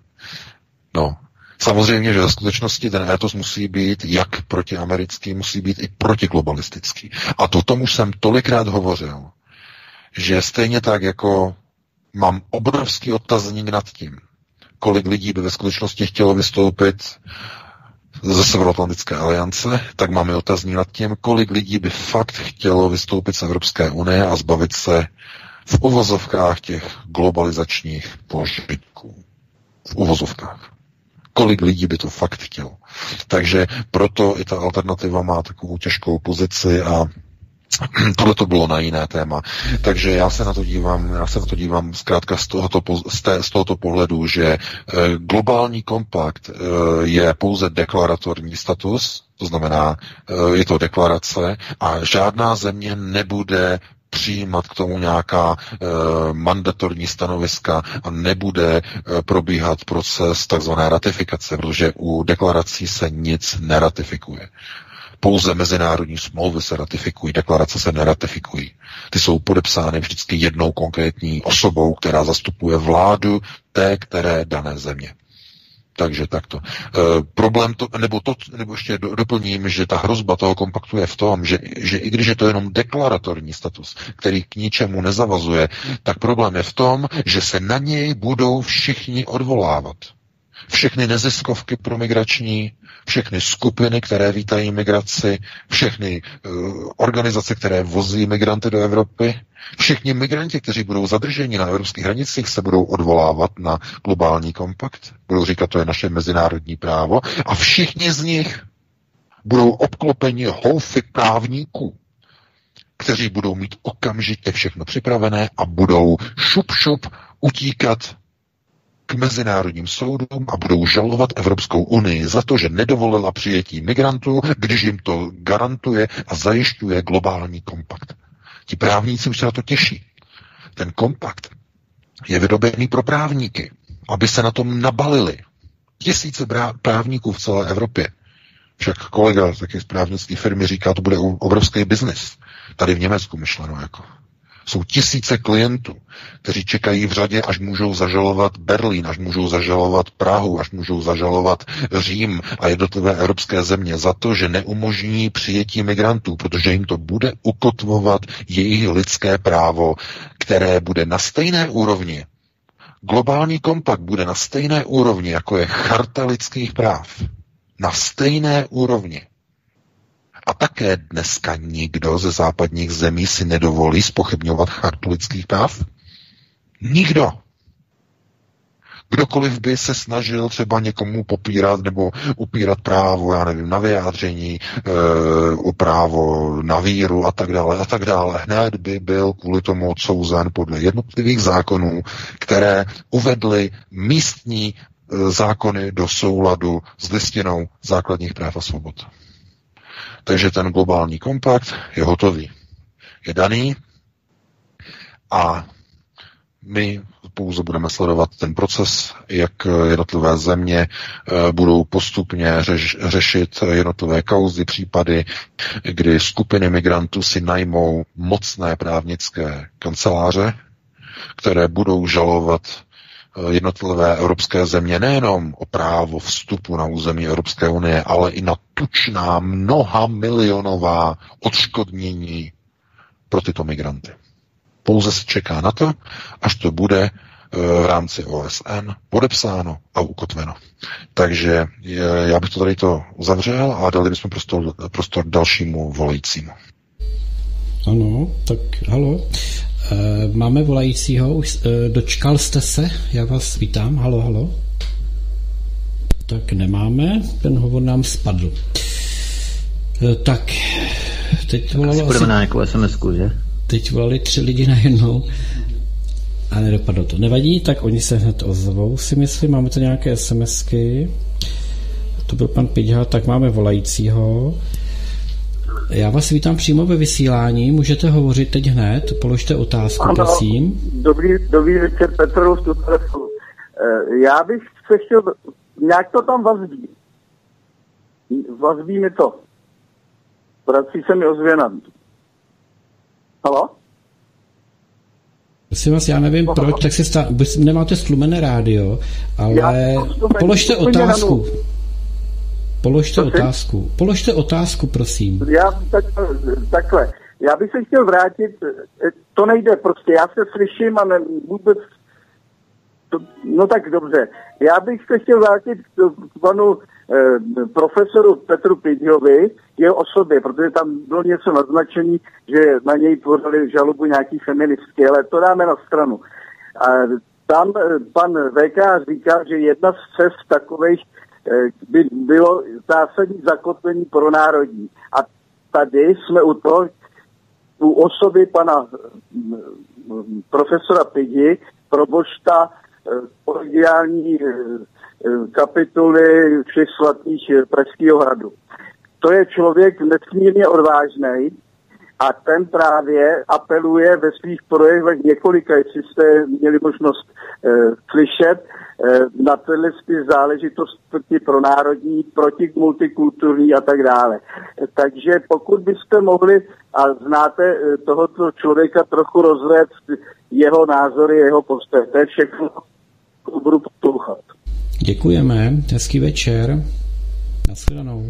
no, Samozřejmě, že ve skutečnosti ten étos musí být jak protiamerický, musí být i protiglobalistický. A to tomu jsem tolikrát hovořil, že stejně tak, jako mám obrovský otazník nad tím, kolik lidí by ve skutečnosti chtělo vystoupit ze Severoatlantické aliance, tak máme otazník nad tím, kolik lidí by fakt chtělo vystoupit z Evropské unie a zbavit se v uvozovkách těch globalizačních požitků. V uvozovkách. Kolik lidí by to fakt chtělo. Takže proto i ta alternativa má takovou těžkou pozici a [clears throat] Tohle to bylo na jiné téma. Takže já se na to dívám, já se na to dívám zkrátka z tohoto, z, té, z tohoto pohledu, že e, globální kompakt e, je pouze deklaratorní status, to znamená, e, je to deklarace a žádná země nebude přijímat k tomu nějaká e, mandatorní stanoviska a nebude e, probíhat proces takzvané ratifikace, protože u deklarací se nic neratifikuje. Pouze mezinárodní smlouvy se ratifikují, deklarace se neratifikují. Ty jsou podepsány vždycky jednou konkrétní osobou, která zastupuje vládu té, které dané země. Takže takto. E, problém to, nebo to, nebo ještě doplním, že ta hrozba toho kompaktu je v tom, že, že i když je to jenom deklaratorní status, který k ničemu nezavazuje, tak problém je v tom, že se na něj budou všichni odvolávat. Všechny neziskovky pro migrační, všechny skupiny, které vítají migraci, všechny uh, organizace, které vozí migranty do Evropy, všichni migranti, kteří budou zadrženi na evropských hranicích, se budou odvolávat na globální kompakt, budou říkat, to je naše mezinárodní právo. A všichni z nich budou obklopeni houfy právníků, kteří budou mít okamžitě všechno připravené a budou šup šup utíkat k mezinárodním soudům a budou žalovat Evropskou unii za to, že nedovolila přijetí migrantů, když jim to garantuje a zajišťuje globální kompakt. Ti právníci už se na to těší. Ten kompakt je vydobený pro právníky, aby se na tom nabalili. Tisíce právníků v celé Evropě. Však kolega z také z právnické firmy říká, to bude obrovský biznis. Tady v Německu myšleno jako. Jsou tisíce klientů, kteří čekají v řadě, až můžou zažalovat Berlín, až můžou zažalovat Prahu, až můžou zažalovat Řím a jednotlivé evropské země za to, že neumožní přijetí migrantů, protože jim to bude ukotvovat jejich lidské právo, které bude na stejné úrovni. Globální kompakt bude na stejné úrovni, jako je charta lidských práv. Na stejné úrovni. A také dneska nikdo ze západních zemí si nedovolí spochybňovat chartu lidských práv? Nikdo. Kdokoliv by se snažil třeba někomu popírat nebo upírat právo, já nevím, na vyjádření, e, právo na víru a tak dále a tak dále, hned by byl kvůli tomu odsouzen podle jednotlivých zákonů, které uvedly místní e, zákony do souladu s listinou základních práv a svobod. Takže ten globální kompakt je hotový. Je daný a my pouze budeme sledovat ten proces, jak jednotlivé země eh, budou postupně řeš, řešit jednotlivé kauzy, případy, kdy skupiny migrantů si najmou mocné právnické kanceláře, které budou žalovat jednotlivé evropské země nejenom o právo vstupu na území Evropské unie, ale i na tučná mnoha milionová odškodnění pro tyto migranty. Pouze se čeká na to, až to bude eh, v rámci OSN podepsáno a ukotveno. Takže já bych to tady to uzavřel a dali bychom prostor, prostor dalšímu volajícímu. Ano, tak halo. E, máme volajícího, už e, dočkal jste se, já vás vítám, halo, halo. Tak nemáme, ten hovor nám spadl. E, tak, teď volalo asi... na nějakou sms že? teď volali tři lidi najednou a nedopadlo to. Nevadí, tak oni se hned ozvou, si myslím. Máme to nějaké SMSky. To byl pan Pidha, tak máme volajícího. Já vás vítám přímo ve vysílání, můžete hovořit teď hned, položte otázku, ano, prosím. Dobrý, dobrý večer, Petru, v eh, Já bych se chtěl, nějak to tam vazbí. Vazbí mi to. Vrací se mi ozvěna. Halo? Prosím vás, já nevím proč, tak se stá, nemáte stlumené rádio, ale položte otázku. Položte prosím? otázku. Položte otázku, prosím. Já tak, takhle. Já bych se chtěl vrátit, to nejde prostě, já se slyším a ne, vůbec, to, no tak dobře. Já bych se chtěl vrátit k panu Eh, profesoru Petru Pidiovi, jeho osobě, protože tam bylo něco naznačení, že na něj podali žalobu nějaký feministky, ale to dáme na stranu. A tam eh, pan VK říká, že jedna z cest takových eh, by bylo zásadní zakotvení pro národní. A tady jsme u toho, u osoby pana profesora Pidi, probošta kolegiální Eh, kapituly všech svatých eh, Pražského hradu. To je člověk nesmírně odvážný a ten právě apeluje ve svých projevech několika, jestli jste měli možnost e, slyšet, e, na tyhle záležitosti pro národní, proti multikulturní a tak dále. Takže pokud byste mohli a znáte e, tohoto člověka trochu rozvést jeho názory, jeho postoje, to je všechno, budu poslouchat. Děkujeme, hezký večer. Nasledanou.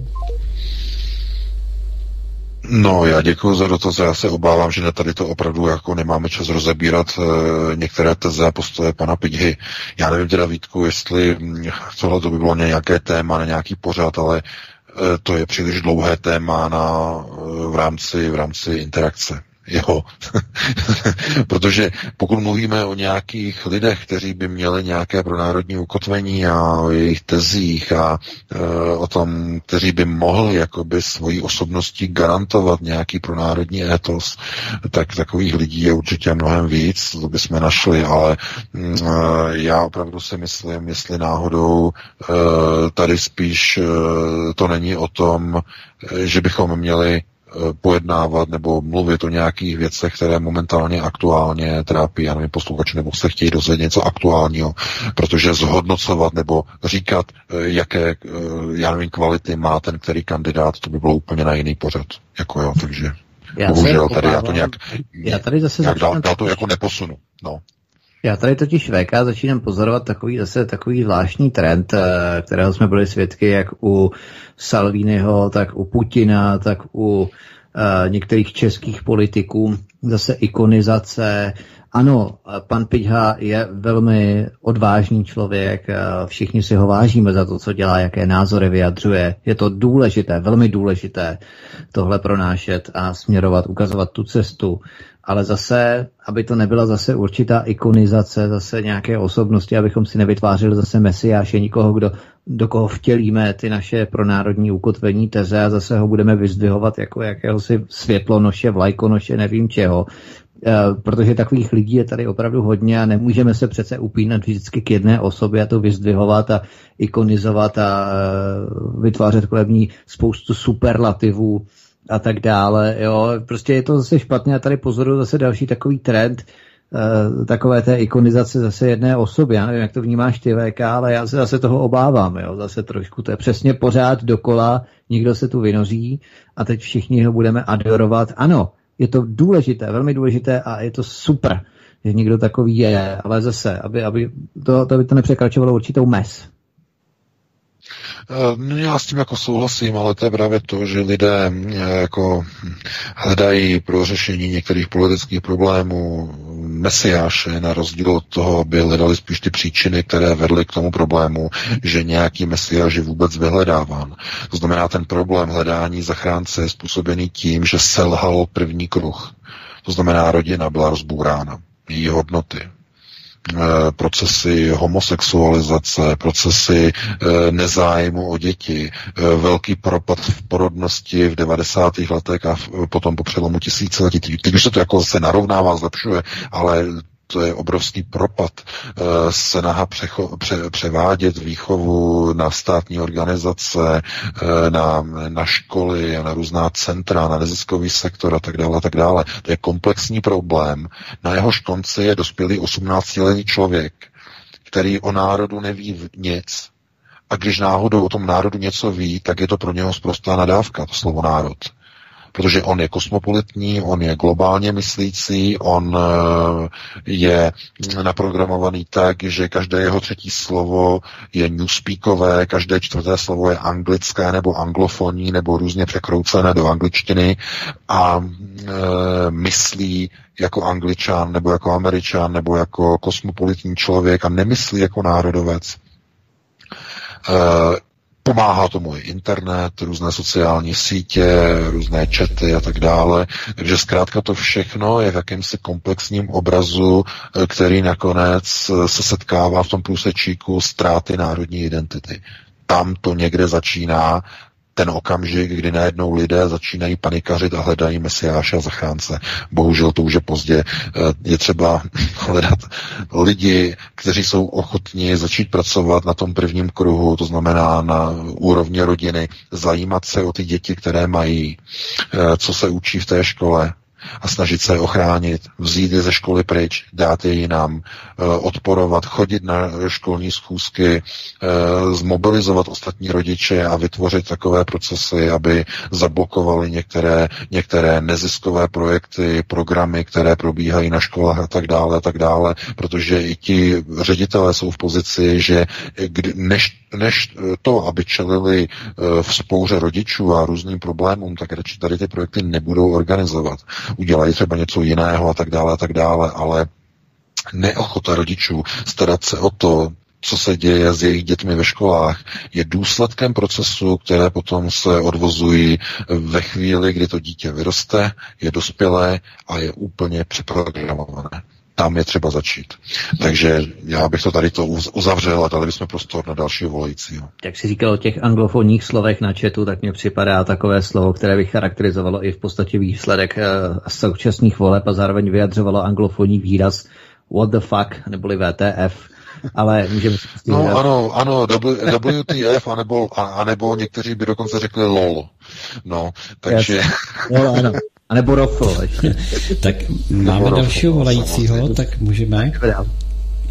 No, já děkuji za dotaz. Já se obávám, že tady to opravdu jako nemáme čas rozebírat e, některé teze a postoje pana Pidhy. Já nevím teda, Vítku, jestli hm, tohle to by bylo nějaké téma, na nějaký pořad, ale e, to je příliš dlouhé téma na, e, v, rámci, v rámci interakce jeho. [laughs] Protože pokud mluvíme o nějakých lidech, kteří by měli nějaké pronárodní ukotvení a o jejich tezích a e, o tom, kteří by mohli jakoby svojí osobností garantovat nějaký pronárodní étos, tak takových lidí je určitě mnohem víc, to bychom našli, ale mm, e, já opravdu si myslím, jestli náhodou e, tady spíš e, to není o tom, e, že bychom měli pojednávat nebo mluvit o nějakých věcech, které momentálně aktuálně trápí, já nevím, posluchači, nebo se chtějí dozvědět něco aktuálního, protože zhodnocovat nebo říkat, eh, jaké, eh, já nevím, kvality má ten který kandidát, to by bylo úplně na jiný pořad. Jako jo, takže Já Bohužel tady já to nějak, já tady zase nějak dál, dál to jako neposunu. No. Já tady totiž VK začínám pozorovat takový zase takový zvláštní trend, eh, kterého jsme byli svědky jak u Salviniho, tak u Putina, tak u uh, některých českých politiků, zase ikonizace. Ano, pan Piťha je velmi odvážný člověk, všichni si ho vážíme za to, co dělá, jaké názory vyjadřuje. Je to důležité, velmi důležité tohle pronášet a směrovat, ukazovat tu cestu ale zase, aby to nebyla zase určitá ikonizace, zase nějaké osobnosti, abychom si nevytvářeli zase mesiáše, nikoho, kdo, do koho vtělíme ty naše pronárodní ukotvení teze a zase ho budeme vyzdvihovat jako jakéhosi světlonoše, vlajkonoše, nevím čeho. E, protože takových lidí je tady opravdu hodně a nemůžeme se přece upínat vždycky k jedné osobě a to vyzdvihovat a ikonizovat a e, vytvářet kolem ní spoustu superlativů, a tak dále. Jo. Prostě je to zase špatně a tady pozoruju zase další takový trend, uh, takové té ikonizace zase jedné osoby. Já nevím, jak to vnímáš ty VK, ale já se zase toho obávám. Jo. Zase trošku to je přesně pořád dokola, nikdo se tu vynoří a teď všichni ho budeme adorovat. Ano, je to důležité, velmi důležité a je to super, že někdo takový je, ale zase, aby, aby to, to, aby to nepřekračovalo určitou mez. Eh, já s tím jako souhlasím, ale to je právě to, že lidé eh, jako hledají pro řešení některých politických problémů mesiáše, na rozdíl od toho, aby hledali spíš ty příčiny, které vedly k tomu problému, že nějaký mesiáš je vůbec vyhledáván. To znamená, ten problém hledání zachránce je způsobený tím, že selhal první kruh. To znamená, rodina byla rozbourána, její hodnoty, procesy homosexualizace, procesy eh, nezájmu o děti, eh, velký propad v porodnosti v 90. letech a potom po přelomu tisíciletí. Teď už se to jako se narovnává, zlepšuje, ale to je obrovský propad. Eh, snaha přecho, pře, převádět výchovu na státní organizace, eh, na, na školy, na různá centra, na neziskový sektor a tak dále, a tak dále. To je komplexní problém. Na jehož konci je dospělý 18-letý člověk, který o národu neví nic. A když náhodou o tom národu něco ví, tak je to pro něho zprostá nadávka, to slovo národ protože on je kosmopolitní, on je globálně myslící, on eh, je naprogramovaný tak, že každé jeho třetí slovo je newspeakové, každé čtvrté slovo je anglické nebo anglofonní nebo různě překroucené do angličtiny a e, myslí jako angličan nebo jako američan nebo jako kosmopolitní člověk a nemyslí jako národovec. E, Pomáhá tomu i internet, různé sociální sítě, různé čety a tak dále. Takže zkrátka to všechno je v jakémsi komplexním obrazu, eh, který nakonec eh, se setkává v tom průsečíku ztráty národní identity. Tam to někde začíná ten okamžik, kdy najednou lidé začínají panikařit a hledají mesiáše a zachránce. Bohužel to už je pozdě. Eh, je třeba [laughs] hledat lidi, kteří jsou ochotní začít pracovat na tom prvním kruhu, to znamená na úrovni rodiny, zajímat se o ty děti, které mají, eh, co se učí v té škole, a snažit se je ochránit, vzít je ze školy pryč, dát je jinam, eh, odporovat, chodit na školní schůzky, eh, zmobilizovat ostatní rodiče a vytvořit takové procesy, aby zablokovali některé, některé neziskové projekty, programy, které probíhají na školách a tak dále a tak dále, protože i ti ředitelé jsou v pozici, že než, než to, aby čelili eh, v spouře rodičů a různým problémům, tak radši tady ty projekty nebudou organizovat udělají třeba něco jiného a tak dále a tak dále, ale neochota rodičů starat se o to, co se děje s jejich dětmi ve školách, je důsledkem procesu, které potom se odvozují ve chvíli, kdy to dítě vyroste, je dospělé a je úplně přeprogramované tam je třeba začít. Takže já bych to tady to uzavřel a dali bychom prostor na dalšího volajícího. Jak jsi říkal o těch anglofonních slovech na chatu, tak mně připadá takové slovo, které by charakterizovalo i v podstatě výsledek uh, současných voleb a zároveň vyjadřovalo anglofonní výraz what the fuck, neboli VTF, ale můžeme si No ano, ano, WTF, anebo, anebo někteří by dokonce řekli LOL. No, takže... Yes. No, ano. A nebo rofl [laughs] tak máme rofl, dalšího volajícího, tak můžeme.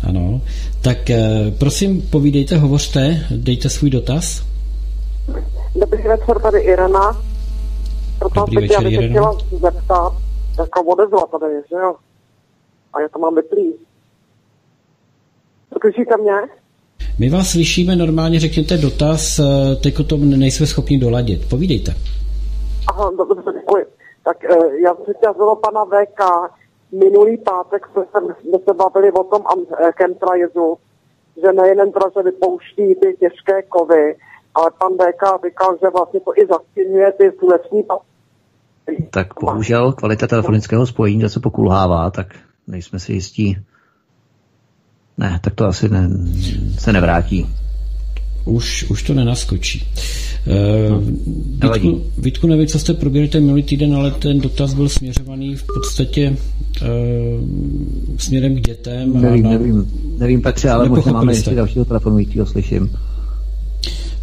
Ano. Tak eh, prosím, povídejte, hovořte, dejte svůj dotaz. Dobrý večer, tady Irena. Proto Dobrý večer, já bych se Jireno. chtěla zeptat, jako odezva tady, že jo? A já to mám vyplý. Slyšíte mě? My vás slyšíme normálně, řekněte dotaz, eh, teď to nejsme schopni doladit. Povídejte. Aha, do- dobře, děkuji. Tak eh, já jsem se chtěla zeptat pana VK. Minulý pátek jsme se, jsme se bavili o tom chemtrailu, že nejen že vypouští ty těžké kovy, ale pan VK říkal, že vlastně to i zastěňuje ty pa- Tak bohužel kvalita telefonického spojení zase pokulhává, tak nejsme si jistí. Ne, tak to asi ne, se nevrátí. Už, už to nenaskočí. Uh, Vítku, nevadí. Vítku, nevím, co jste probírali ten minulý týden, ale ten dotaz byl směřovaný v podstatě uh, směrem k dětem. Nevím, a na, nevím, nevím Petře, ale možná máme jste. ještě dalšího telefonujícího, slyším.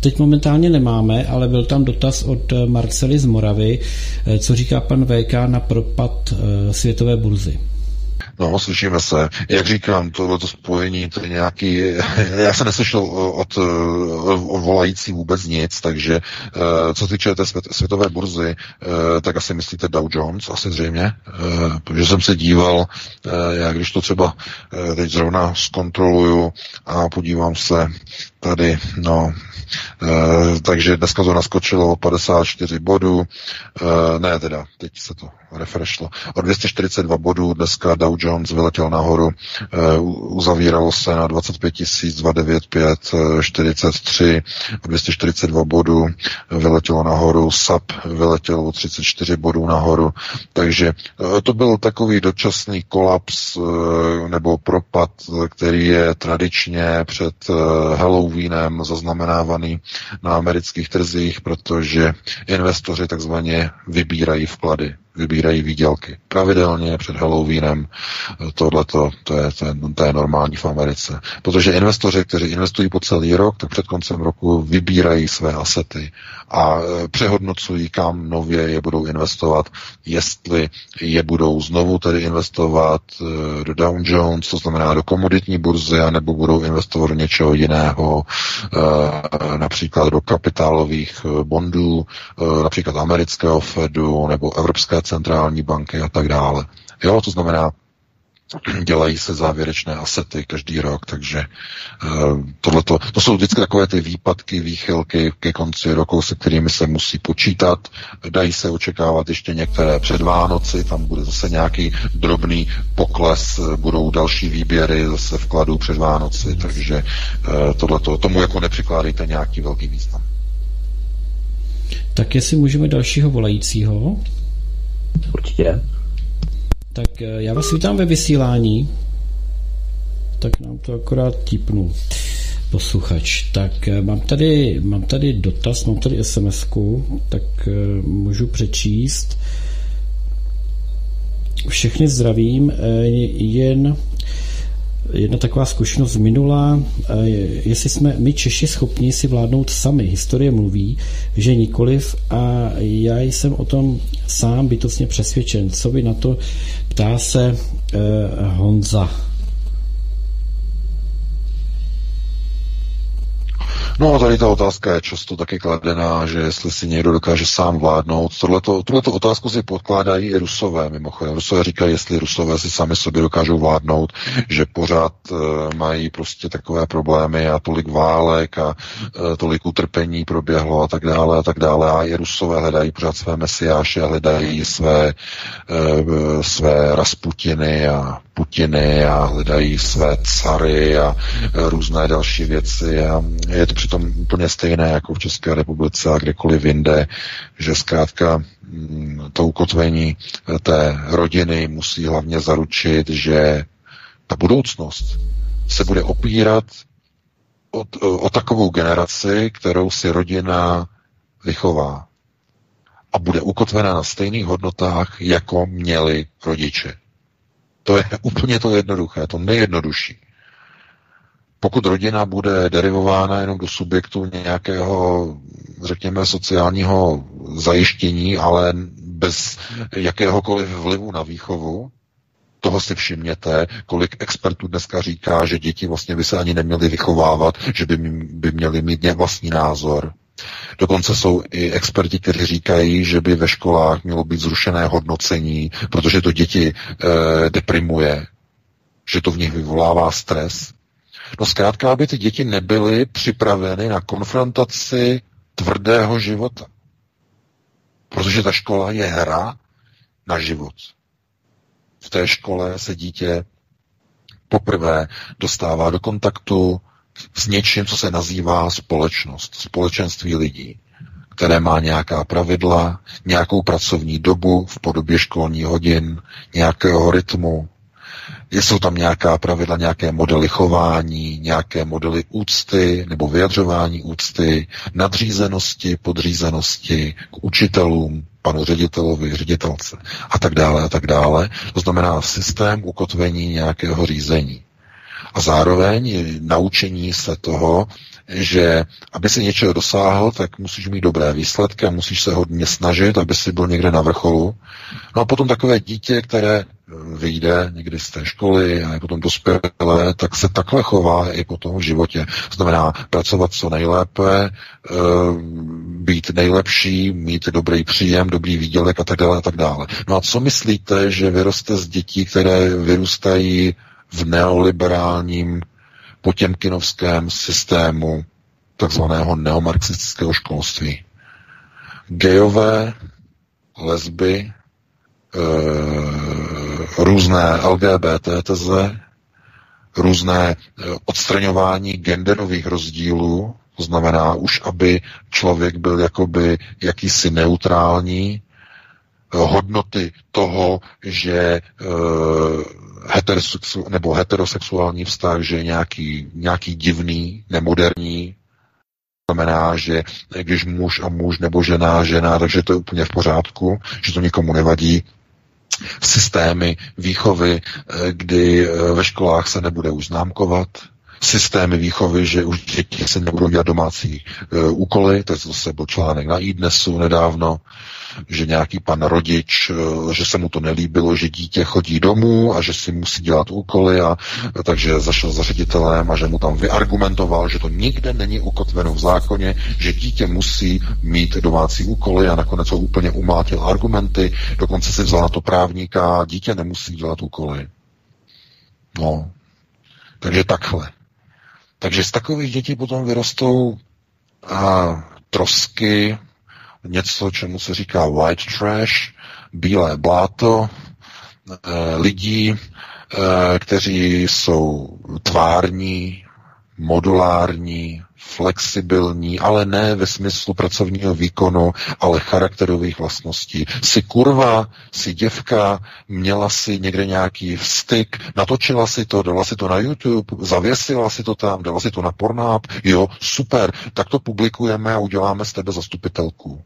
Teď momentálně nemáme, ale byl tam dotaz od eh, Marcely z Moravy, eh, co říká pan VK na propad eh, světové burzy. No, slyšíme se. Jak říkám, tohleto spojení, to je nějaký... [laughs] Já jsem neslyšel od, od volající vůbec nic, takže eh, co týče té svět, světové burzy, eh, tak asi myslíte Dow Jones, asi zřejmě, eh, protože jsem se díval, eh, já když to třeba eh, teď zrovna zkontroluju a podívám se tady, no, Eh, takže dneska to naskočilo o 54 bodů, eh, ne teda, teď se to refreshlo, o 242 bodů dneska Dow Jones vyletěl nahoru, u- uzavíralo se na 25 295 eh, 43, o 242 bodů vyletělo nahoru, SAP vyletěl o 34 bodů nahoru, takže eh, to byl takový dočasný kolaps eh, nebo propad, který je tradičně před eh, Halloweenem zaznamenávaný na amerických trzích, protože investoři takzvaně vybírají vklady, vybírají výdělky. Pravidelně před Halloweenem tohleto, to je, to, je, to je normální v Americe. Protože investoři, kteří investují po celý rok, tak před koncem roku vybírají své asety a e, přehodnocují, kam nově je budou investovat, jestli je budou znovu tedy investovat e, do Dow Jones, to znamená do komoditní burzy, anebo budou investovat do něčeho jiného, například do kapitálových bondů, například amerického Fedu nebo Evropské centrální banky a tak dále. Jo, to znamená, [clears throat] dělají se závěrečné asety každý rok, takže uh, tohleto, to jsou vždycky takové ty výpadky, výchylky ke konci roku, se kterými se musí počítat. Dají se očekávat ještě některé před Vánoci, tam bude zase nějaký drobný pokles, eh, budou další výběry zase vkladů před Vánoci, takže uh, tohleto, tomu jako nepřikládejte nějaký velký význam. Tak jestli můžeme dalšího volajícího, Určitě. tak eh, já vás vítám ve vysílání. Tak nám to akorát típnu posluchač. Tak eh, mám tady, mám tady dotaz, mám tady sms tak eh, můžu přečíst. Všechny zdravím, jen jedna taková zkušenost minula, eh, jestli jsme my Češi schopni si vládnout sami. Historie mluví, že nikoliv a já jsem o tom sám bytostně přesvědčen. Co by na to ptá se eh, Honza. No a tady ta otázka je často taky kladená, že jestli si někdo dokáže sám vládnout. Tuhleto otázku si podkládají i Rusové mimochodem. Rusové říkají, jestli Rusové si sami sobě dokážou vládnout, že pořád uh, mají prostě takové problémy a tolik válek a uh, tolik utrpení proběhlo a tak dále a tak dále. A i Rusové hledají pořád své mesiáše, hledají své, uh, své Rasputiny a Putiny a hledají své cary a různé další věci a je to přitom úplně stejné jako v České republice a kdekoliv jinde, že zkrátka mm, to ukotvení té rodiny musí hlavně zaručit, že ta budoucnost se bude opírat o, o takovou generaci, kterou si rodina vychová a bude ukotvená na stejných hodnotách, jako měli rodiče. To je [laughs] úplně to jednoduché, to nejjednodušší. Pokud rodina bude derivována jenom do subjektu nějakého, řekněme, sociálního zajištění, ale bez jakéhokoliv vlivu na výchovu, toho si všimněte, kolik expertů dneska říká, že děti vlastně by se ani neměly vychovávat, že by, by měly mít vlastní názor. Dokonce jsou i experti, kteří říkají, že by ve školách mělo být zrušené hodnocení, protože to děti e, deprimuje, že to v nich vyvolává stres. No zkrátka, aby ty děti nebyly připraveny na konfrontaci tvrdého života. Protože ta škola je hra na život. V té škole se dítě poprvé dostává do kontaktu s něčím, co se nazývá společnost, společenství lidí, které má nějaká pravidla, nějakou pracovní dobu v podobě školních hodin, nějakého rytmu, jsou tam nějaká pravidla, nějaké modely chování, nějaké modely úcty nebo vyjadřování úcty, nadřízenosti, podřízenosti k učitelům, panu ředitelovi, ředitelce a tak dále a tak dále. To znamená systém ukotvení nějakého řízení. A zároveň naučení se toho, že aby si něčeho dosáhl, tak musíš mít dobré výsledky a musíš se hodně snažit, aby si byl někde na vrcholu. No a potom takové dítě, které vyjde někdy z té školy a je potom dospělé, tak se takhle chová i potom v životě. Znamená pracovat co nejlépe, eh, být nejlepší, mít dobrý příjem, dobrý výdělek a tak dále a tak dále. No a co myslíte, že vyroste z dětí, které vyrůstají v neoliberálním potěmkinovském systému takzvaného neomarxistického školství? Gejové, lesby, Eh, různé LGBT teze, různé eh, odstraňování genderových rozdílů, to znamená už, aby člověk byl jakoby jakýsi neutrální, hodnoty toho, že heterosexu, nebo heterosexuální vztah, že je nějaký, nějaký divný, nemoderní, znamená, že když muž a muž nebo žena a žena, takže to je úplně v pořádku, že to nikomu nevadí, systémy výchovy, eh, kdy eh, ve školách se nebude už známkovat, systémy výchovy, že už děti se nebudou dělat domácí úkoly, to je zase byl článek na iDnesu nedávno, že nějaký pan rodič, uh, že se mu to nelíbilo, že dítě chodí domů a že si musí dělat úkoly a takže zašel za ředitelem a že mu tam vyargumentoval, že to nikde není ukotveno v zákoně, že dítě musí mít domácí úkoly a nakonec ho úplně umlátil argumenty, dokonce si vzal na to právníka, dítě nemusí dělat úkoly. No, takže takhle. Takže z takových dětí potom vyrostou a, trosky, něco, čemu se říká white trash, bílé bláto, e, lidí, e, kteří jsou tvární, modulární, flexibilní, ale ne ve smyslu pracovního výkonu, ale charakterových vlastností. Si kurva, si děvka, měla si někde nějaký vstyk, natočila si to, dala si to na YouTube, zavěsila si to tam, dala si to na Pornhub, jo, super, tak to publikujeme a uděláme z tebe zastupitelku.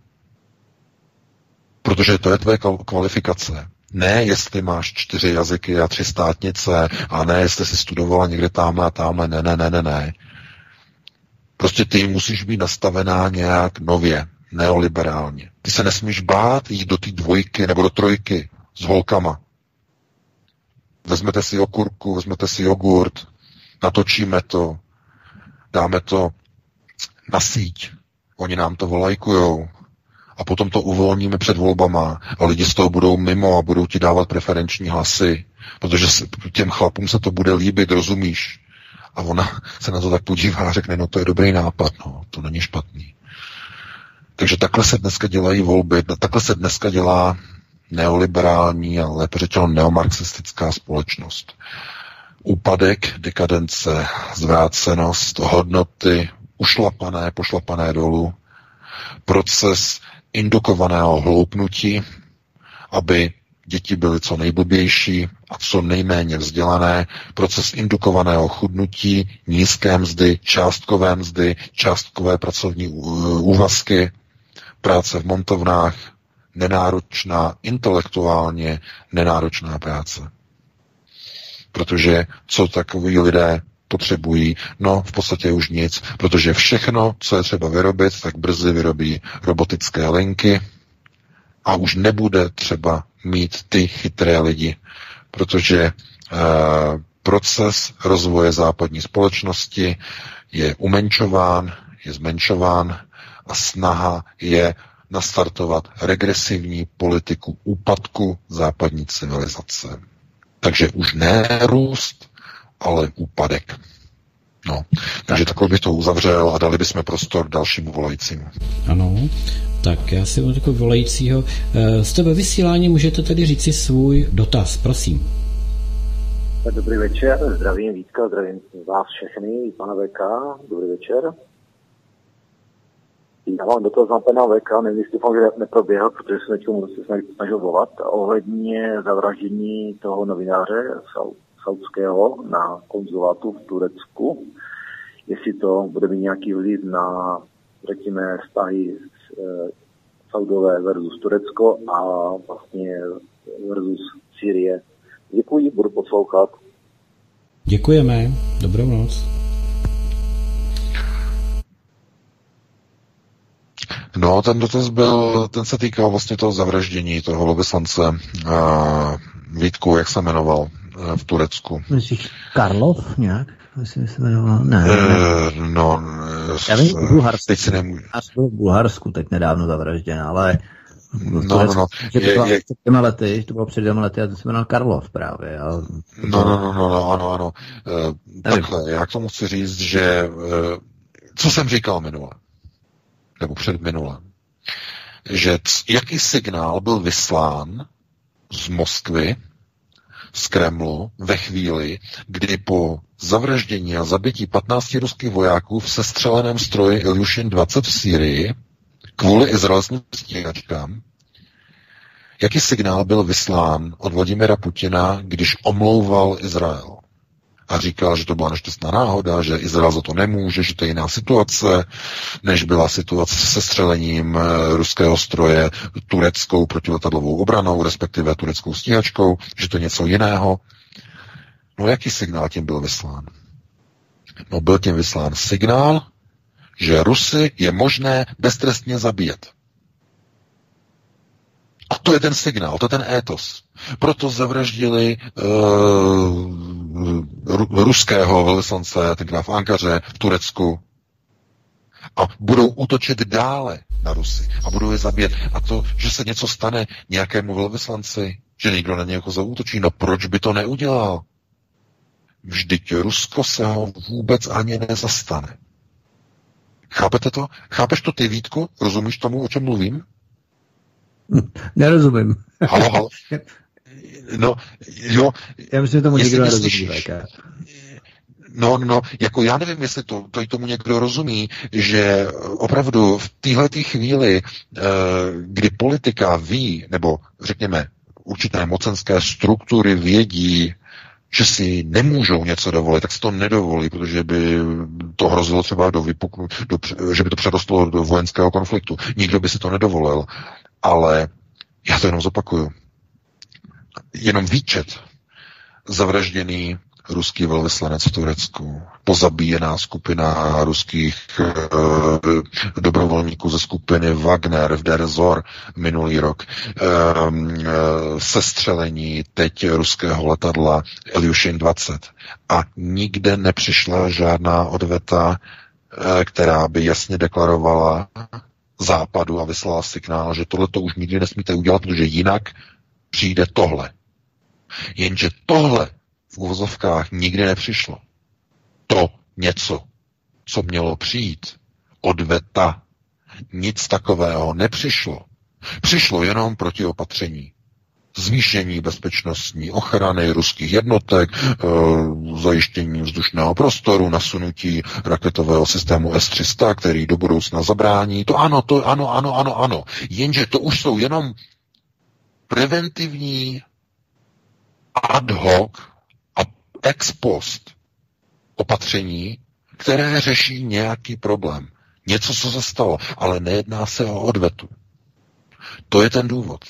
Protože to je tvoje kvalifikace. Ne, jestli máš čtyři jazyky a tři státnice, a ne, jestli jsi studovala někde tamhle a tamhle, ne, ne, ne, ne, ne. Prostě ty musíš být nastavená nějak nově, neoliberálně. Ty se nesmíš bát jít do té dvojky nebo do trojky s holkama. Vezmete si okurku, vezmete si jogurt, natočíme to, dáme to na síť, oni nám to volajkujou a potom to uvolníme před volbama a lidi z toho budou mimo a budou ti dávat preferenční hlasy, protože těm chlapům se to bude líbit, rozumíš? A ona se na to tak podívá a řekne, no to je dobrý nápad, no, to není špatný. Takže takhle se dneska dělají volby, takhle se dneska dělá neoliberální a lépe řečeno neomarxistická společnost. Úpadek, dekadence, zvrácenost, hodnoty, ušlapané, pošlapané dolů, proces indukovaného hloupnutí, aby děti byly co nejblbější a co nejméně vzdělané, proces indukovaného chudnutí, nízké mzdy, částkové mzdy, částkové pracovní úvazky, práce v montovnách, nenáročná, intelektuálně nenáročná práce. Protože co takoví lidé potřebují? No, v podstatě už nic, protože všechno, co je třeba vyrobit, tak brzy vyrobí robotické linky a už nebude třeba mít ty chytré lidi, protože uh, proces rozvoje západní společnosti je umenčován, je zmenšován a snaha je nastartovat regresivní politiku úpadku západní civilizace. Takže už ne růst, ale úpadek. No, takže tak. takhle bych to uzavřel a dali bychom prostor dalšímu volajícímu. Ano, tak já si jako volajícího. Eh, z tebe vysílání můžete tedy říci svůj dotaz, prosím. Dobrý večer, zdravím Vítka, zdravím vás všechny, pana VK, dobrý večer. Já mám dotaz na pana VK, nevím, jestli fakt neproběhl, protože jsem teď se snažil volat, ohledně zavraždění toho novináře saudského na konzulátu v Turecku. Jestli to bude mít nějaký vliv na, řekněme, vztahy s, e, Saudové versus Turecko a vlastně versus Syrie. Děkuji, budu poslouchat. Děkujeme, dobrou noc. No, ten dotaz byl, ten se týkal vlastně toho zavraždění toho lobeslance uh, Vítku, jak se jmenoval v Turecku. Myslíš Karlov nějak? Myslím, se jmenoval. Ne, ne. Uh, no, já vím, v Bulharsku. Teď si nemůžu. byl v Bulharsku teď nedávno zavražděn, ale No, no, no. Že to bylo je, před dvěma lety, to bylo před dvěma lety a to se jmenoval Karlov právě. A no, no, no, no, no, ano, ano. Uh, takhle, já k tomu chci říct, že uh, co jsem říkal minule, nebo před minule, že c- jaký signál byl vyslán z Moskvy, z Kremlu ve chvíli, kdy po zavraždění a zabití 15 ruských vojáků v sestřeleném stroji Ilyushin 20 v Sýrii kvůli izraelským stíhačkám, jaký signál byl vyslán od Vladimira Putina, když omlouval Izrael? A říkal, že to byla nešťastná náhoda, že Izrael za to nemůže, že to je jiná situace, než byla situace se střelením eh, ruského stroje tureckou protiletadlovou obranou, respektive tureckou stíhačkou, že to je něco jiného. No jaký signál tím byl vyslán? No byl tím vyslán signál, že Rusy je možné beztrestně zabíjet. A to je ten signál, to je ten étos. Proto zavraždili uh, ruského velvyslance tenkrát v Ankaře, v Turecku. A budou útočit dále na Rusy a budou je zabíjet. A to, že se něco stane nějakému velvyslanci, že někdo na někoho zaútočí, no proč by to neudělal? Vždyť Rusko se ho vůbec ani nezastane. Chápete to? Chápeš to ty, Vítku? Rozumíš tomu, o čem mluvím? Nerozumím. Halo, halo. [laughs] No, jo. Já myslím, že tomu někdo nerozumí. No, no, jako já nevím, jestli to, to tomu někdo rozumí, že opravdu v téhle chvíli, eh, kdy politika ví, nebo řekněme, určité mocenské struktury vědí, že si nemůžou něco dovolit, tak si to nedovolí, protože by to hrozilo třeba do vypuknu, do, že by to předostlo do vojenského konfliktu. Nikdo by si to nedovolil. Ale já to jenom zopakuju. Jenom výčet zavražděný ruský velvyslanec v Turecku, pozabíjená skupina ruských e, dobrovolníků ze skupiny Wagner v Derzor minulý rok, e, e, sestřelení teď ruského letadla Ilyushin 20 a nikde nepřišla žádná odveta, e, která by jasně deklarovala západu a vyslala signál, že tohle to už nikdy nesmíte udělat, protože jinak přijde tohle. Jenže tohle v uvozovkách nikdy nepřišlo. To něco, co mělo přijít, odveta, nic takového nepřišlo. Přišlo jenom proti opatření. Zvýšení bezpečnostní ochrany ruských jednotek, e, zajištění vzdušného prostoru, nasunutí raketového systému S-300, který do budoucna zabrání. To ano, to ano, ano, ano, ano. Jenže to už jsou jenom preventivní ad hoc ex post opatření, které řeší nějaký problém. Něco, co se stalo, ale nejedná se o odvetu. To je ten důvod.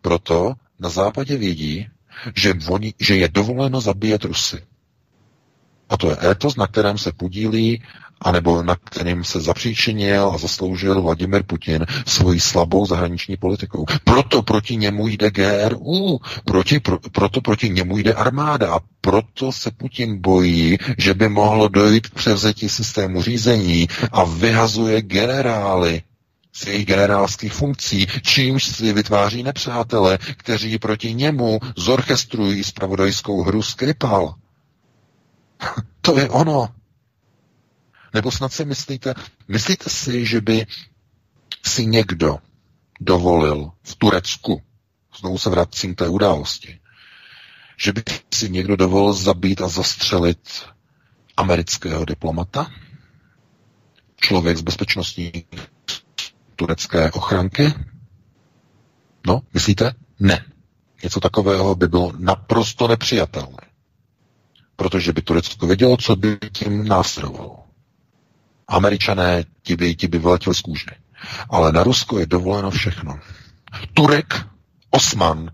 Proto na západě vědí, že, oni, že je dovoleno zabíjet Rusy. A to je étos, na kterém se podílí anebo na kterým se zapříčinil a zasloužil Vladimir Putin svojí slabou zahraniční politikou. Proto proti němu jde GRU, proti, pro, proto proti němu jde armáda a proto se Putin bojí, že by mohlo dojít k převzetí systému řízení a vyhazuje generály z jejich generálských funkcí, čímž si vytváří nepřátele, kteří proti němu zorchestrují spravodajskou hru Skripal. [laughs] to je ono. Nebo snad si myslíte, myslíte si, že by si někdo dovolil v Turecku, znovu se vracím k té události, že by si někdo dovolil zabít a zastřelit amerického diplomata? Člověk z bezpečnostní turecké ochranky? No, myslíte? Ne. Něco takového by bylo naprosto nepřijatelné. Protože by Turecko vědělo, co by tím následovalo. Američané, ti by, ti by vyletěli z kůže. Ale na Rusko je dovoleno všechno. Turek, Osman,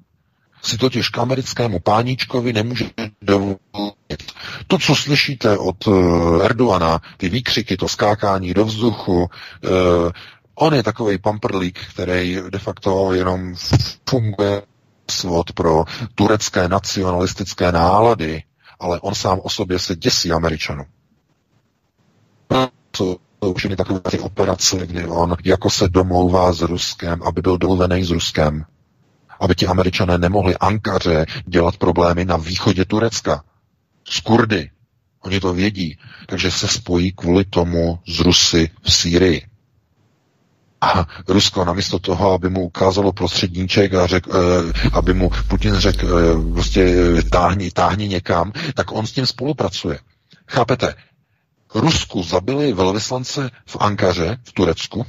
si totiž k americkému páníčkovi nemůže dovolit. To, co slyšíte od uh, Erdoana, ty výkřiky, to skákání do vzduchu, uh, on je takový pamperlík, který de facto jenom funguje svod pro turecké nacionalistické nálady, ale on sám o sobě se děsí Američanů jsou všechny takové ty operace, kdy on jako se domlouvá s Ruskem, aby byl domluvený s Ruskem. Aby ti američané nemohli Ankaře dělat problémy na východě Turecka. Z Kurdy. Oni to vědí. Takže se spojí kvůli tomu z Rusy v Sýrii. A Rusko namísto toho, aby mu ukázalo prostředníček a řek, eh, aby mu Putin řekl eh, prostě táhni, táhni někam, tak on s tím spolupracuje. Chápete? Rusku zabili velvyslance v Ankaře, v Turecku.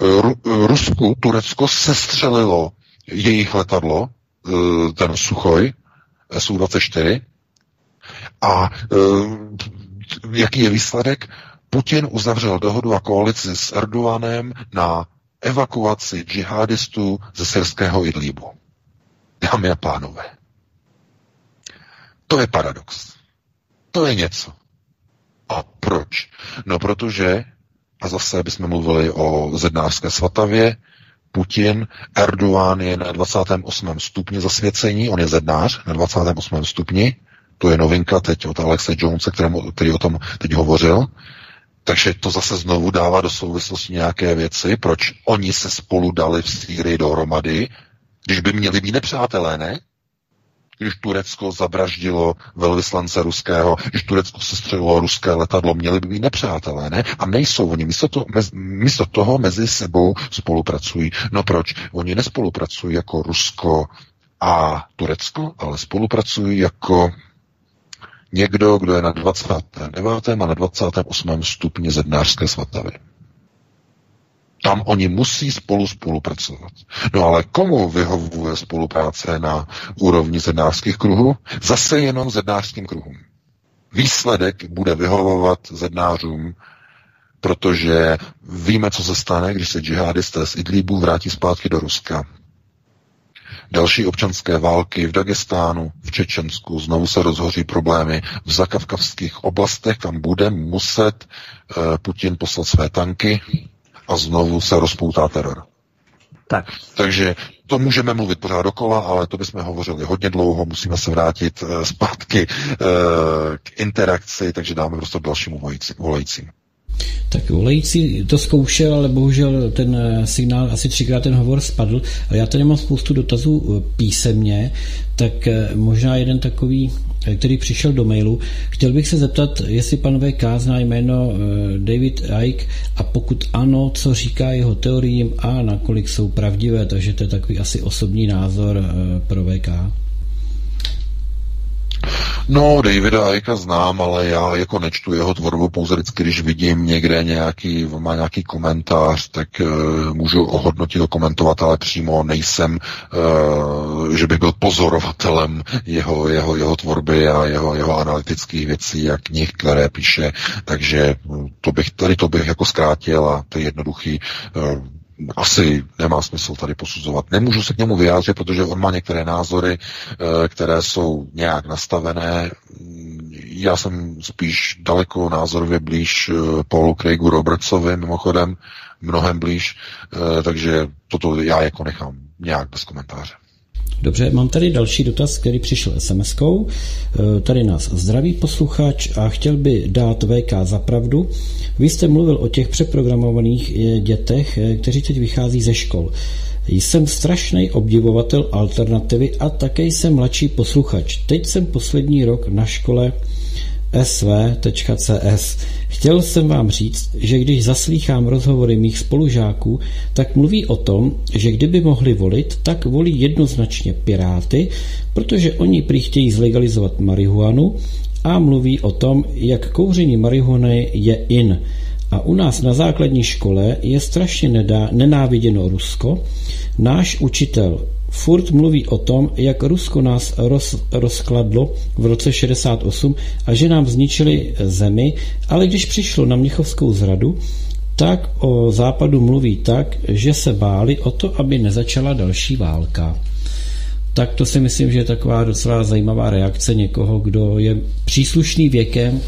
Ru, Rusku, Turecko sestřelilo jejich letadlo, e, ten Suchoj, Su-24. A jaký je výsledek? Putin uzavřel dohodu a koalici s Erdoganem na evakuaci džihadistů ze syrského Idlíbu. Dámy a pánové. To je paradox. To je něco. A proč? No protože, a zase bychom mluvili o zednářské svatavě, Putin, Erdogan je na 28. stupni zasvěcení, on je zednář na 28. stupni, to je novinka teď od Alexe Jonesa, kterému, který o tom teď hovořil, takže to zase znovu dává do souvislosti nějaké věci, proč oni se spolu dali v Sýrii dohromady, když by měli být nepřátelé, ne? Když Turecko zabraždilo velvyslance ruského, když Turecko sestřelilo ruské letadlo, měli by být nepřátelé, ne? A nejsou oni. Místo, to, mez, místo toho mezi sebou spolupracují. No proč? Oni nespolupracují jako Rusko a Turecko, ale spolupracují jako někdo, kdo je na 29. a na 28. stupni zednářské svatavy. Tam oni musí spolu spolupracovat. No ale komu vyhovuje spolupráce na úrovni zednářských kruhů? Zase jenom zednářským kruhům. Výsledek bude vyhovovat zednářům, protože víme, co se stane, když se džihadisté z Idlíbu vrátí zpátky do Ruska. Další občanské války v Dagestánu, v Čečensku, znovu se rozhoří problémy v zakavkavských oblastech, kam bude muset uh, Putin poslat své tanky, a znovu se rozpoutá teror. Tak. Takže to můžeme mluvit pořád dokola, ale to bychom hovořili hodně dlouho, musíme se vrátit uh, zpátky uh, k interakci, takže dáme prostě dalšímu volajícím. Tak volající to zkoušel, ale bohužel ten eh, signál asi třikrát ten hovor spadl. Ale já tady mám spoustu dotazů písemně, tak možná jeden takový Eh, který přišel do mailu. Chtěl bych se zeptat, jestli pan VK zná jméno eh, David Icke a pokud ano, co říká jeho teoriím a nakolik jsou pravdivé, takže to je takový asi osobní názor eh, pro VK. No, Davida Aika znám, ale já jako nečtu jeho tvorbu pouze vždycky, když vidím někde nějaký, má nějaký komentář, tak uh, můžu ohodnotit ho komentovat, ale přímo nejsem, uh, že bych byl pozorovatelem jeho, jeho, jeho tvorby a jeho, jeho analytických věcí a knih, které píše, takže to bych, tady to bych jako zkrátil a to je jednoduchý uh, asi nemá smysl tady posuzovat. Nemůžu se k němu vyjádřit, protože on má některé názory, eh, které jsou nějak nastavené. já jsem spíš daleko názorově blíž Paulu Craigu Robertsovi, mimochodem, mnohem blíž, takže toto já jako nechám nějak bez komentáře. Dobře, mám tady další dotaz, který přišel SMS-kou. E, tady nás zdraví posluchač a chtěl by dát VK za pravdu. Vy jste mluvil o těch přeprogramovaných e, dětech, e, kteří teď vychází ze škol. Jsem strašný obdivovatel alternativy a také jsem mladší posluchač. Teď jsem poslední rok na škole sv.cs. Chtěl jsem vám říct, že když zaslýchám rozhovory mých spolužáků, tak mluví o tom, že kdyby mohli volit, tak volí jednoznačně Piráty, protože oni prý chtějí zlegalizovat marihuanu a mluví o tom, jak kouření marihuany je in. A u nás na základní škole je strašně nedá, nenáviděno Rusko. Náš učitel furt mluví o tom, jak Rusko nás roz, rozkladlo v roce 68 a že nám zničili zemi, ale když přišlo na Mnichovskou zradu, tak o západu mluví tak, že se báli o to, aby nezačala další válka. Tak to si myslím, že je taková docela zajímavá reakce někoho, kdo je příslušný věkem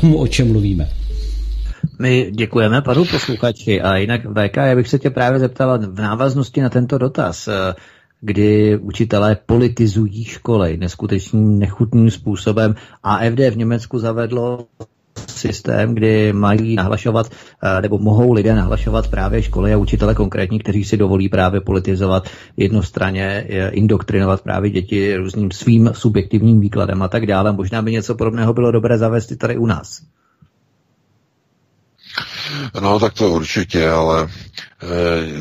tomu, o čem mluvíme. My děkujeme panu posluchači a jinak VK, já bych se tě právě zeptal v návaznosti na tento dotaz kdy učitelé politizují školy neskutečným nechutným způsobem. AFD v Německu zavedlo systém, kdy mají nahlašovat, eh, nebo mohou lidé nahlašovat právě školy a učitele konkrétní, kteří si dovolí právě politizovat jednostranně, eh, indoktrinovat právě děti různým svým subjektivním výkladem a tak dále. Možná by něco podobného bylo dobré zavést i tady u nás. No, tak to určitě, ale e,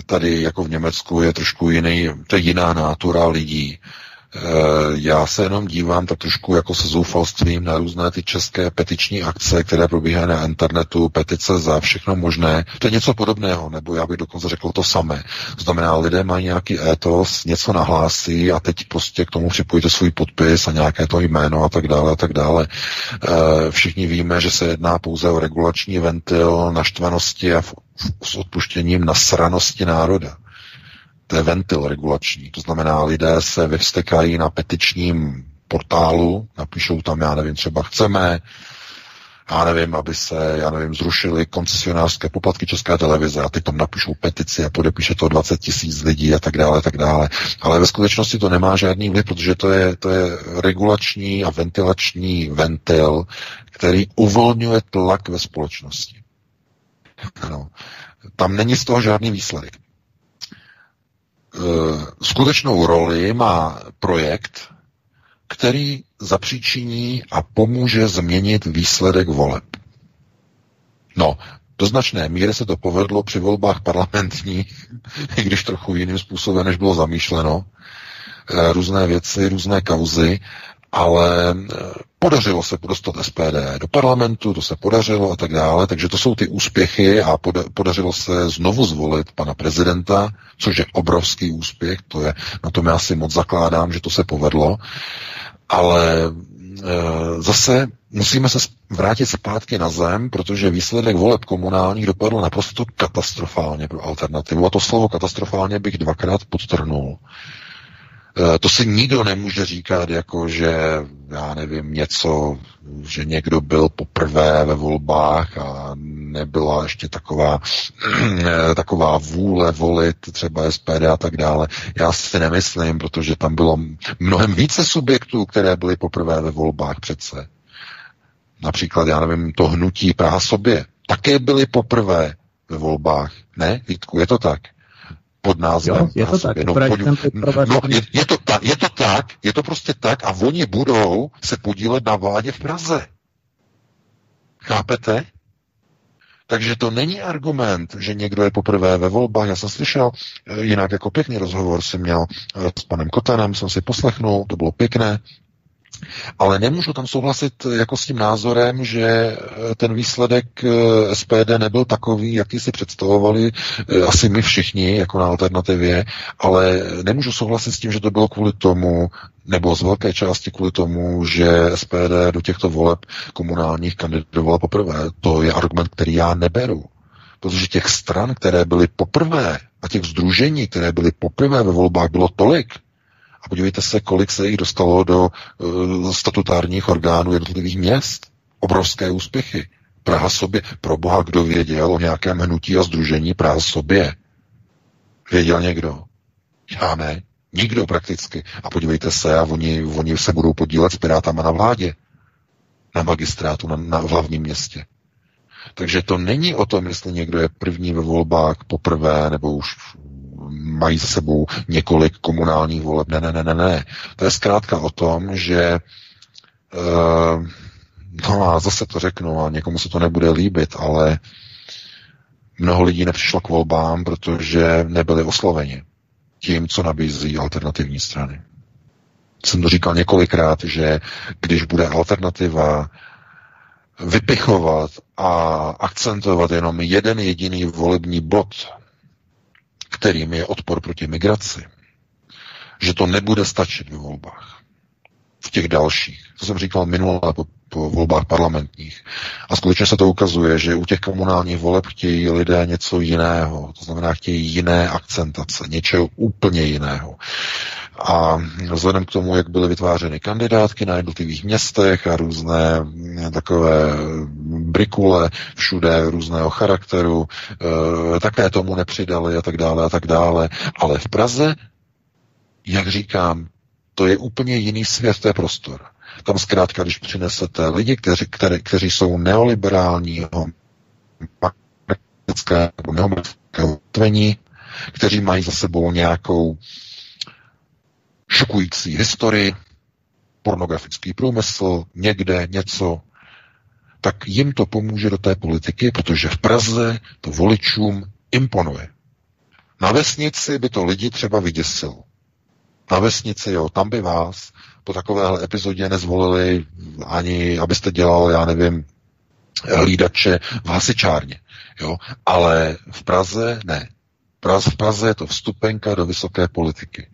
tady jako v Německu je trošku jiný, to je jiná nátura lidí. Eh, já se jenom dívám tak trošku jako se zoufalstvím na různé ty české petiční akce, které probíhají na internetu, petice za všechno možné. To je něco podobného, nebo já bych dokonce řekl to samé. Znamená, lidé mají nějaký étos, něco nahlásí a teď prostě k tomu připojíte svůj podpis a nějaké to jméno a tak dále a tak dále. Eh, všichni víme, že se jedná pouze o regulační ventil naštvanosti a s odpuštěním nasranosti národa to je ventil regulační. To znamená, lidé se vyvstekají na petičním portálu, napíšou tam, já nevím, třeba chceme, já nevím, aby se, já nevím, zrušili koncesionářské poplatky České televize a ty tam napíšou petici a podepíše to 20 tisíc lidí a tak dále, tak dále. Ale ve skutečnosti to nemá žádný vliv, protože to je, to je regulační a ventilační ventil, který uvolňuje tlak ve společnosti. Ano. Tam není z toho žádný výsledek. Eh, skutečnou roli má projekt, který zapříčiní a pomůže změnit výsledek voleb. No, do značné míry se to povedlo při volbách parlamentních, i [laughs] když trochu jiným způsobem, než bylo zamýšleno. Eh, různé věci, různé kauzy, ale eh, podařilo se dostat SPD do parlamentu, to se podařilo a tak dále, takže to jsou ty úspěchy a podařilo se znovu zvolit pana prezidenta, což je obrovský úspěch, to je, na tom já si moc zakládám, že to se povedlo, ale e, zase musíme se vrátit zpátky na zem, protože výsledek voleb komunálních dopadl naprosto katastrofálně pro alternativu. A to slovo katastrofálně bych dvakrát podtrhnul. Eh, to si nikdo nemůže říkat, jako že, já nevím, něco, že někdo byl poprvé ve volbách a nebyla ještě taková, eh, taková vůle volit třeba SPD a tak dále. Já si nemyslím, protože tam bylo mnohem více subjektů, které byly poprvé ve volbách přece. Například, já nevím, to hnutí Praha sobě. Také byly poprvé ve volbách. Ne, Vítku, je to tak? Pod názvem. Jo, je to tak. No, pojď, no, je, je, to ta, je to tak, je to prostě tak a oni budou se podílet na vládě v Praze. Chápete? Takže to není argument, že někdo je poprvé ve volbách. Já jsem slyšel, eh, jinak jako pěkný rozhovor jsem měl eh, s panem Kotanem, jsem si poslechnul, to bylo pěkné. Ale nemůžu tam souhlasit jako s tím názorem, že eh, ten výsledek eh, SPD nebyl takový, jaký si představovali eh, asi my všichni jako na alternativě, ale nemůžu souhlasit s tím, že to bylo kvůli tomu, nebo z velké části kvůli tomu, že SPD do těchto voleb komunálních kandidovala poprvé. To je argument, který já neberu. Protože těch stran, které byly poprvé, a těch združení, které byly poprvé ve volbách, bylo tolik, podívejte se, kolik se jich dostalo do uh, statutárních orgánů jednotlivých měst. Obrovské úspěchy. Praha sobě, pro boha, kdo věděl o nějakém hnutí a združení Praha sobě? Věděl někdo? Já ne. Nikdo prakticky. A podívejte se, a oni, oni se budou podílet s Pirátama na vládě. Na magistrátu, na, na hlavním městě. Takže to není o tom, jestli někdo je první ve volbách poprvé, nebo už mají sebou několik komunálních voleb. Ne, ne, ne, ne, ne. To je zkrátka o tom, že uh, no a zase to řeknu a někomu se to nebude líbit, ale mnoho lidí nepřišlo k volbám, protože nebyli osloveni tím, co nabízí alternativní strany. Jsem to říkal několikrát, že když bude alternativa vypichovat a akcentovat jenom jeden jediný volební bod, kterým je odpor proti migraci, že to nebude stačit ve volbách. V těch dalších. To jsem říkal minule po, po volbách parlamentních. A skutečně se to ukazuje, že u těch komunálních voleb chtějí lidé něco jiného. To znamená, chtějí jiné akcentace, něčeho úplně jiného. A vzhledem k tomu, jak byly vytvářeny kandidátky na jednotlivých městech a různé mm, takové brikule všude různého charakteru, e, také tomu nepřidali a tak dále a tak dále. Ale v Praze, jak říkám, to je úplně jiný svět, to je prostor. Tam zkrátka, když přinesete lidi, kteří, které, kteří jsou neoliberálního, nebo neoliberálního kteří mají za sebou nějakou šokující historii, pornografický průmysl, někde něco, tak jim to pomůže do té politiky, protože v Praze to voličům imponuje. Na vesnici by to lidi třeba vyděsilo. Na vesnici, jo, tam by vás po takovéhle epizodě nezvolili ani, abyste dělal, já nevím, hlídače v hasičárně. Jo? Ale v Praze ne. V Praze je to vstupenka do vysoké politiky.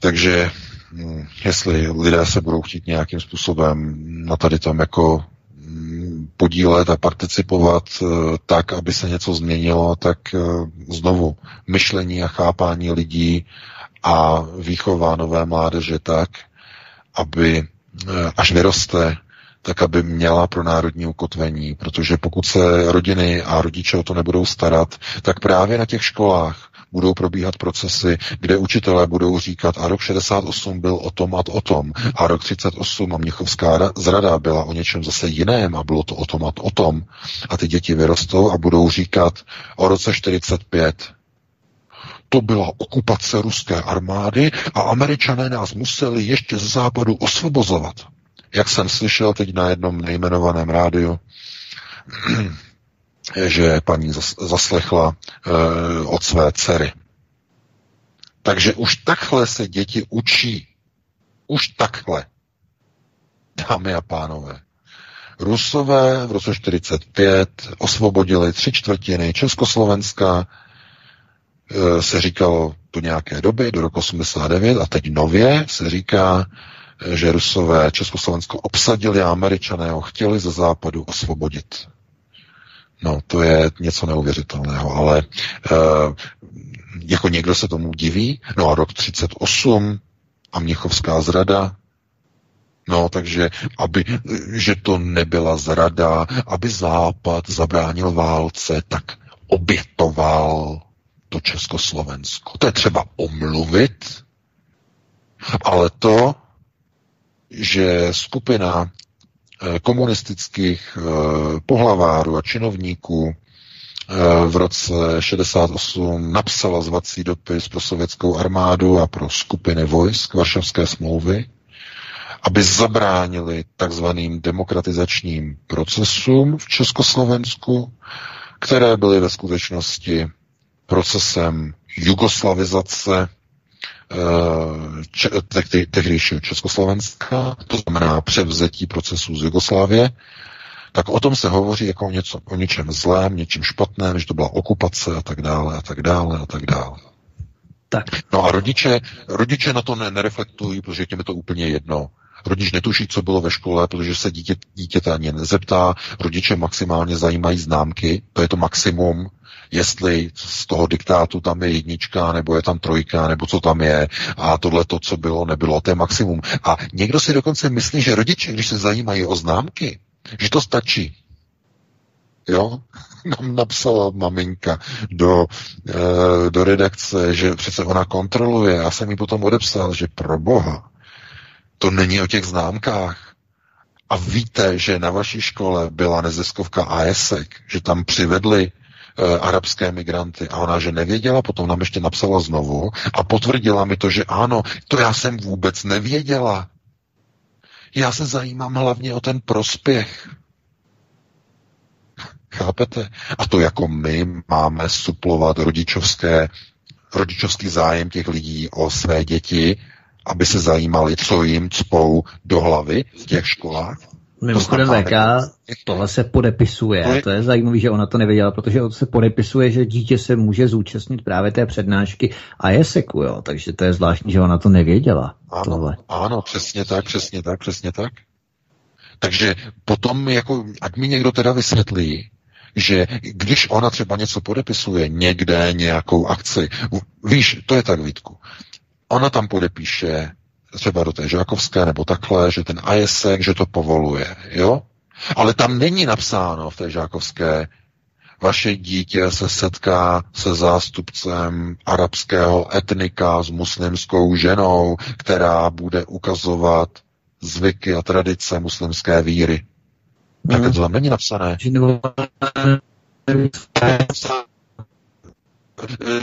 Takže hm, jestli lidé se budou chtít nějakým způsobem na tady tom jako hm, podílet a participovat eh, tak, aby se něco změnilo, tak eh, znovu myšlení a chápání lidí a výchova nové mládeže tak, aby eh, až vyroste, tak aby měla pro národní ukotvení, protože pokud se rodiny a rodiče o to nebudou starat, tak právě na těch školách budou probíhat procesy, kde učitelé budou říkat, a rok 68 byl o tom a o tom, a rok 38 a Mnichovská zrada byla o něčem zase jiném a bylo to o tom a o tom. A ty děti vyrostou a budou říkat o roce 45 to byla okupace ruské armády a američané nás museli ještě z západu osvobozovat. Jak jsem slyšel teď na jednom nejmenovaném rádiu, že paní zaslechla uh, od své dcery. Takže už takhle se děti učí. Už takhle. Dámy a pánové. Rusové v roce 45 osvobodili tři čtvrtiny Československa, e, se říkalo do nějaké doby, do roku 89, a teď nově se říká, že Rusové Československo obsadili a Američané ho chtěli ze západu osvobodit. No, to je něco neuvěřitelného, ale e, jako někdo se tomu diví. No a rok 38 a Mnichovská zrada, No, takže aby, že to nebyla zrada, aby Západ zabránil válce, tak obětoval to Československo. To je třeba omluvit, ale to, že skupina komunistických eh, pohlavárů a činovníků eh, v roce 68 napsala zvací dopis pro sovětskou armádu a pro skupiny vojsk Varšavské smlouvy, aby zabránili takzvaným demokratizačním procesům v Československu, které byly ve skutečnosti procesem jugoslavizace Eh, tehdejšího Československa, to znamená převzetí procesů z Jugoslávie, tak o tom se hovoří jako o, něco, o něčem zlém, něčem špatném, že to byla okupace a tak dále a tak dále a tak dále. Tak. No a rodiče, rodiče na to ne, nereflektují, protože těm je to úplně jedno. Rodič netuší, co bylo ve škole, protože se dítě, dítěte ani nezeptá. Rodiče maximálně zajímají známky, to je to maximum, jestli z toho diktátu tam je jednička, nebo je tam trojka, nebo co tam je, a tohle to, co bylo, nebylo, to je maximum. A někdo si dokonce myslí, že rodiče, když se zajímají o známky, že to stačí. Jo? [laughs] Nám napsala maminka do, e, do redakce, že přece ona kontroluje. Já jsem jí potom odepsal, že pro boha, to není o těch známkách. A víte, že na vaší škole byla neziskovka AESEC, že tam přivedli e, arabské migranty a ona, že nevěděla, potom nám ještě napsala znovu a potvrdila mi to, že ano, to já jsem vůbec nevěděla. Já se zajímám hlavně o ten prospěch. Chápete? A to jako my máme suplovat rodičovské, rodičovský zájem těch lidí o své děti, aby se zajímali, co jim cpou do hlavy v těch školách. Mimochodem VK, tohle se podepisuje. To je, to je zajímavé, že ona to nevěděla, protože se podepisuje, že dítě se může zúčastnit právě té přednášky a je seku, jo. Takže to je zvláštní, že ona to nevěděla. Ano, tohle. ano, přesně tak, přesně tak, přesně tak. Takže potom, jako, ať mi někdo teda vysvětlí, že když ona třeba něco podepisuje někde, nějakou akci, víš, to je tak, Vítku, ona tam podepíše třeba do té Žákovské nebo takhle, že ten ISEC, že to povoluje, jo? Ale tam není napsáno v té Žákovské, vaše dítě se setká se zástupcem arabského etnika s muslimskou ženou, která bude ukazovat zvyky a tradice muslimské víry. Tak to tam není napsané.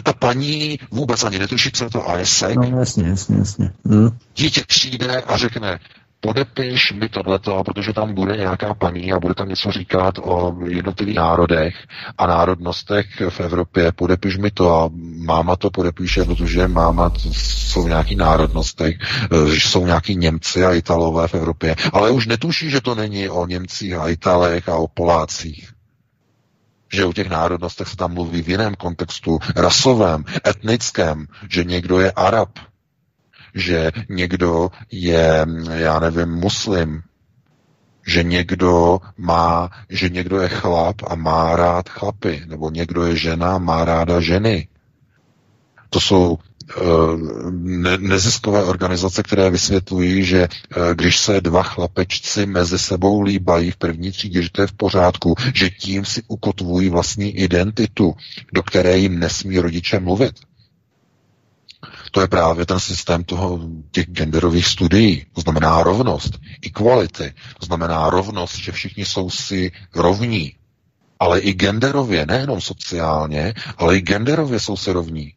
Ta paní vůbec ani netuší, co je to ASEC. No jasně, jasně, jasně. Hm. Dítě přijde a řekne, podepiš mi tohleto, protože tam bude nějaká paní a bude tam něco říkat o jednotlivých národech a národnostech v Evropě. Podepiš mi to a máma to podepíše, protože máma jsou nějaký národnostech, že jsou nějaký Němci a Italové v Evropě. Ale už netuší, že to není o Němcích a Italech a o Polácích že o těch národnostech se tam mluví v jiném kontextu, rasovém, etnickém, že někdo je Arab, že někdo je, já nevím, muslim, že někdo má, že někdo je chlap a má rád chlapy, nebo někdo je žena má ráda ženy. To jsou ne, neziskové organizace, které vysvětlují, že eh, když se dva chlapečci mezi sebou líbají v první třídě, že to je v pořádku, že tím si ukotvují vlastní identitu, do které jim nesmí rodiče mluvit to je právě ten systém toho, těch genderových studií. To znamená rovnost, equality. To znamená rovnost, že všichni jsou si rovní. Ale i genderově, nejenom sociálně, ale i genderově jsou si rovní.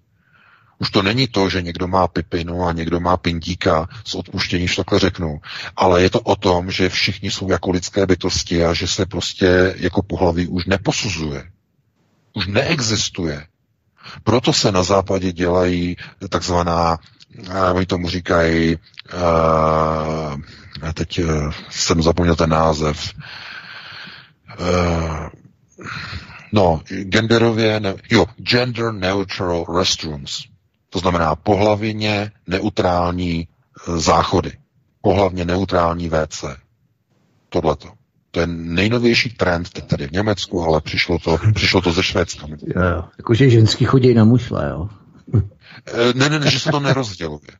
Už to není to, že někdo má pipinu a někdo má pindíka, s odpuštění, že takhle řeknu. Ale je to o tom, že všichni jsou jako lidské bytosti a že se prostě jako pohlaví už neposuzuje. Už neexistuje. Proto se na západě dělají takzvaná, oni tomu říkají, uh, teď uh, jsem zapomněl ten název, uh, no, genderově, ne, jo, gender neutral restrooms. To znamená pohlavině neutrální záchody. Pohlavně neutrální WC. Tohleto. To je nejnovější trend teď tady v Německu, ale přišlo to, přišlo to ze Švédska. [laughs] Jo. Jakože ženský chodí na mušle, jo. Eh, ne, ne, ne, že se to nerozděluje.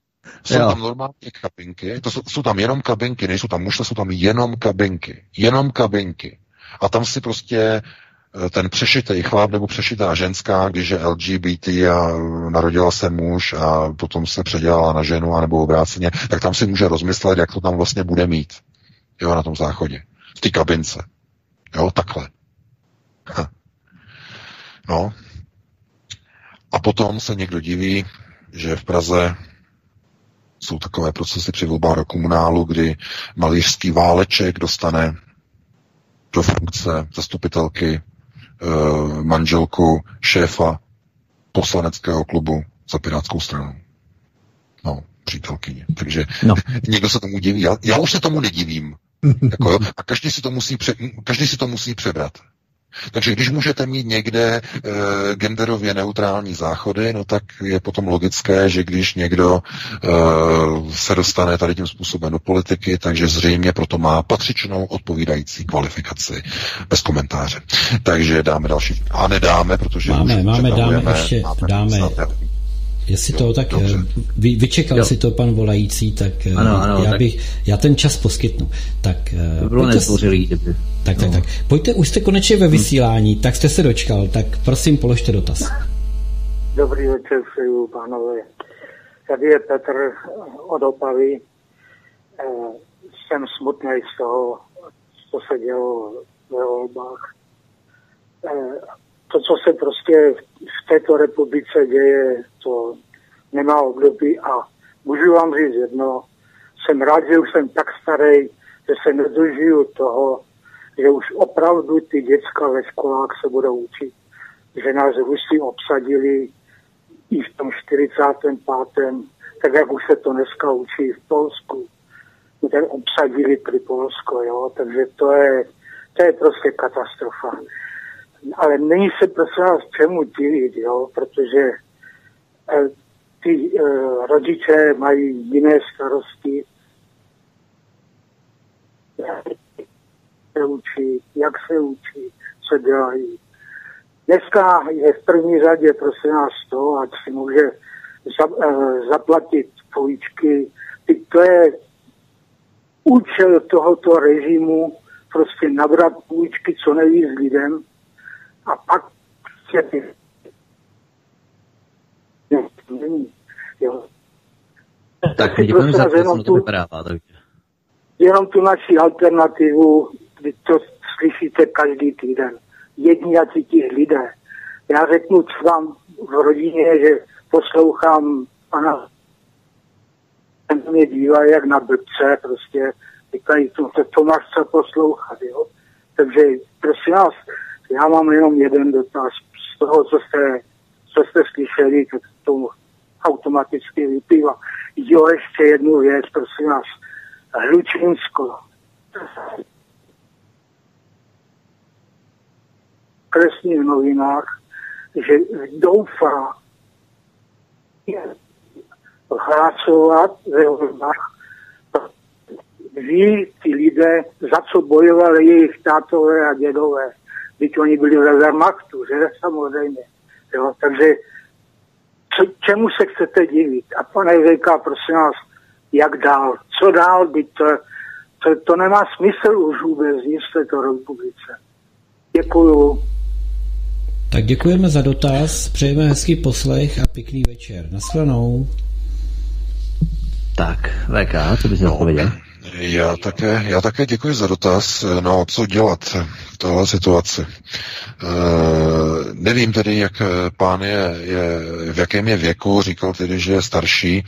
Jsou jo. tam normálně kabinky, to jsou, jsou tam jenom kabinky, nejsou tam mušle, jsou tam jenom kabinky. Jenom kabinky. A tam si prostě ten přešitý chlap nebo přešitá ženská, když je LGBT a narodila se muž a potom se předělala na ženu anebo obráceně, tak tam si může rozmyslet, jak to tam vlastně bude mít. Jo, na tom záchodě v té kabince. Jo, takhle. Ha. No. A potom se někdo diví, že v Praze jsou takové procesy při volbách do komunálu, kdy malířský váleček dostane do funkce zastupitelky manželku šéfa poslaneckého klubu za Pirátskou stranu. No, přítelkyně. Takže no. [laughs] někdo se tomu diví. Já, já už se tomu nedivím. [laughs] jako, a každý si, to musí pře, každý si to musí přebrat. Takže když můžete mít někde e, genderově neutrální záchody, no tak je potom logické, že když někdo e, se dostane tady tím způsobem do politiky, takže zřejmě proto má patřičnou odpovídající kvalifikaci. Bez komentáře. Takže dáme další. A nedáme, protože máme, už máme, dáme ještě, dáme, Jestli to tak Dobře. Eh, vy, vyčekal jo. si to pan volající, tak eh, ano, ano, já, tak... bych, já ten čas poskytnu. Tak, to bylo nezbořilý, kdyby. Tak, tak, no. tak. Pojďte, už jste konečně ve vysílání, tak jste se dočkal, tak prosím, položte dotaz. Dobrý večer přeju, pánové. Tady je Petr od Opavy. Eh, jsem smutný z toho, co se dělo ve volbách. To, co se prostě v této republice děje, to nemá období a můžu vám říct jedno, jsem rád, že už jsem tak starý, že se nedožiju toho, že už opravdu ty děcka ve školách se budou učit, že nás Rusi obsadili i v tom 45. tak jak už se to dneska učí v Polsku. Ten obsadili Polsko, jo, takže to je, to je prostě katastrofa. Ale není se prosím vás čemu divit, jo, protože eh, ty eh, rodiče mají jiné starosti, se učí, jak se učí, co dělají. Dneska je v první řadě, prosím nás, to, ať si může za, uh, zaplatit půjčky. To je účel tohoto režimu, prostě nabrat půjčky co nejvíc lidem a pak ty Tak děkujeme za to, to vypadá, Jenom tu naši alternativu vy to slyšíte každý týden. Jedni a ti lidé. Já řeknu vám v rodině, že poslouchám pana ten mě dívá jak na blbce, prostě říkají, to, to, to máš co poslouchat, jo. Takže prosím vás, já mám jenom jeden dotaz. Z toho, co jste, co jste slyšeli, tak to automaticky vyplývá. Jo, ještě jednu věc, prosím vás. Hlučínsko kresných novinách, že doufá hlasovat ve volbách, ví ty lidé, za co bojovali jejich tátové a dědové. Byť oni byli ve Wehrmachtu, že samozřejmě. Jo, takže co, čemu se chcete divit? A pane Vejka, prosím vás, jak dál? Co dál? Byť to, to, to nemá smysl už vůbec nic v této republice. Děkuju. Tak děkujeme za dotaz, přejeme hezký poslech a pěkný večer. Naschledanou. Tak, VK, co bys no, odpověděl? Já také, já také děkuji za dotaz. No, co dělat v téhle situaci? E, nevím tedy, jak pán je, je, v jakém je věku, říkal tedy, že je starší,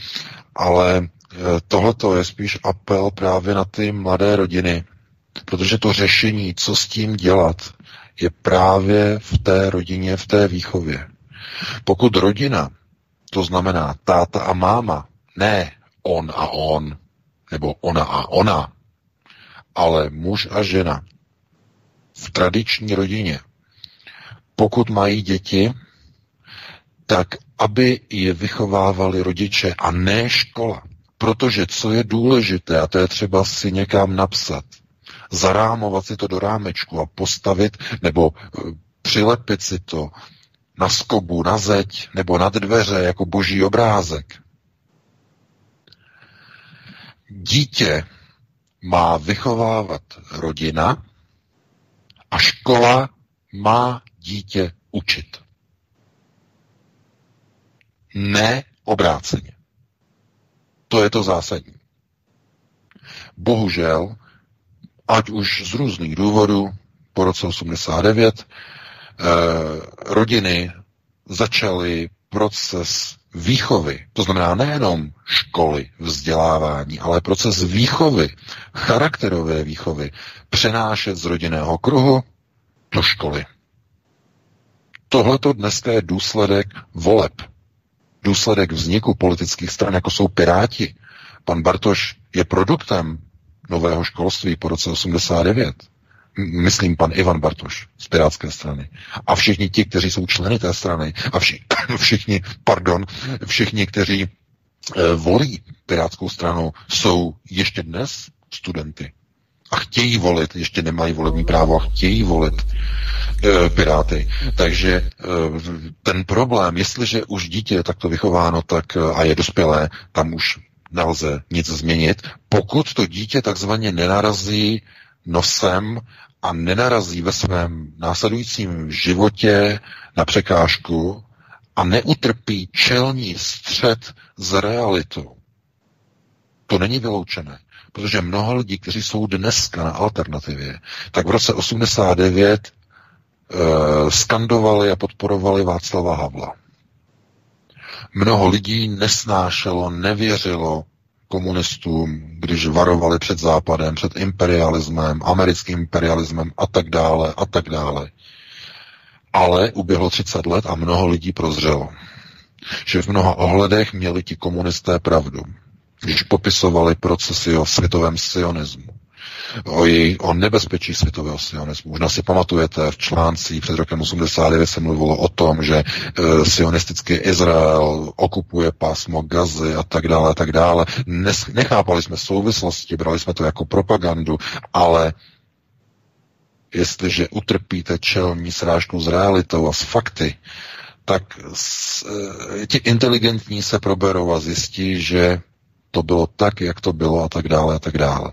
ale e, tohleto je spíš apel právě na ty mladé rodiny, protože to řešení, co s tím dělat, je právě v té rodině, v té výchově. Pokud rodina, to znamená táta a máma, ne on a on, nebo ona a ona, ale muž a žena v tradiční rodině, pokud mají děti, tak aby je vychovávali rodiče a ne škola. Protože co je důležité, a to je třeba si někam napsat, zarámovat si to do rámečku a postavit nebo eh, přilepit si to na skobu, na zeď nebo nad dveře jako boží obrázek. Dítě má vychovávat rodina a škola má dítě učit. Ne obráceně. To je to zásadní. Bohužel ať už z různých důvodů, po roce 89, eh, rodiny začaly proces výchovy, to znamená nejenom školy, vzdělávání, ale proces výchovy, charakterové výchovy, přenášet z rodinného kruhu do školy. Tohleto dneska je důsledek voleb. Důsledek vzniku politických stran, jako jsou Piráti. Pan Bartoš je produktem nového školství po roce 89. myslím pan Ivan Bartoš z Pirátské strany. A všichni ti, kteří jsou členy té strany a všichni, [coughs] všichni pardon, všichni, kteří e, volí Pirátskou stranu, jsou ještě dnes studenty. A chtějí volit, ještě nemají volební právo a chtějí volit e, Piráty. Takže e, ten problém, jestliže už dítě je takto vychováno tak, a je dospělé, tam už nelze nic změnit, pokud to dítě takzvaně nenarazí nosem a nenarazí ve svém následujícím životě na překážku a neutrpí čelní střed s realitou. To není vyloučené, protože mnoho lidí, kteří jsou dneska na alternativě, tak v roce 89 eh, skandovali a podporovali Václava Havla. Mnoho lidí nesnášelo, nevěřilo komunistům, když varovali před západem, před imperialismem, americkým imperialismem a tak dále a tak dále. Ale uběhlo 30 let a mnoho lidí prozřelo, že v mnoha ohledech měli ti komunisté pravdu, když popisovali procesy o světovém sionismu o, jej, o nebezpečí světového sionismu. Možná si pamatujete, v článci před rokem 89 se mluvilo o tom, že e, sionistický Izrael okupuje pásmo Gazy a tak dále a tak dále. Nes, nechápali jsme souvislosti, brali jsme to jako propagandu, ale jestliže utrpíte čelní srážku s realitou a s fakty, tak s, e, ti inteligentní se proberou a zjistí, že to bylo tak, jak to bylo a tak dále a tak dále.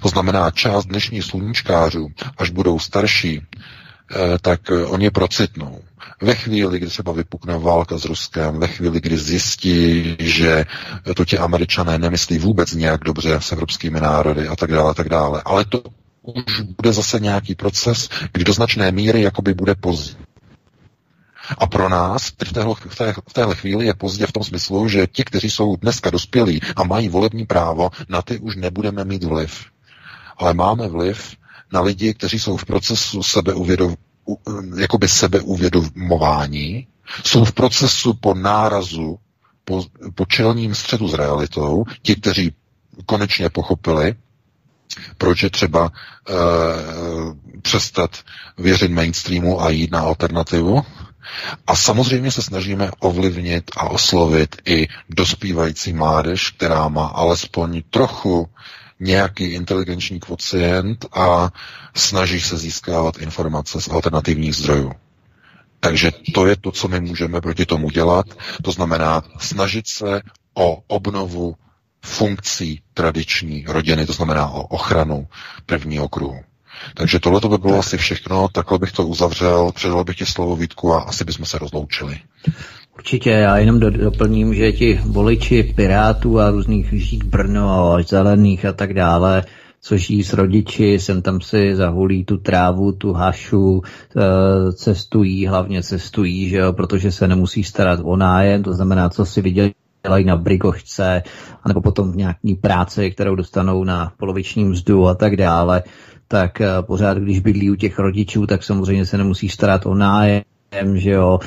To znamená, část dnešních sluníčkářů, až budou starší, eh, tak eh, oni procitnou. Ve chvíli, kdy třeba vypukne válka s Ruskem, ve chvíli, kdy zjistí, že to ti američané nemyslí vůbec nějak dobře s evropskými národy a tak dále, a tak dále. Ale to už bude zase nějaký proces, kdy do značné míry jakoby bude pozdě. A pro nás v, téhle, v, té, v téhle chvíli je pozdě v tom smyslu, že ti, kteří jsou dneska dospělí a mají volební právo, na ty už nebudeme mít vliv ale máme vliv na lidi, kteří jsou v procesu sebeuvědom, jakoby sebeuvědomování, jsou v procesu po nárazu, po, po čelním střetu s realitou, ti, kteří konečně pochopili, proč je třeba e, přestat věřit mainstreamu a jít na alternativu. A samozřejmě se snažíme ovlivnit a oslovit i dospívající mládež, která má alespoň trochu nějaký inteligenční kvocient a snaží se získávat informace z alternativních zdrojů. Takže to je to, co my můžeme proti tomu dělat. To znamená snažit se o obnovu funkcí tradiční rodiny, to znamená o ochranu prvního kruhu. Takže tohle to by bylo asi všechno, takhle bych to uzavřel, předal bych ti slovo Vítku a asi bychom se rozloučili. Určitě, já jenom doplním, že ti voliči Pirátů a různých žít Brno, zelených a tak dále, co žijí s rodiči, sem tam si zahulí tu trávu, tu hašu, eh, cestují, hlavně cestují, že jo, protože se nemusí starat o nájem, to znamená, co si viděli dělají na brigošce, anebo potom v nějaký práci, kterou dostanou na poloviční mzdu a tak dále, tak eh, pořád, když bydlí u těch rodičů, tak samozřejmě se nemusí starat o nájem, že jo,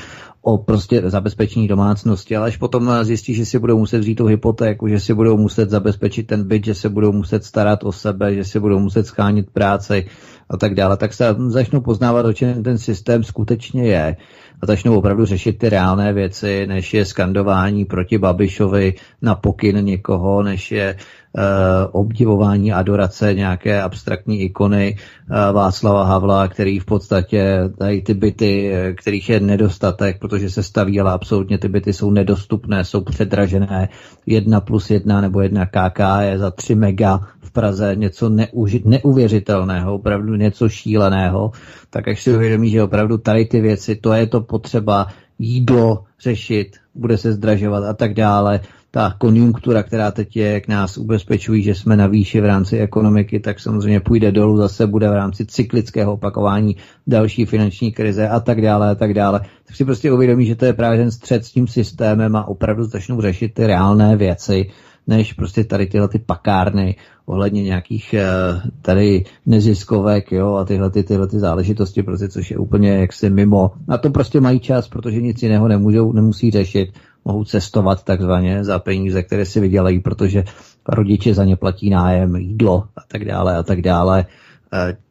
o prostě zabezpečení domácnosti, ale až potom zjistí, že si budou muset vzít tu hypotéku, že si budou muset zabezpečit ten byt, že se budou muset starat o sebe, že si budou muset schánit práci a tak dále, tak se začnou poznávat, o čem ten systém skutečně je. A začnou opravdu řešit ty reálné věci, než je skandování proti Babišovi na pokyn někoho, než je Eh, obdivování, adorace nějaké abstraktní ikony eh, Václava Havla, který v podstatě tady ty byty, eh, kterých je nedostatek, protože se staví, ale absolutně ty byty jsou nedostupné, jsou předražené. Jedna plus jedna nebo jedna KK je za 3 mega v Praze něco neuži- neuvěřitelného, opravdu něco šíleného, tak až si uvědomí, že opravdu tady ty věci, to je to potřeba jídlo řešit, bude se zdražovat a tak dále, ta konjunktura, která teď je, jak nás ubezpečují, že jsme na výši v rámci ekonomiky, tak samozřejmě půjde dolů, zase bude v rámci cyklického opakování další finanční krize a tak dále a tak dále. Tak si prostě uvědomí, že to je právě ten střed s tím systémem a opravdu začnou řešit ty reálné věci, než prostě tady tyhle ty pakárny ohledně nějakých eh, tady neziskovek, jo, a tyhle, ty, tyhle ty záležitosti, prostě, což je úplně jaksi mimo. Na to prostě mají čas, protože nic jiného nemůžou, nemusí řešit mohou cestovat takzvaně za peníze, které si vydělají, protože rodiče za ně platí nájem, jídlo a tak dále a tak dále.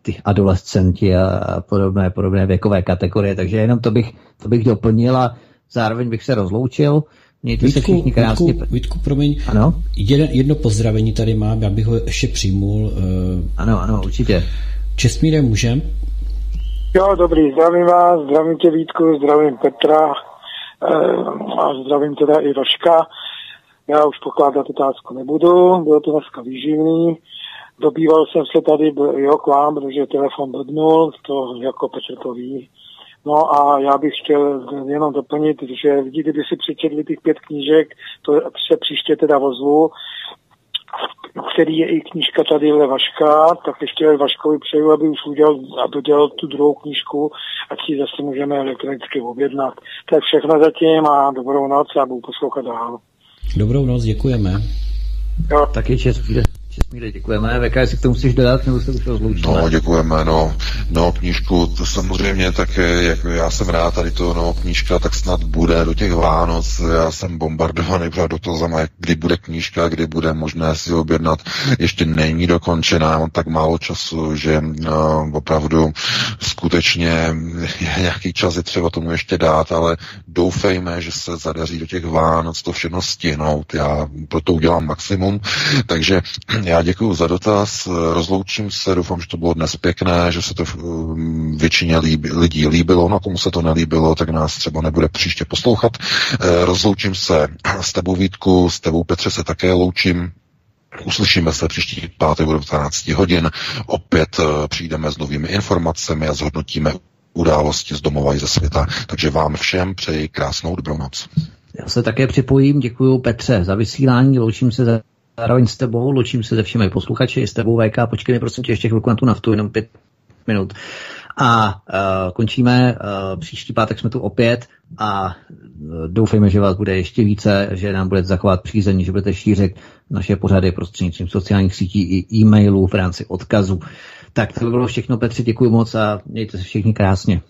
ty adolescenti a podobné, podobné věkové kategorie, takže jenom to bych, to bych doplnil a zároveň bych se rozloučil. Mějte Vítku, se všichni krásně. Vítku, Vítku, promiň. Ano? Jedno, jedno pozdravení tady mám, já bych ho ještě přijmul. Uh, ano, ano, určitě. Čestmíre, můžem? Jo, dobrý, zdravím vás, zdravím tě Vítku, zdravím Petra a zdravím teda i Roška. Já už pokládat otázku nebudu, bylo to dneska výživný. Dobýval jsem se tady jo, k vám, protože telefon dodnul, to jako Petr to ví. No a já bych chtěl jenom doplnit, že lidi, kdyby si přečetli těch pět knížek, to se příště teda vozvu, který je i knížka tady Vaška, tak ještě Vaškovi přeju, aby už udělal a dodělal tu druhou knížku, ať si zase můžeme elektronicky objednat. To je všechno zatím a dobrou noc a budu poslouchat dál. Dobrou noc, děkujeme. Jo. Taky čest, Česmíre, děkujeme. VK, jestli k tomu musíš dodat, nebo se už rozloučíme? No, děkujeme, no. No, knížku, to samozřejmě tak, jak já jsem rád, tady to, no, knížka tak snad bude do těch Vánoc. Já jsem bombardovaný do toho znamená, kdy bude knížka, kdy bude možné si objednat. Ještě není dokončená, mám tak málo času, že no, opravdu skutečně je nějaký čas je třeba tomu ještě dát, ale doufejme, že se zadaří do těch Vánoc to všechno stihnout. Já proto udělám maximum, takže já děkuji za dotaz, rozloučím se, doufám, že to bylo dnes pěkné, že se to mm, většině líbi, lidí líbilo, no komu se to nelíbilo, tak nás třeba nebude příště poslouchat. Eh, rozloučím se s tebou Vítku, s tebou Petře se také loučím, Uslyšíme se příští pátek o 12 hodin. Opět eh, přijdeme s novými informacemi a zhodnotíme události z domova i ze světa. Takže vám všem přeji krásnou dobrou noc. Já se také připojím, děkuji Petře za vysílání, loučím se za zároveň s tebou, loučím se se všemi posluchači, s tebou VK, počkej mi prosím tě ještě chvilku na tu naftu, jenom pět minut. A uh, končíme, uh, příští pátek jsme tu opět a uh, doufejme, že vás bude ještě více, že nám budete zachovat přízení, že budete šířit naše pořady prostřednictvím sociálních sítí i e-mailů v rámci odkazu. Tak to by bylo všechno, Petře, děkuji moc a mějte se všichni krásně.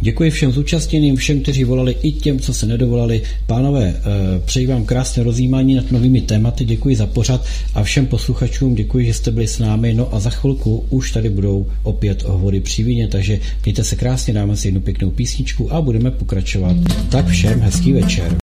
Děkuji všem zúčastněným, všem, kteří volali, i těm, co se nedovolali. Pánové, eh, přeji vám krásné rozjímání nad novými tématy, děkuji za pořad a všem posluchačům děkuji, že jste byli s námi. No a za chvilku už tady budou opět hovory při víně, takže mějte se krásně, dáme si jednu pěknou písničku a budeme pokračovat. Tak všem hezký večer.